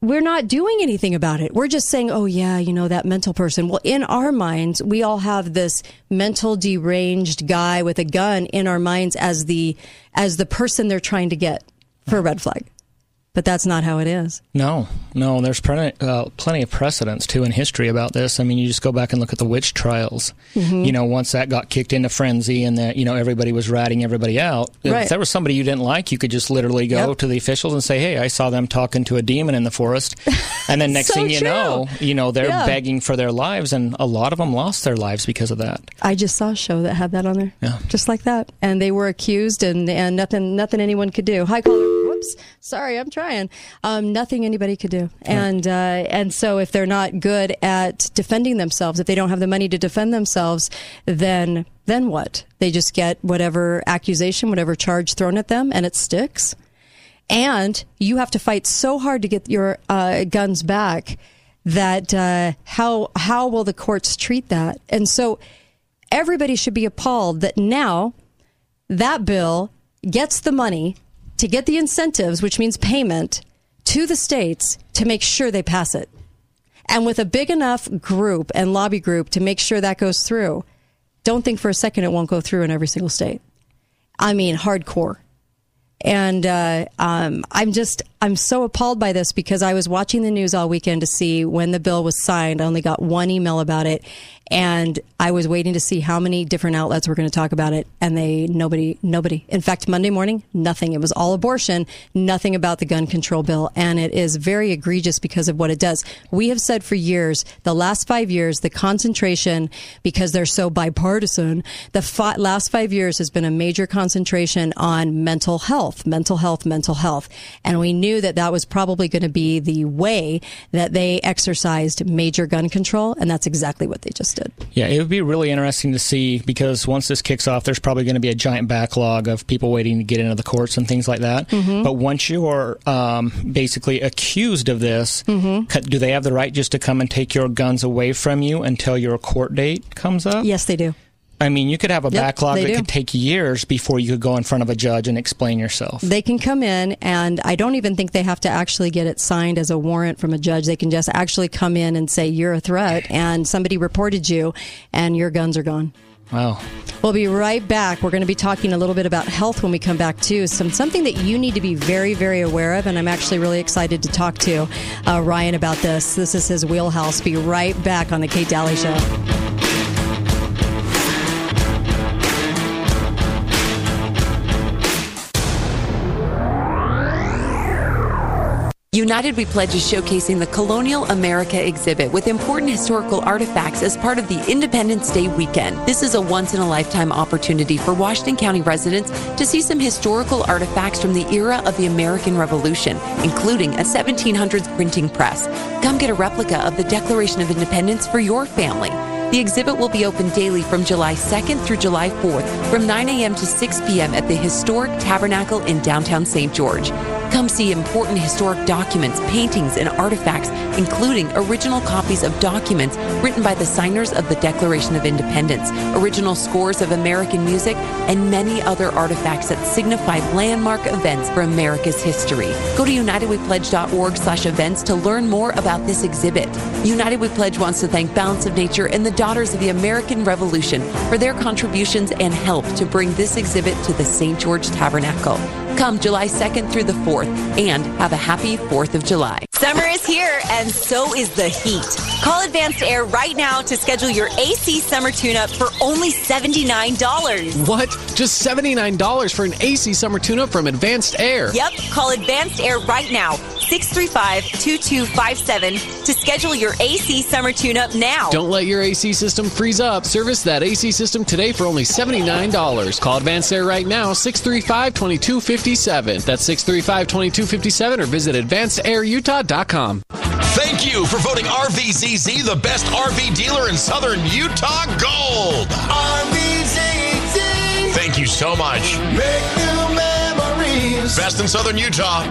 we're not doing anything about it. We're just saying, oh, yeah, you know, that mental person. Well, in our minds, we all have this mental deranged guy with a gun in our minds as the, as the person they're trying to get for a red flag. but that's not how it is. No, no. There's plenty, uh, plenty of precedents too in history about this. I mean, you just go back and look at the witch trials. Mhm. You know, once that got kicked into frenzy and that you know everybody was ratting everybody out. Right. If there was somebody you didn't like, you could just literally go Yep. to the officials and say, "Hey, I saw them talking to a demon in the forest," and then next So thing you true. know, you know they're Yeah. begging for their lives, and a lot of them lost their lives because of that. I just saw a show that had that on there. Yeah. Just like that. And they were accused and, and nothing nothing anyone could do. Hi caller. Whoops. Sorry, I'm trying. Um, nothing anybody could do. And uh, and so if they're not good at defending themselves, if they don't have the money to defend themselves, then then what? They just get whatever accusation, whatever charge thrown at them and it sticks. And you have to fight so hard to get your uh, guns back that uh, how how will the courts treat that? And so everybody should be appalled that now that bill gets the money to get the incentives, which means payment to the states to make sure they pass it. And with a big enough group and lobby group to make sure that goes through, don't think for a second it won't go through in every single state. I mean, hardcore. And uh, um, I'm just, I'm so appalled by this because I was watching the news all weekend to see when the bill was signed. I only got one email about it. And I was waiting to see how many different outlets were going to talk about it. And they, nobody, nobody. In fact, Monday morning, nothing. It was all abortion, nothing about the gun control bill. And it is very egregious because of what it does. We have said for years, the last five years, the concentration, because they're so bipartisan, the fi- last five years has been a major concentration on mental health, mental health, mental health. And we knew that that was probably going to be the way that they exercised major gun control. And that's exactly what they just did. Yeah, it would be really interesting to see because once this kicks off, there's probably going to be a giant backlog of people waiting to get into the courts and things like that. Mhm. But once you're um, basically accused of this, Mhm. do they have the right just to come and take your guns away from you until your court date comes up? Yes, they do. I mean, you could have a Yep, backlog that do. could take years before you could go in front of a judge and explain yourself. They can come in, and I don't even think they have to actually get it signed as a warrant from a judge. They can just actually come in and say, You're a threat, and somebody reported you, and your guns are gone. Wow. We'll be right back. We're going to be talking a little bit about health when we come back too. Some something that you need to be very, very aware of, and I'm actually really excited to talk to uh, Ryan about this. This is his wheelhouse. Be right back on the Kate Dalley Show. United We Pledge is showcasing the Colonial America exhibit with important historical artifacts as part of the Independence Day weekend. This is a once in a lifetime opportunity for Washington County residents to see some historical artifacts from the era of the American Revolution, including a 1700s printing press. Come get a replica of the Declaration of Independence for your family. The exhibit will be open daily from July 2nd through July 4th from 9 a.m. to 6 p.m. at the Historic Tabernacle in downtown St. George. Come see important historic documents, paintings, and artifacts, including original copies of documents written by the signers of the Declaration of Independence, original scores of American music, and many other artifacts that signify landmark events for America's history. Go to unitedwepledge.org slash events to learn more about this exhibit. United We Pledge wants to thank Balance of Nature and the Daughters of the American Revolution for their contributions and help to bring this exhibit to the St. George Tabernacle. Come July 2nd through the 4th and have a happy 4th of July. Summer is here, and so is the heat. Call Advanced Air right now to schedule your AC summer tune-up for only $79. What? Just $79 for an AC summer tune-up from Advanced Air. Yep, call Advanced Air right now, 635-2257 to schedule your AC summer tune-up now. Don't let your AC system freeze up. Service that AC system today for only $79. Call Advanced Air right now, 635-2257. That's 635-2257 or visit advancedAirUtah.com. Thank you for voting RVZZ the best RV dealer in southern Utah Gold. RVZZ. Thank you so much. Best in southern Utah.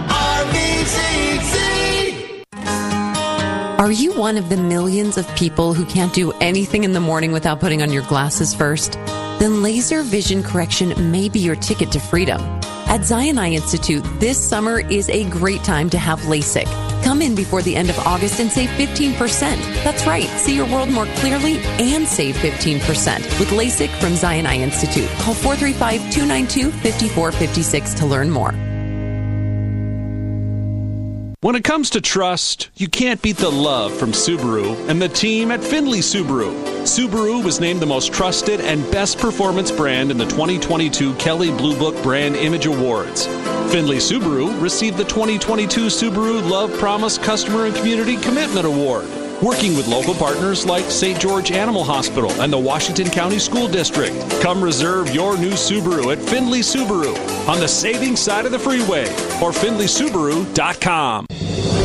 Are you one of the millions of people who can't do anything in the morning without putting on your glasses first? Then laser vision correction may be your ticket to freedom. At Zion Eye Institute, this summer is a great time to have LASIK. Come in before the end of August and save 15%. That's right, see your world more clearly and save 15% with LASIK from Zion Eye Institute. Call 435 292 5456 to learn more. When it comes to trust, you can't beat the love from Subaru and the team at Findlay Subaru. Subaru was named the most trusted and best performance brand in the 2022 Kelley Blue Book Brand Image Awards. Findlay Subaru received the 2022 Subaru Love Promise Customer and Community Commitment Award working with local partners like St. George Animal Hospital and the Washington County School District. Come reserve your new Subaru at Findlay Subaru on the saving side of the freeway or findlaysubaru.com.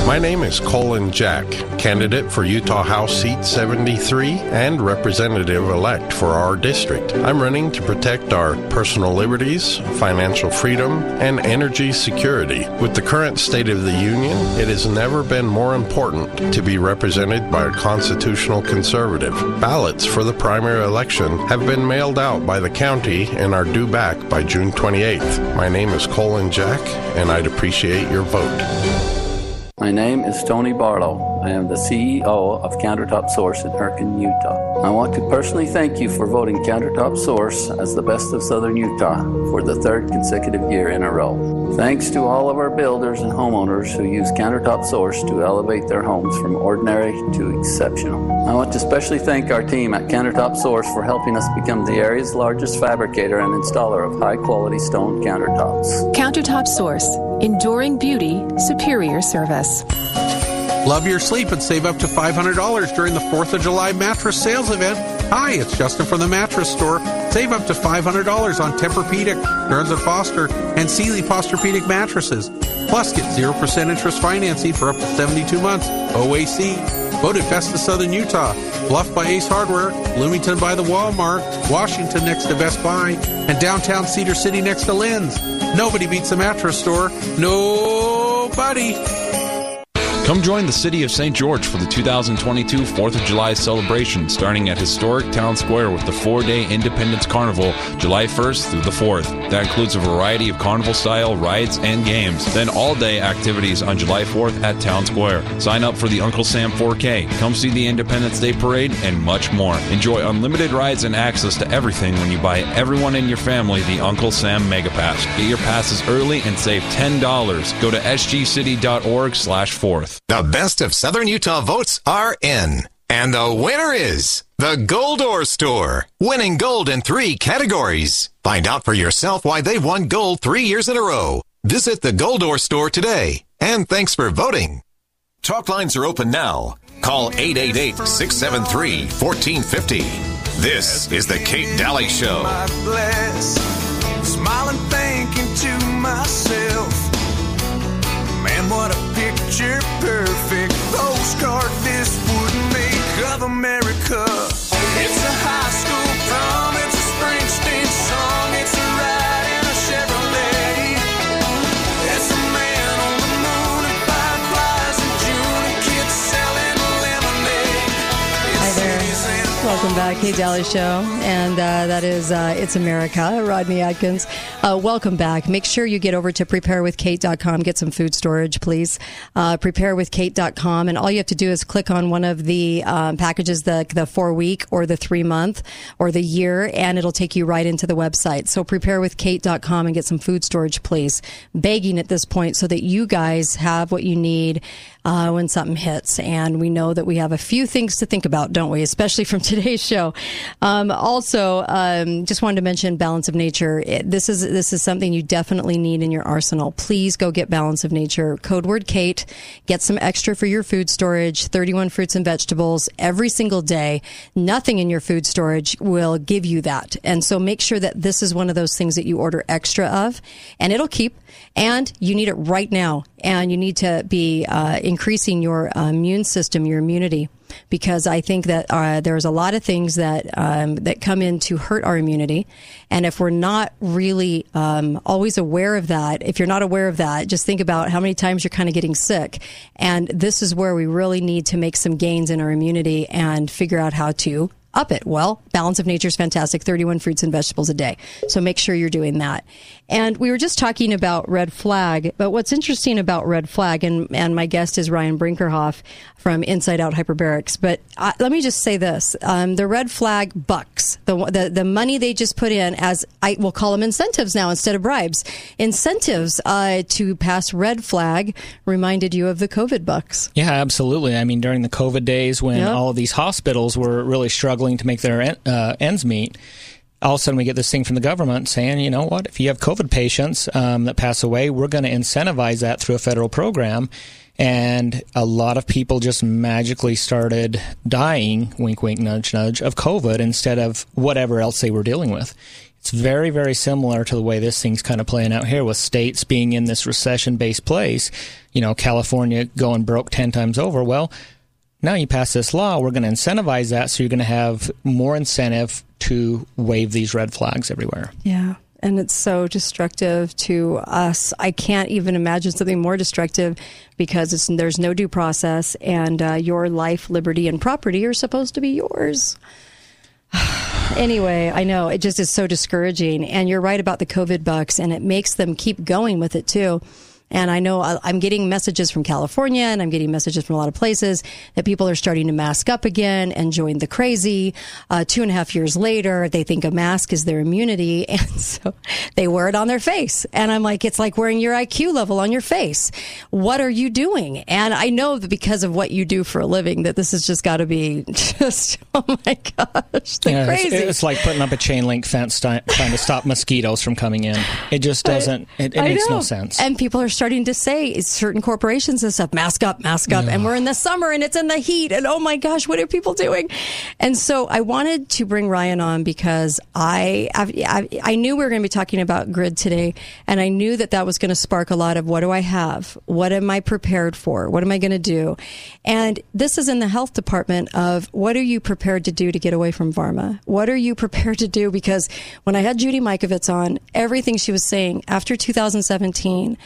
My name is Colin Jack, candidate for Utah House Seat 73 and representative elect for our district. I'm running to protect our personal liberties, financial freedom, and energy security. With the current state of the Union, it has never been more important to be represented by a constitutional conservative. Ballots for the primary election have been mailed out by the county and are due back by June 28th. My name is Colin Jack, and I'd appreciate your vote. My name is Tony Barlow. I am the CEO of Countertop Source in Hurricane, Utah. I want to personally thank you for voting Countertop Source as the best of Southern Utah for the third consecutive year in a row. Thanks to all of our builders and homeowners who use Countertop Source to elevate their homes from ordinary to exceptional. I want to especially thank our team at Countertop Source for helping us become the area's largest fabricator and installer of high quality stone countertops. Countertop Source, enduring beauty, superior service. Love your sleep and save up to $500 during the 4th of July mattress sales event. Hi, it's Justin from the Mattress Store. Save up to $500 on Tempur-Pedic, Stearns & Foster, and Sealy Posturepedic mattresses. Plus, get 0% interest financing for up to 72 months. OAC. Voted Best of Southern Utah. Bluff by Ace Hardware. Bloomington by the Walmart. Washington next to Best Buy. And downtown Cedar City next to Lynn's. Nobody beats the Mattress Store. Nobody. Come join the City of St. George for the 2022 4th of July celebration starting at historic Town Square with the four day Independence Carnival July 1st through the 4th. That includes a variety of carnival style rides and games. Then all day activities on July 4th at Town Square. Sign up for the Uncle Sam 4K, come see the Independence Day Parade, and much more. Enjoy unlimited rides and access to everything when you buy everyone in your family the Uncle Sam Mega Pass. Get your passes early and save $10. Go to sgcity.org slash 4th. The best of Southern Utah votes are in. And the winner is the Gold Ore Store, winning gold in three categories. Find out for yourself why they've won gold three years in a row. Visit the Gold Ore Store today. And thanks for voting. Talk lines are open now. Call 888 673 1450. This is the Kate Dalley Show. America. Back, Kate Dalley Show, and uh, that is uh, It's America, Rodney Atkins. Uh, welcome back. Make sure you get over to preparewithkate.com, get some food storage, please. Uh, preparewithkate.com, and all you have to do is click on one of the um, packages, the the four week or the three month or the year, and it'll take you right into the website. So preparewithkate.com and get some food storage, please. Begging at this point so that you guys have what you need uh, when something hits. And we know that we have a few things to think about, don't we? Especially from today's show. Um, also, um, just wanted to mention Balance of Nature. It, this is this is something you definitely need in your arsenal. Please go get Balance of Nature. Code word Kate. Get some extra for your food storage. Thirty-one fruits and vegetables every single day. Nothing in your food storage will give you that. And so make sure that this is one of those things that you order extra of, and it'll keep and you need it right now. And you need to be uh, increasing your uh, immune system, your immunity, because I think that uh, there's a lot of things that um, that come in to hurt our immunity. And if we're not really um, always aware of that, if you're not aware of that, just think about how many times you're kind of getting sick. And this is where we really need to make some gains in our immunity and figure out how to up it. Well, Balance of Nature is fantastic, 31 fruits and vegetables a day. So make sure you're doing that. And we were just talking about red flag, but what's interesting about red flag, and, and my guest is Ryan Brinkerhoff from Inside Out Hyperbarics. But uh, let me just say this: um, the red flag bucks, the, the the money they just put in as I will call them incentives now instead of bribes, incentives uh, to pass red flag reminded you of the COVID bucks. Yeah, absolutely. I mean, during the COVID days when Yep. all of these hospitals were really struggling to make their uh, ends meet. All of a sudden, we get this thing from the government saying, you know what, if you have COVID patients um, that pass away, we're going to incentivize that through a federal program. And a lot of people just magically started dying, wink, wink, nudge, nudge, of COVID instead of whatever else they were dealing with. It's very, very similar to the way this thing's kind of playing out here with states being in this recession based place. You know, California going broke 10 times over. Well, now you pass this law, we're going to incentivize that. So you're going to have more incentive to wave these red flags everywhere. Yeah. And it's so destructive to us. I can't even imagine something more destructive because there's no due process, and uh, your life, liberty, and property are supposed to be yours. anyway, I know it just is so discouraging. And you're right about the COVID bucks, and it makes them keep going with it too. And I know I- I'm getting messages from California and I'm getting messages from a lot of places that people are starting to mask up again and join the crazy. Uh, two and a half years later, they think a mask is their immunity. And so they wear it on their face. And I'm like, it's like wearing your IQ level on your face. What are you doing? And I know that because of what you do for a living, that this has just got to be just, oh my gosh, the Yeah, crazy. It's, like putting up a chain link fence trying to stop mosquitoes from coming in. It just doesn't, it, it I makes no sense. And people are starting to say certain corporations and stuff, mask up, mask up. And we're in the summer and it's in the heat. And oh my gosh, what are people doing? And so I wanted to bring Ryan on because I, I, I knew we were going to be talking about grid today. And I knew that that was going to spark a lot of what do I have? What am I prepared for? What am I going to do? And this is in the health department of what are you prepared to do to get away from pharma? What are you prepared to do? Because when I had Judy Mikovits on, everything she was saying after 2017,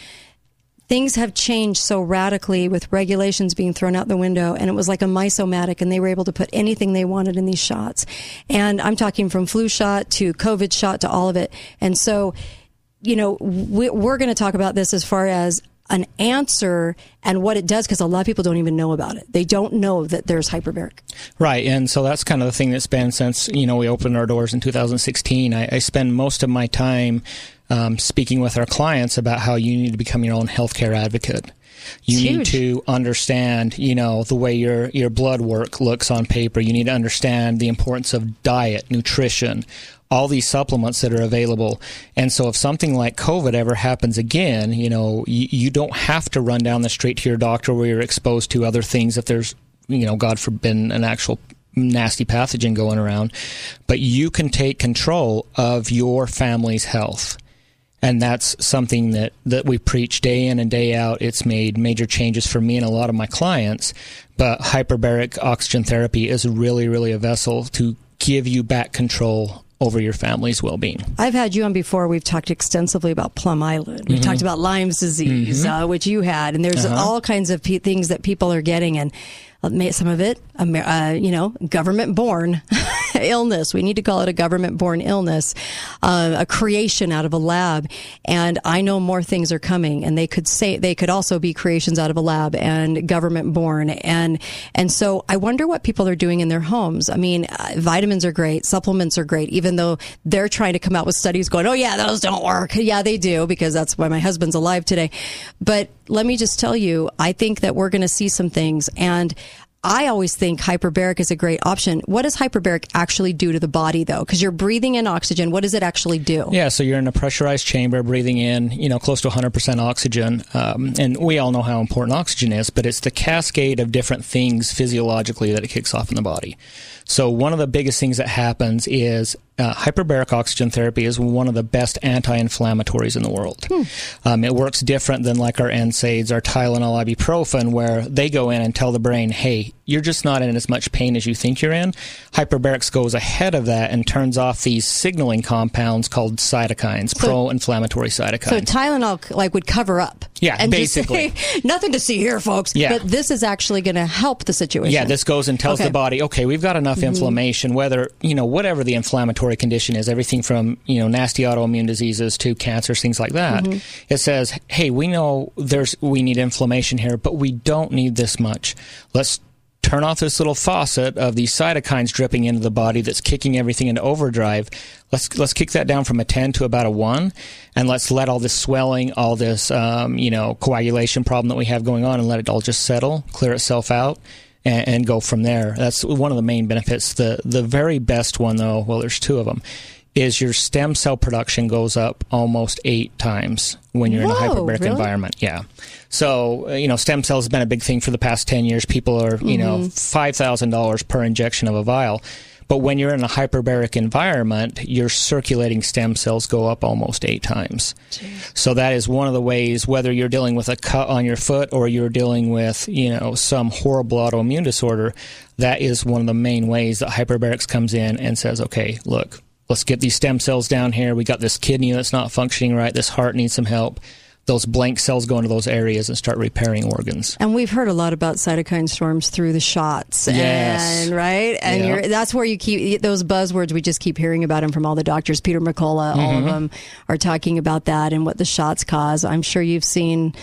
things have changed so radically with regulations being thrown out the window and it was like a mysomatic and they were able to put anything they wanted in these shots. And i'm talking from flu shot to covid shot to all of it. And so you know we, we're going to talk about this as far as an answer and what it does because a lot of people don't even know about it. They don't know that there's hyperbaric. Right, and so that's kind of the thing that's been since you know we opened our doors in 2016. I, I spend most of my time um, speaking with our clients about how you need to become your own healthcare advocate. You need to understand, you know, the way your your blood work looks on paper. You need to understand the importance of diet, nutrition, all these supplements that are available. And so, if something like COVID ever happens again, you know, you, you don't have to run down the street to your doctor where you're exposed to other things. If there's, you know, God forbid, an actual nasty pathogen going around, but you can take control of your family's health. And that's something that, that we preach day in and day out. It's made major changes for me and a lot of my clients. But hyperbaric oxygen therapy is really, really a vessel to give you back control over your family's well being. I've had you on before. We've talked extensively about Plum Island. We've Mhm. talked about Lyme's disease, Mhm. uh, which you had, and there's Uh-huh. all kinds of pe- things that people are getting, and some of it, uh, you know, government born illness. We need to call it a government born illness, uh, a creation out of a lab. And I know more things are coming, and they could say they could also be creations out of a lab and government born. And and so I wonder what people are doing in their homes. I mean, uh, vitamins are great, supplements are great, even though they're trying to come out with studies going, oh yeah, those don't work. Yeah, they do because that's why my husband's alive today. But let me just tell you, I think that we're going to see some things and. I always think hyperbaric is a great option. What does hyperbaric actually do to the body though? Because you're breathing in oxygen. What does it actually do? Yeah, so you're in a pressurized chamber, breathing in, you know, close to 100% oxygen, um, and we all know how important oxygen is. But it's the cascade of different things physiologically that it kicks off in the body. So one of the biggest things that happens is uh, hyperbaric oxygen therapy is one of the best anti-inflammatories in the world. Um, it works different than like our NSAIDs, our Tylenol, ibuprofen, where they go in and tell the brain, "Hey, you're just not in as much pain as you think you're in. Hyperbarics goes ahead of that and turns off these signaling compounds called cytokines, So- pro-inflammatory cytokines. So Tylenol like would cover up. Yeah, and basically. Say, nothing to see here, folks. Yeah. But this is actually going to help the situation. Yeah, this goes and tells Okay. the body, okay, we've got enough Mhm. inflammation, whether, you know, whatever the inflammatory condition is, everything from, you know, nasty autoimmune diseases to cancers, things like that. Mhm. It says, hey, we know there's, we need inflammation here, but we don't need this much. Let's turn off this little faucet of these cytokines dripping into the body that's kicking everything into overdrive. Let's let's kick that down from a ten to about a one, and let's let all this swelling, all this um, you know coagulation problem that we have going on, and let it all just settle, clear itself out. And, and go from there. That's one of the main benefits. The the very best one, though, well, there's two of them, is your stem cell production goes up almost eight times when you're in a hyperbaric really? environment. Yeah. So, uh, you know, stem cells has been a big thing for the past 10 years. People are, you know, Mhm. $5,000 per injection of a vial. But when you're in a hyperbaric environment, your circulating stem cells go up almost eight times. So that is one of the ways, whether you're dealing with a cut on your foot or you're dealing with, you know, some horrible autoimmune disorder, that is one of the main ways that hyperbarics comes in and says, okay, look, let's get these stem cells down here. We got this kidney that's not functioning right. This heart needs some help. Those blank cells go into those areas and start repairing organs. And we've heard a lot about cytokine storms through the shots, Yes. and right, and Yeah. you're, that's where you keep those buzzwords. We just keep hearing about them from all the doctors. Peter McCullough, all of mm-hmm. them are talking about that and what the shots cause. I'm sure you've seen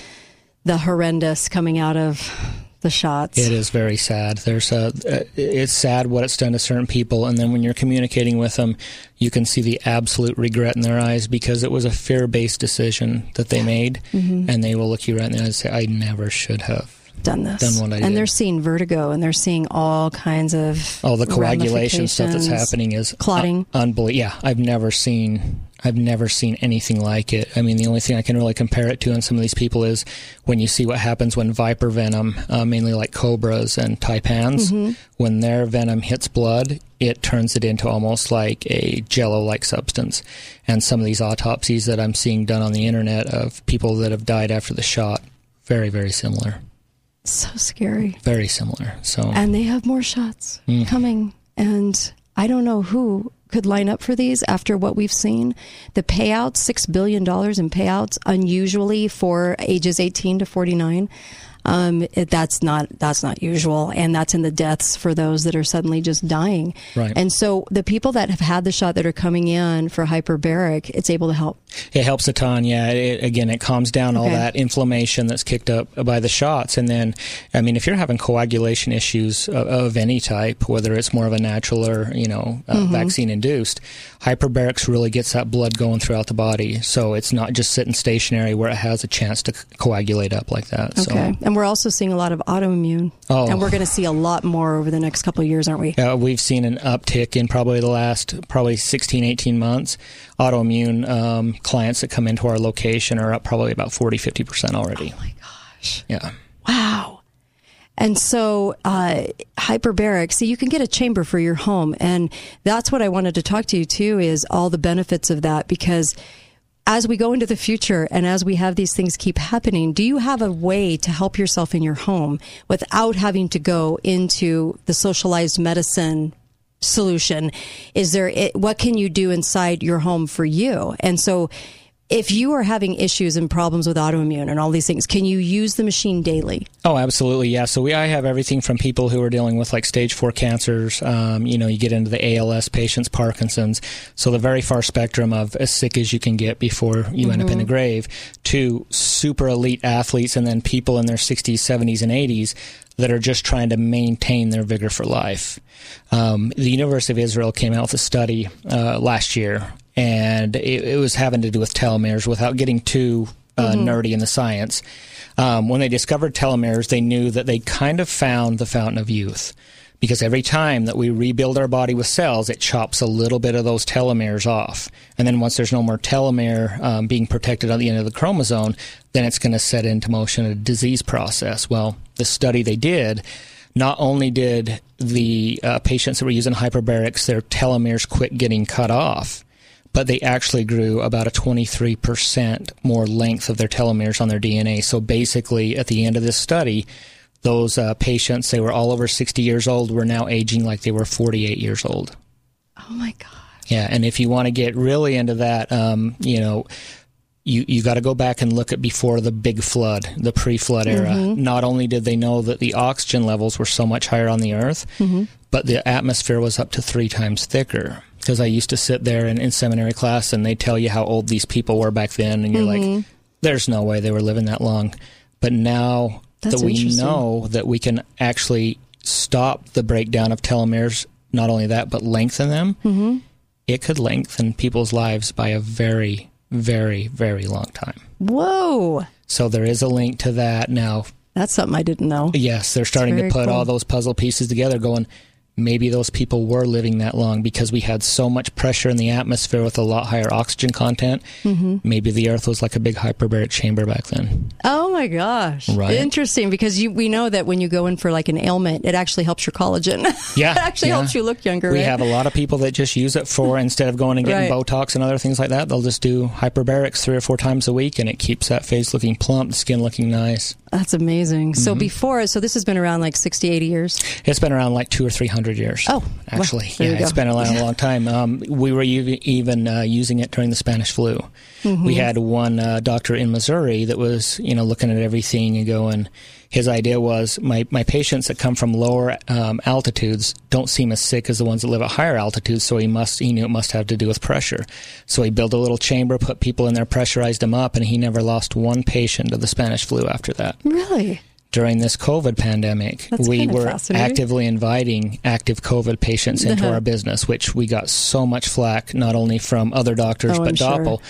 the horrendous coming out of the shots. It is very sad. There's a, uh, it's sad what it's done to certain people, and then when you're communicating with them, you can see the absolute regret in their eyes because it was a fear-based decision that they made, Mhm. and they will look you right in the eyes and say, "I never should have done this, done what I and did." they're seeing vertigo, and they're seeing all kinds of Oh, the coagulation stuff that's happening is clotting. Un- unbelievable. Yeah, I've never seen. I've never seen anything like it. I mean, the only thing I can really compare it to on some of these people is when you see what happens when viper venom, uh, mainly like cobras and taipans, Mhm. when their venom hits blood, it turns it into almost like a jello-like substance. And some of these autopsies that I'm seeing done on the internet of people that have died after the shot, very, very similar. so scary. Very similar. So And they have more shots Mm. coming. And I don't know who could line up for these after what we've seen. The payouts, $6 billion in payouts, unusually for ages 18 to 49. Um, it, that's not that's not usual, and that's in the deaths for those that are suddenly just dying. Right. And so the people that have had the shot that are coming in for hyperbaric, it's able to help. It helps a ton. Yeah. It, again, it calms down all that inflammation that's kicked up by the shots. And then, I mean, if you're having coagulation issues of, of any type, whether it's more of a natural or, you know, uh, Mhm. vaccine induced, hyperbarics really gets that blood going throughout the body. So it's not just sitting stationary where it has a chance to c- coagulate up like that. Okay. And we're also seeing a lot of autoimmune. Oh. And we're going to see a lot more over the next couple of years, aren't we? Uh, we've seen an uptick in probably the last probably 16, 18 months. Autoimmune um, clients that come into our location are up probably about 40, 50% already. Oh my gosh. Yeah. Wow. And so, uh, hyperbaric, so you can get a chamber for your home. And that's what I wanted to talk to you too is all the benefits of that because as we go into the future and as we have these things keep happening, do you have a way to help yourself in your home without having to go into the socialized medicine solution? Is there, what can you do inside your home for you? And so, if you are having issues and problems with autoimmune and all these things, can you use the machine daily? Oh, absolutely, yeah. So we I have everything from people who are dealing with like stage four cancers. Um, you know, you get into the ALS patients, Parkinson's. So the very far spectrum of as sick as you can get before you end up in the Mhm. grave, to super elite athletes, and then people in their 60s, 70s, and 80s that are just trying to maintain their vigor for life. Um, the University of Israel came out with a study uh, last year, and it, it was having to do with telomeres. Without getting too uh, Mhm. nerdy in the science, um, when they discovered telomeres, they knew that they kind of found the fountain of youth. Because every time that we rebuild our body with cells, it chops a little bit of those telomeres off. And then once there's no more telomere um, being protected on the end of the chromosome, then it's going to set into motion a disease process. Well, the study they did, not only did the uh, patients that were using hyperbarics, their telomeres quit getting cut off, but they actually grew about a 23% more length of their telomeres on their DNA. So basically, at the end of this study, those uh, patients, they were all over 60 years old, were now aging like they were 48 years old. Oh my God. Yeah, and if you want to get really into that, um, you know, you you got to go back and look at before the big flood, the pre-flood era. Mhm. Not only did they know that the oxygen levels were so much higher on the Earth, Mhm. But the atmosphere was up to three times thicker. Because I used to sit there in, in seminary class, and they tell you how old these people were back then, and you're Mhm. like, "There's no way they were living that long." But now That's that we know that we can actually stop the breakdown of telomeres, not only that, but lengthen them hmm it could lengthen people's lives by a very, very, very long time. Whoa. So there is a link to that. Now, That's something I didn't know. yes, they're starting to put cool. all those puzzle pieces together, going, maybe those people were living that long because we had so much pressure in the atmosphere with a lot higher oxygen content. Mhm. Maybe the Earth was like a big hyperbaric chamber back then. Oh my gosh. Right. Interesting because you we know that when you go in for like an ailment, it actually helps your collagen. Yeah, it actually yeah. helps you look younger. We right? have a lot of people that just use it for instead of going and getting Right. Botox and other things like that, they'll just do hyperbarics three or four times a week, and it keeps that face looking plump, the skin looking nice. That's amazing. So Mhm. before, so this has been around like 60, 80 years. It's been around like two or three hundred years. Oh, actually, there yeah, it's been around a long time. Um, we were even uh, using it during the Spanish flu. Mhm. We had one uh, doctor in Missouri that was, you know, looking at everything and going. His idea was my, my patients that come from lower um, altitudes don't seem as sick as the ones that live at higher altitudes. So he must he knew it must have to do with pressure. So he built a little chamber, put people in there, pressurized them up, and he never lost one patient of the Spanish flu after that Really? during this COVID pandemic, That's we were actively inviting active COVID patients into Uh-huh. our business, which we got so much flack, not only from other doctors, Oh, but sure. Doppel,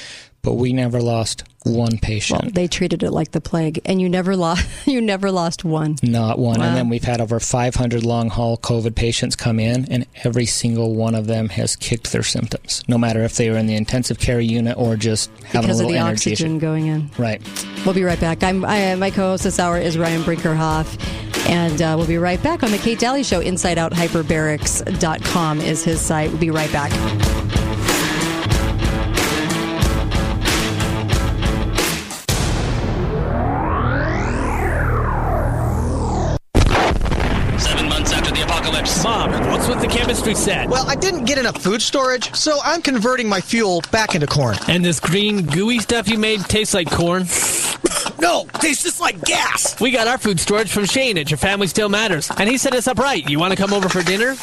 but we never lost one patient. Well, they treated it like the plague, and you never lost. You never lost one. not one. Wow. And then we've had over 500 long haul COVID patients come in, and every single one of them has kicked their symptoms, no matter if they were in the intensive care unit or just having because a of little the energy issue. oxygen going in. Right. We'll be right back. I'm I, my co-host this hour is Ryan Brinkerhoff, and uh, we'll be right back on the Kate Dalley Show. InsideOutHyperbarics.com is his site. We'll be right back. With set? Well, I didn't get enough food storage, so I'm converting my fuel back into corn. And this green gooey stuff you made tastes like corn? No, tastes just like gas. We got our food storage from Shane at Your Family Still Matters, and he set us up right. You want to come over for dinner?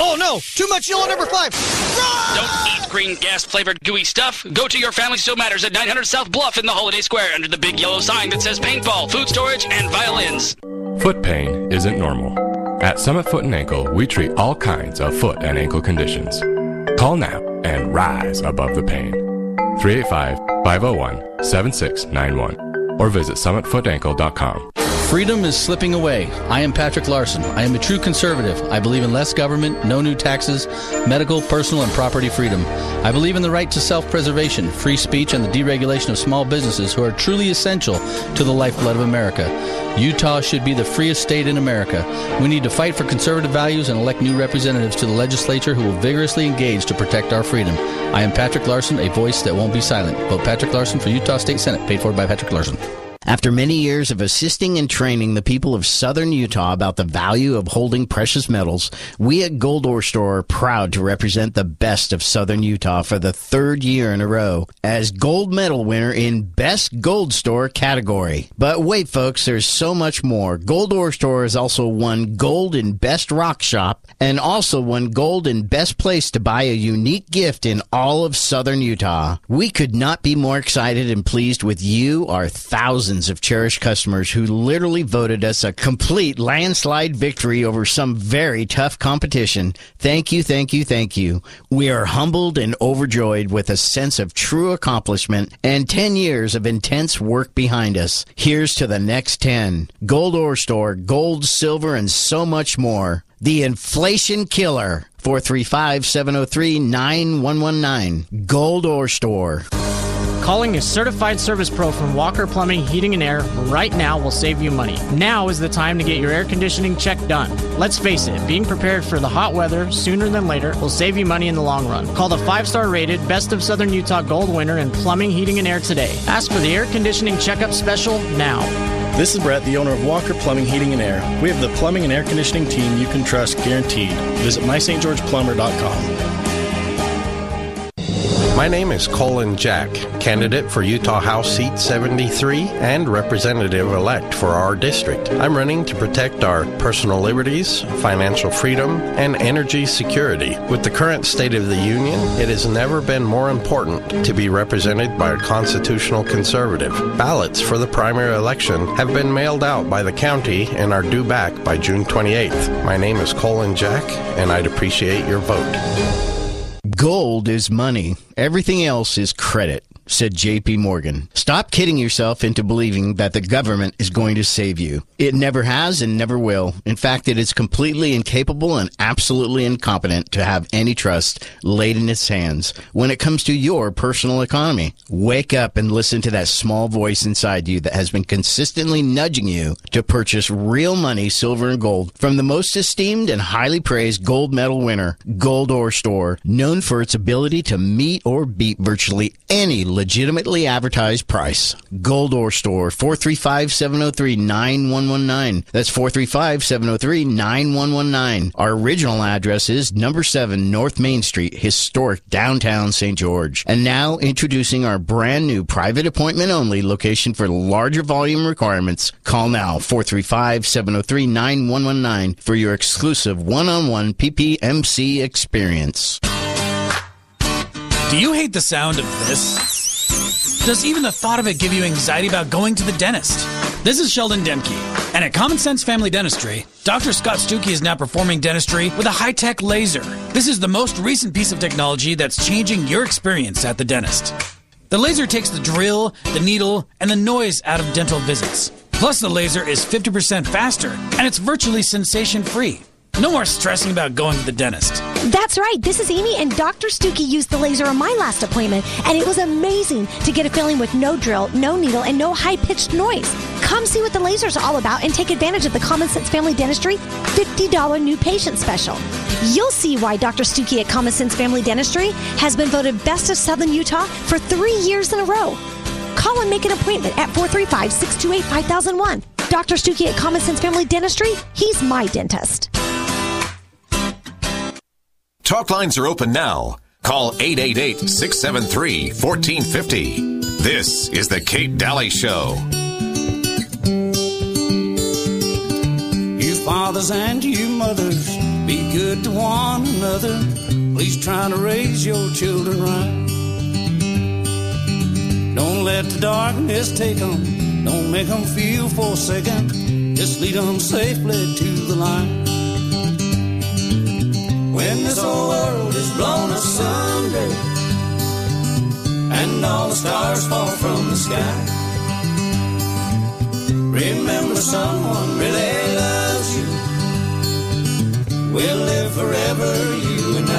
Oh no, too much yellow number five. Don't eat green gas flavored gooey stuff. Go to your family still matters at 900 South Bluff in the Holiday Square under the big yellow sign that says paintball, food storage, and violins. Foot pain isn't normal. At Summit Foot and Ankle, we treat all kinds of foot and ankle conditions. Call now and rise above the pain. 385 501 7691 or visit summitfootankle.com. Freedom is slipping away. I am Patrick Larson. I am a true conservative. I believe in less government, no new taxes, medical, personal, and property freedom. I believe in the right to self preservation, free speech, and the deregulation of small businesses who are truly essential to the lifeblood of America. Utah should be the freest state in America. We need to fight for conservative values and elect new representatives to the legislature who will vigorously engage to protect our freedom. I am Patrick Larson, a voice that won't be silent. Vote Patrick Larson for Utah State Senate, paid for by Patrick Larson. After many years of assisting and training the people of southern Utah about the value of holding precious metals, we at Gold Ore Store are proud to represent the best of southern Utah for the third year in a row as gold medal winner in Best Gold Store category. But wait, folks, there's so much more. Gold Ore Store has also won gold in Best Rock Shop and also won gold in Best Place to buy a unique gift in all of southern Utah. We could not be more excited and pleased with you, our thousands of cherished customers who literally voted us a complete landslide victory over some very tough competition. Thank you, thank you, thank you. We are humbled and overjoyed with a sense of true accomplishment and 10 years of intense work behind us. Here's to the next 10. Gold Ore Store, gold, silver, and so much more. The Inflation Killer. 435 703 9119. Gold Ore Store. Calling a certified service pro from Walker Plumbing, Heating and Air right now will save you money. Now is the time to get your air conditioning check done. Let's face it, being prepared for the hot weather sooner than later will save you money in the long run. Call the five star rated Best of Southern Utah Gold winner in Plumbing, Heating and Air today. Ask for the air conditioning checkup special now. This is Brett, the owner of Walker Plumbing, Heating, and Air. We have the plumbing and air conditioning team you can trust guaranteed. Visit mystgeorgeplumber.com. My name is Colin Jack, candidate for Utah House Seat 73 and representative elect for our district. I'm running to protect our personal liberties, financial freedom, and energy security. With the current state of the union, it has never been more important to be represented by a constitutional conservative. Ballots for the primary election have been mailed out by the county and are due back by June 28th. My name is Colin Jack, and I'd appreciate your vote. Gold is money. Everything else is credit said JP Morgan. Stop kidding yourself into believing that the government is going to save you. It never has and never will. In fact, it is completely incapable and absolutely incompetent to have any trust laid in its hands when it comes to your personal economy. Wake up and listen to that small voice inside you that has been consistently nudging you to purchase real money, silver and gold from the most esteemed and highly praised gold medal winner, Gold Ore Store, known for its ability to meet or beat virtually any legitimately advertised price. Gold Ore Store, 435-703-9119. That's 435-703-9119. Our original address is number 7 North Main Street, historic downtown St. George. And now introducing our brand new private appointment only location for larger volume requirements. Call now 435-703-9119 for your exclusive one-on-one PPMC experience. Do you hate the sound of this? Does even the thought of it give you anxiety about going to the dentist? This is Sheldon Demke, and at Common Sense Family Dentistry, Dr. Scott Stuckey is now performing dentistry with a high tech laser. This is the most recent piece of technology that's changing your experience at the dentist. The laser takes the drill, the needle, and the noise out of dental visits. Plus, the laser is 50% faster, and it's virtually sensation free. No more stressing about going to the dentist. That's right. This is Amy, and Dr. Stuckey used the laser on my last appointment, and it was amazing to get a feeling with no drill, no needle, and no high pitched noise. Come see what the laser's all about and take advantage of the Common Sense Family Dentistry $50 new patient special. You'll see why Dr. Stuckey at Common Sense Family Dentistry has been voted Best of Southern Utah for three years in a row. Call and make an appointment at 435 628 5001. Dr. Stuckey at Common Sense Family Dentistry, he's my dentist. Talk lines are open now. Call 888 673 1450. This is The Kate Dalley Show. You fathers and you mothers, be good to one another. Please try to raise your children right. Don't let the darkness take them, don't make them feel forsaken. Just lead them safely to the light. When this whole world is blown asunder and all the stars fall from the sky, remember someone really loves you. We'll live forever, you and I.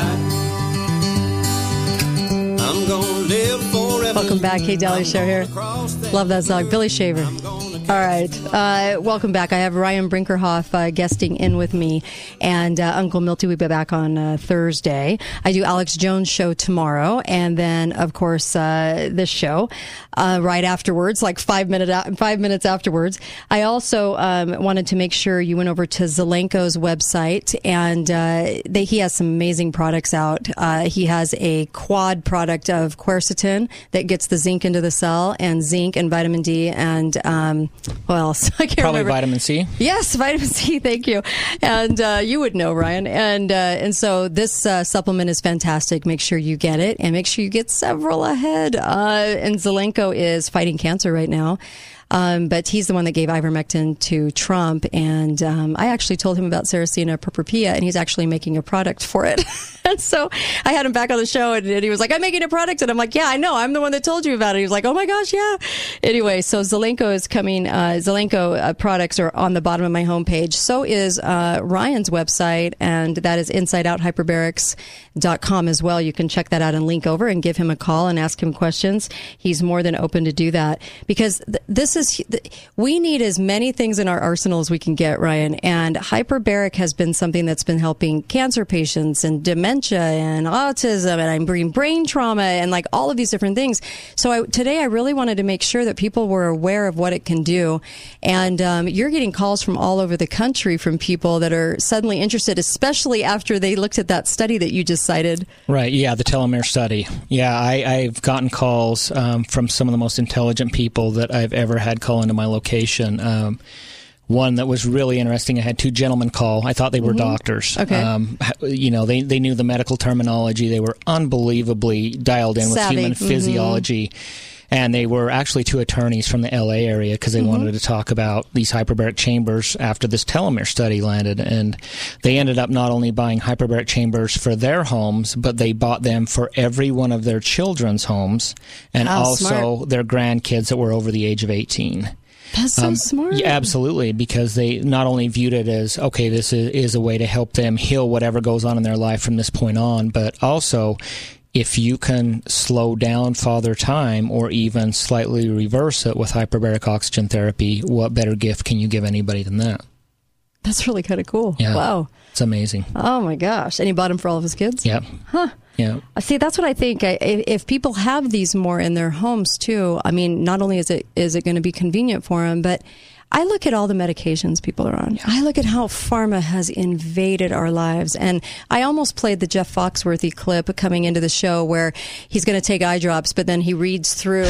I'm gonna live forever. Welcome back, Kate Dalley Show here. Love that song, Billy Shaver. All right, uh, welcome back. I have Ryan Brinkerhoff uh, guesting in with me, and uh, Uncle Milty will be back on uh, Thursday. I do Alex Jones show tomorrow, and then of course uh, this show uh, right afterwards, like five minute five minutes afterwards. I also um, wanted to make sure you went over to Zelenko's website, and they, he has some amazing products out. he has a quad product of quercetin that gets the zinc into the cell, and zinc and vitamin D, and um, what else? I can't Probably remember. vitamin C. Yes, vitamin C. Thank you. And uh, you would know, Ryan. And uh, and so this uh, supplement is fantastic. Make sure you get it, and make sure you get several ahead. Uh, and Zelenko is fighting cancer right now. Um, but he's the one that gave ivermectin to Trump. And um, I actually told him about Sarracenia purpurea, and he's actually making a product for it. and so I had him back on the show, and, and, he was like, I'm making a product. And I'm like, yeah, I know. I'm the one that told you about it. He was like, oh my gosh, yeah. Anyway, so Zelenko is coming. Uh, Zelenko uh, products are on the bottom of my homepage. So is uh, Ryan's website, and that is InsideOutHyperbarics.com as well. You can check that out and link over and give him a call and ask him questions. He's more than open to do that because th- this is is we need as many things in our arsenal as we can get, Ryan. And hyperbaric has been something that's been helping cancer patients and dementia and autism, and I'm bringing brain trauma and like all of these different things. So I, today, I really wanted to make sure that people were aware of what it can do. And um, you're getting calls from all over the country from people that are suddenly interested, especially after they looked at that study that you just cited. Right. Yeah, the telomere study. Yeah, I, I've gotten calls um, from some of the most intelligent people that I've ever had call into my location. Um, one that was really interesting. I had two gentlemen call. I thought they were Mm-hmm. Mhm. doctors. Okay. Um, you know, they, they knew the medical terminology. They were unbelievably dialed in Savvy. with human Mhm. physiology. And they were actually two attorneys from the LA area because they Mhm. wanted to talk about these hyperbaric chambers after this telomere study landed. And they ended up not only buying hyperbaric chambers for their homes, but they bought them for every one of their children's homes and also smart. their grandkids that were over the age of 18. That's so Um, smart. Yeah, absolutely, because they not only viewed it as okay, this is, is a way to help them heal whatever goes on in their life from this point on, but also if you can slow down father time or even slightly reverse it with hyperbaric oxygen therapy, what better gift can you give anybody than that? That's really kind of cool. Yeah. Wow. It's amazing. Oh my gosh. And he bought them for all of his kids? Yep. Huh. Yeah. Uh, See, that's what I think. I- If if people have these more in their homes too, I mean, not only is it is it going to be convenient for them, but I look at all the medications people are on. I look at how pharma has invaded our lives, and I almost played the Jeff Foxworthy clip coming into the show where he's going to take eye drops, but then he reads through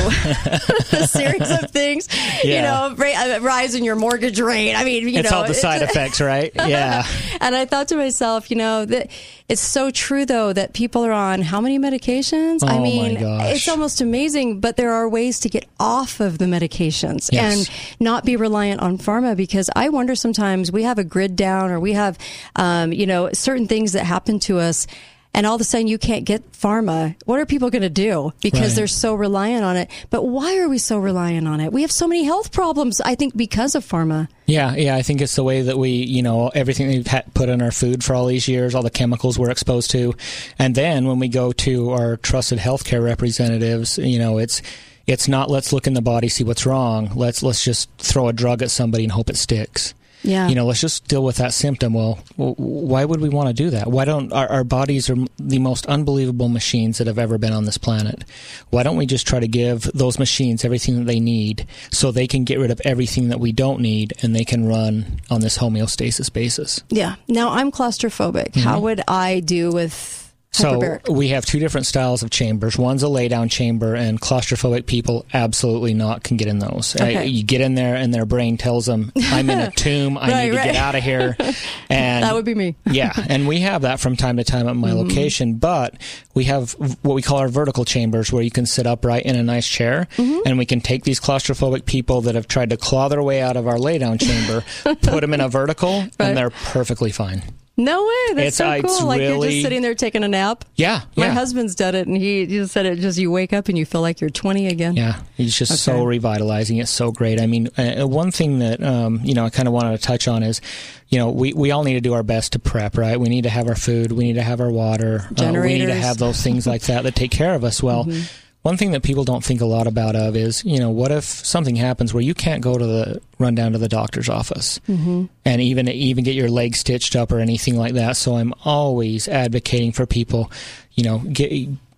a series of things. You know, ra- uh, rise in your mortgage rate. I mean, you it's know, all the side effects, right? Yeah. and I thought to myself, you know, that it's so true though that people are on how many medications? I Oh, my mean, it's almost amazing, but there are ways to get off of the medications Yes. and not be reliant on pharma because I wonder sometimes we have a grid down or we have, um, you know, certain things that happen to us. And all of a sudden, you can't get pharma. What are people going to do? Because Right. they're so reliant on it. But why are we so reliant on it? We have so many health problems, I think, because of pharma. Yeah, yeah, I think it's the way that we, you know, everything we've had put in our food for all these years, all the chemicals we're exposed to, and then when we go to our trusted healthcare representatives, you know, it's it's not let's look in the body see what's wrong. Let's let's just throw a drug at somebody and hope it sticks. Yeah. You know, let's just deal with that symptom. Well, why would we want to do that? Why don't our, our bodies are the most unbelievable machines that have ever been on this planet? Why don't we just try to give those machines everything that they need so they can get rid of everything that we don't need and they can run on this homeostasis basis? Yeah. Now I'm claustrophobic. How Mhm. would I do with So we have two different styles of chambers. One's a lay down chamber, and claustrophobic people absolutely not can get in those. Uh, you get in there, and their brain tells them, "I'm in a tomb. I Right, need to right. get out of here." And that would be me. yeah, and we have that from time to time at my Mhm. location, but we have what we call our vertical chambers where you can sit upright in a nice chair Mm-hmm. and we can take these claustrophobic people that have tried to claw their way out of our lay down chamber, put them in a vertical, Right. and they're perfectly fine. No way. That's It's- so uh, cool. it's like you're just sitting there taking a nap. Yeah, My yeah. husband's done it, and he just said it. Just you wake up and you feel like you're 20 again. Yeah, it's just so revitalizing. It's so great. I mean, uh, one thing that um, you know I kind of wanted to touch on is, you know, we, we all need to do our best to prep, right? We need to have our food, we need to have our water, uh, we need to have those things like that that take care of us. Well. Mhm. One thing that people don't think a lot about of is, you know, what if something happens where you can't go to the run down to the doctor's office Mm-hmm. and even even get your leg stitched up or anything like that. So I'm always advocating for people, you know, get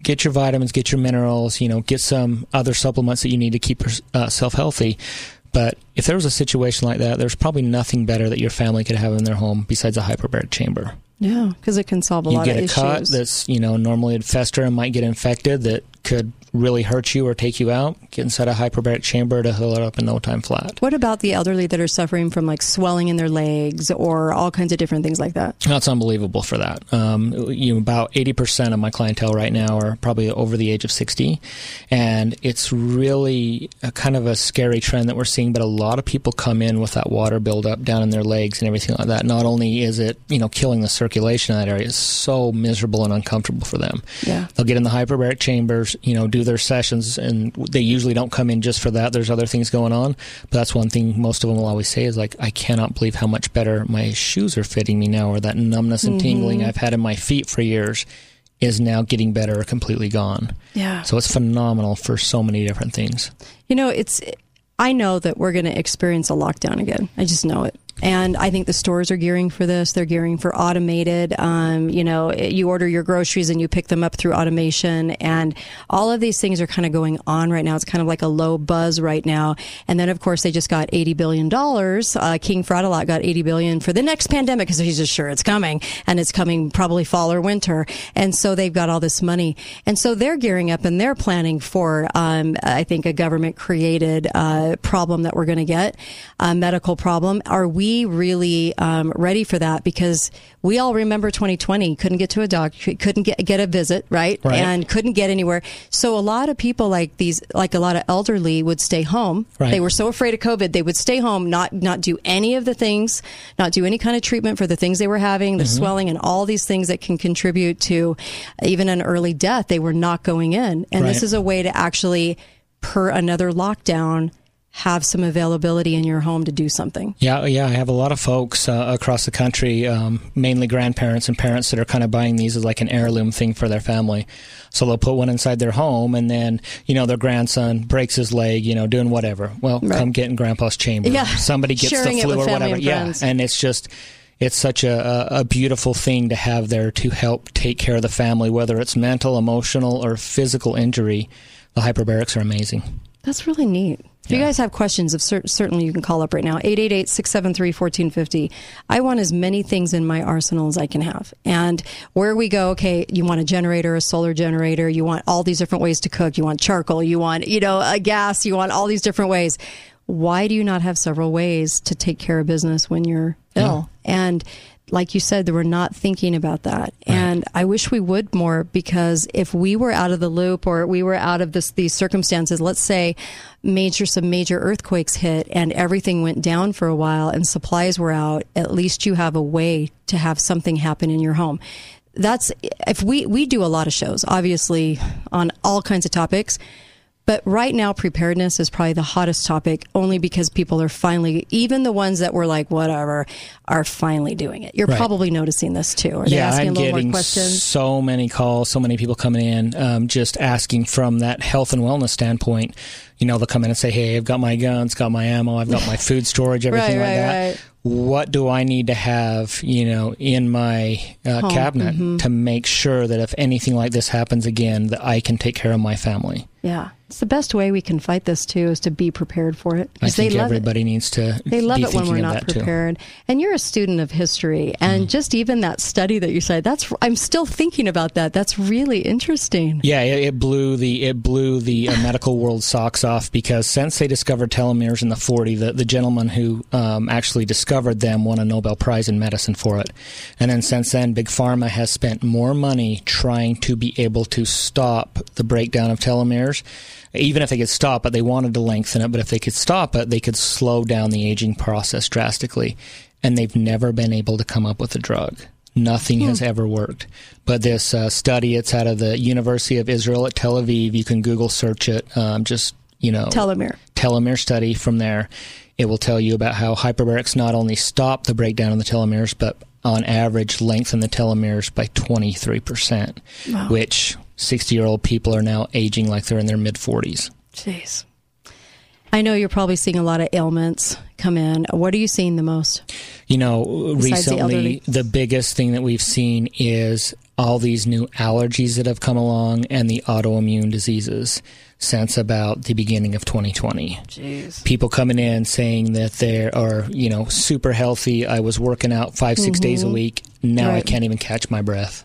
get your vitamins, get your minerals, you know, get some other supplements that you need to keep yourself healthy. But if there was a situation like that, there's probably nothing better that your family could have in their home besides a hyperbaric chamber. Yeah, because it can solve a you lot get of a issues. cut that's you know normally would fester and might get infected that could really hurt you or take you out. Get inside a hyperbaric chamber to heal it up in no time flat. what about the elderly that are suffering from like swelling in their legs or all kinds of different things like that? That's unbelievable for that. Um, you know, about eighty percent of my clientele right now are probably over the age of sixty, and it's really a kind of a scary trend that we're seeing. But a lot of people come in with that water buildup down in their legs and everything like that. Not only is it you know killing the circulation in that area, is so miserable and uncomfortable for them. Yeah. They'll get in the hyperbaric chambers, you know, do their sessions, and they usually don't come in just for that. There's other things going on, but that's one thing most of them will always say is like, I cannot believe how much better my shoes are fitting me now, or that numbness and tingling Mhm. I've had in my feet for years is now getting better or completely gone. Yeah. So it's phenomenal for so many different things. You know, it's I know that we're going to experience a lockdown again. I just know it. And I think the stores are gearing for this. They're gearing for automated. Um, you know, you order your groceries and you pick them up through automation, and all of these things are kind of going on right now. It's kind of like a low buzz right now. And then, of course, they just got eighty billion dollars. Uh, King Fradalot got eighty billion for the next pandemic because he's just sure it's coming, and it's coming probably fall or winter. And so they've got all this money, and so they're gearing up and they're planning for, um, I think, a government created uh, problem that we're going to get, a medical problem. Are we we really um, ready for that? Because we all remember 2020 couldn't get to a doctor, couldn't get get a visit, right? Right. And couldn't get anywhere. So a lot of people like these, like a lot of elderly, would stay home. Right. They were so afraid of COVID, they would stay home, not not do any of the things, not do any kind of treatment for the things they were having, the Mhm. swelling, and all these things that can contribute to even an early death. They were not going in, and this is a way to actually, per another lockdown, have some availability in your home to do something. Yeah, yeah, I have a lot of folks uh, across the country, um, mainly grandparents and parents that are kind of buying these as like an heirloom thing for their family. So they'll put one inside their home, and then you know their grandson breaks his leg, you know, doing whatever. Well, Right. come get in Grandpa's chamber. Yeah, somebody gets sharing the flu or whatever. and Yeah, and it's just. It's such a, a, a beautiful thing to have there to help take care of the family, whether it's mental, emotional, or physical injury. The hyperbarics are amazing. That's really neat. If you guys have questions, if cer- certainly you can call up right now, 888-673-1450. I want as many things in my arsenal as I can have. And where we go, okay, you want a generator, a solar generator, you want all these different ways to cook, you want charcoal, you want, you know, a gas, you want all these different ways. Why do you not have several ways to take care of business when you're ill? And like you said, they were not thinking about that. And I wish we would more because if we were out of the loop or we were out of this, these circumstances, let's say major, some major earthquakes hit and everything went down for a while and supplies were out, at least you have a way to have something happen in your home. That's if we, we do a lot of shows, obviously on all kinds of topics. But right now, preparedness is probably the hottest topic only because people are finally, even the ones that were like, whatever, are finally doing it. You're Right. probably noticing this too. Are they yeah, asking I'm a little getting more questions? so many calls, so many people coming in, um, just asking from that health and wellness standpoint. You know, they'll come in and say, "Hey, I've got my guns, got my ammo, I've got my food storage, everything Right, like right, that. What do I need to have, you know, in my uh, Home, cabinet mhm. to make sure that if anything like this happens again, that I can take care of my family?" Yeah. It's the best way we can fight this too is to be prepared for it. I think love it. everybody needs to. They love it when we're not that too. Prepared. And you're a student of history, and just even that study that you said, that's I'm still thinking about that. That's really interesting. Yeah, it, it blew the it blew the uh, medical world socks off because since they discovered telomeres in the 40, the, the gentleman who um, actually discovered them won a Nobel Prize in medicine for it. And then since then, Big Pharma has spent more money trying to be able to stop the breakdown of telomeres. Even if they could stop it, they wanted to lengthen it, but if they could stop it, they could slow down the aging process drastically. And they've never been able to come up with a drug. Nothing has ever worked. But this uh, study, it's out of the University of Israel at Tel Aviv. You can Google search it. Um, just you know, Telomere. telomere study from there. It will tell you about how hyperbarics not only stop the breakdown of the telomeres, but on average lengthen the telomeres by 23%, Wow. which 60 year old people are now aging like they're in their mid 40s. Jeez. I know you're probably seeing a lot of ailments come in. What are you seeing the most? You know, Besides recently, elderly. the, biggest thing that we've seen is all these new allergies that have come along and the autoimmune diseases since about the beginning of 2020. Jeez. People coming in saying that they are, you know, super healthy. I was working out 5 6 days a Mhm. week. Now I can't even catch my breath.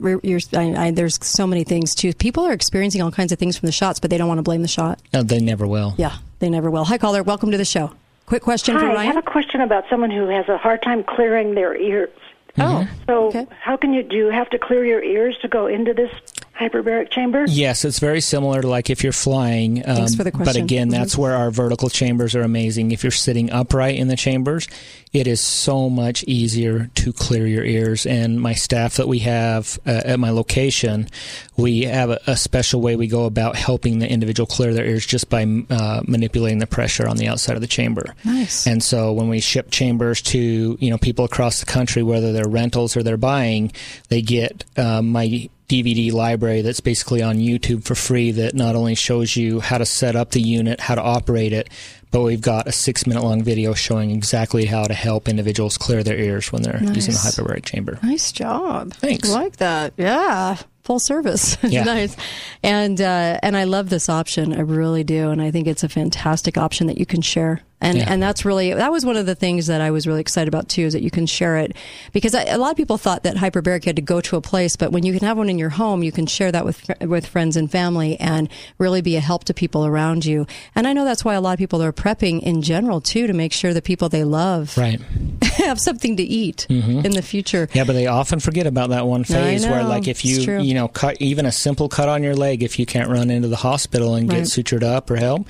Re- You're, I, I, there's so many things too. People are experiencing all kinds of things from the shots, but they don't want to blame the shot. Uh, they never will. Yeah, they never will. Hi, caller. Welcome to the show. Quick question Hi, for I have a question about someone who has a hard time clearing their ears. Oh, So, how can you do? You have to clear your ears to go into this hyperbaric chamber? Yes, it's very similar to like if you're flying. Um, Thanks for the question. But again, that's where our vertical chambers are amazing. If you're sitting upright in the chambers, it is so much easier to clear your ears. And my staff that we have uh, at my location, we have a, a special way we go about helping the individual clear their ears just by uh, manipulating the pressure on the outside of the chamber. Nice. And so when we ship chambers to you know people across the country, whether they're rentals or they're buying, they get uh, my DVD library that's basically on YouTube for free that not only shows you how to set up the unit, how to operate it, but we've got a six minute long video showing exactly how to help individuals clear their ears when they're using the Nice. hyperbaric chamber. Nice job. Thanks. I like that. Yeah. Full service. Yeah. nice. And uh, and I love this option. I really do. And I think it's a fantastic option that you can share. And Yeah. and that's really that was one of the things that I was really excited about too is that you can share it because I, a lot of people thought that hyperbaric had to go to a place, but when you can have one in your home, you can share that with with friends and family and really be a help to people around you. And I know that's why a lot of people are prepping in general too to make sure the people they love Right. have something to eat Mhm. in the future. Yeah, but they often forget about that one phase where, like, if you you know cut even a simple cut on your leg, if you can't run into the hospital and Right. get sutured up or help,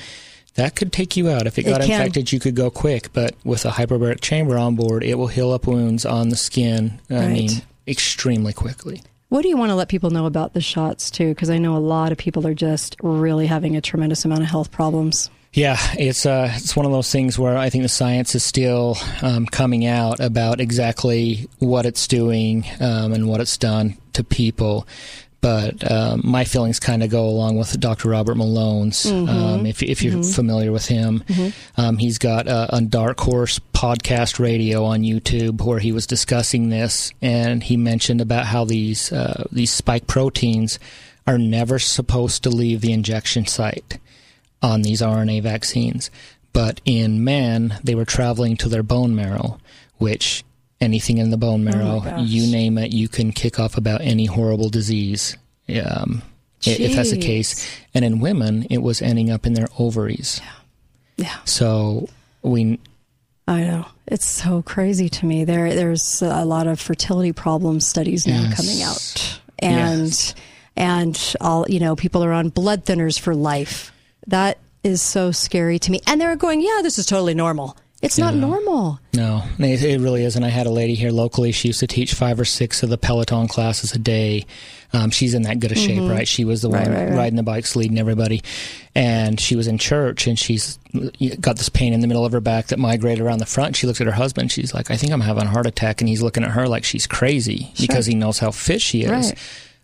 that could take you out. If it got infected, you could go quick. But with a hyperbaric chamber on board, it will heal up wounds on the skin. I Right. mean, extremely quickly. What do you want to let people know about the shots too? Because I know a lot of people are just really having a tremendous amount of health problems. Yeah, it's uh, it's one of those things where I think the science is still um, coming out about exactly what it's doing um, and what it's done to people. But um, my feelings kind of go along with Dr. Robert Malone's. Mhm. Um, if, if you're Mhm. familiar with him, Mhm. um, he's got a, a Dark Horse podcast radio on YouTube where he was discussing this, and he mentioned about how these uh, these spike proteins are never supposed to leave the injection site on these RNA vaccines. But in man they were traveling to their bone marrow, which anything in the bone Oh marrow, gosh. you name it, you can kick off about any horrible disease. Um, if that's the case. And in women, it was ending up in their ovaries. Yeah. yeah. So we I know it's so crazy to me. There, there's a lot of fertility problem studies now Yes. coming out, and and all you know, people are on blood thinners for life. That is so scary to me. And they're going, yeah, this is totally normal. It's not normal. No, it, really isn't. I had a lady here locally. She used to teach five or six of the Peloton classes a day. Um, she's in that good a shape, Mhm. right? She was the Right, one right, right. riding the bikes, leading everybody. And she was in church, and she's got this pain in the middle of her back that migrated around the front. She looks at her husband. She's like, "I think I'm having a heart attack," and he's looking at her like she's crazy because he knows how fit she is.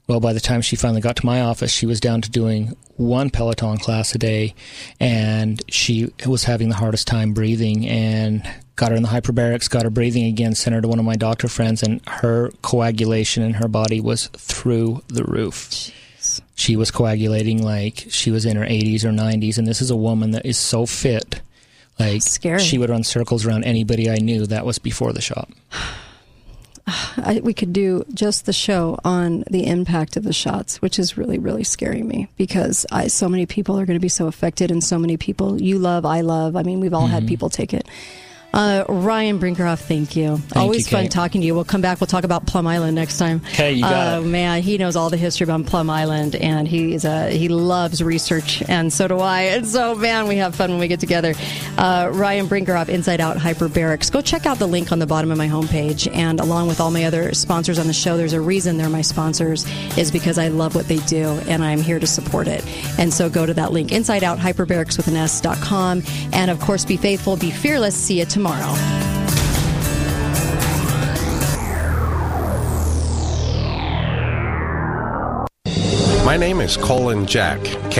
Well, by the time she finally got to my office, she was down to doing one Peloton class a day, and she was having the hardest time breathing. And got her in the hyperbarics, got her breathing again, sent her to one of my doctor friends, and her coagulation in her body was through the roof. She was coagulating like she was in her 80s or 90s, and this is a woman that is so fit. Like she would run circles around anybody I knew. That was before the shot. I, we could do just the show on the impact of the shots, which is really, really scaring me because I, so many people are going to be so affected, and so many people you love, I love. I mean, we've all had Mhm. people take it. Uh, Ryan Brinkerhoff, thank you. Always you, fun talking to you. We'll come back. We'll talk about Plum Island next time. Okay, you got uh, it. Man, he knows all the history about Plum Island, and he's uh, he loves research, and so do I. And so, man, we have fun when we get together. Uh, Ryan Brinkerhoff, Inside Out Hyperbarics. Go check out the link on the bottom of my homepage, and along with all my other sponsors on the show, there's a reason they're my sponsors is because I love what they do, and I'm here to support it. And so, go to that link, Inside Out Hyperbarics with an S.com, and of course, be faithful, be fearless. See you tomorrow. My name is Colin Jack.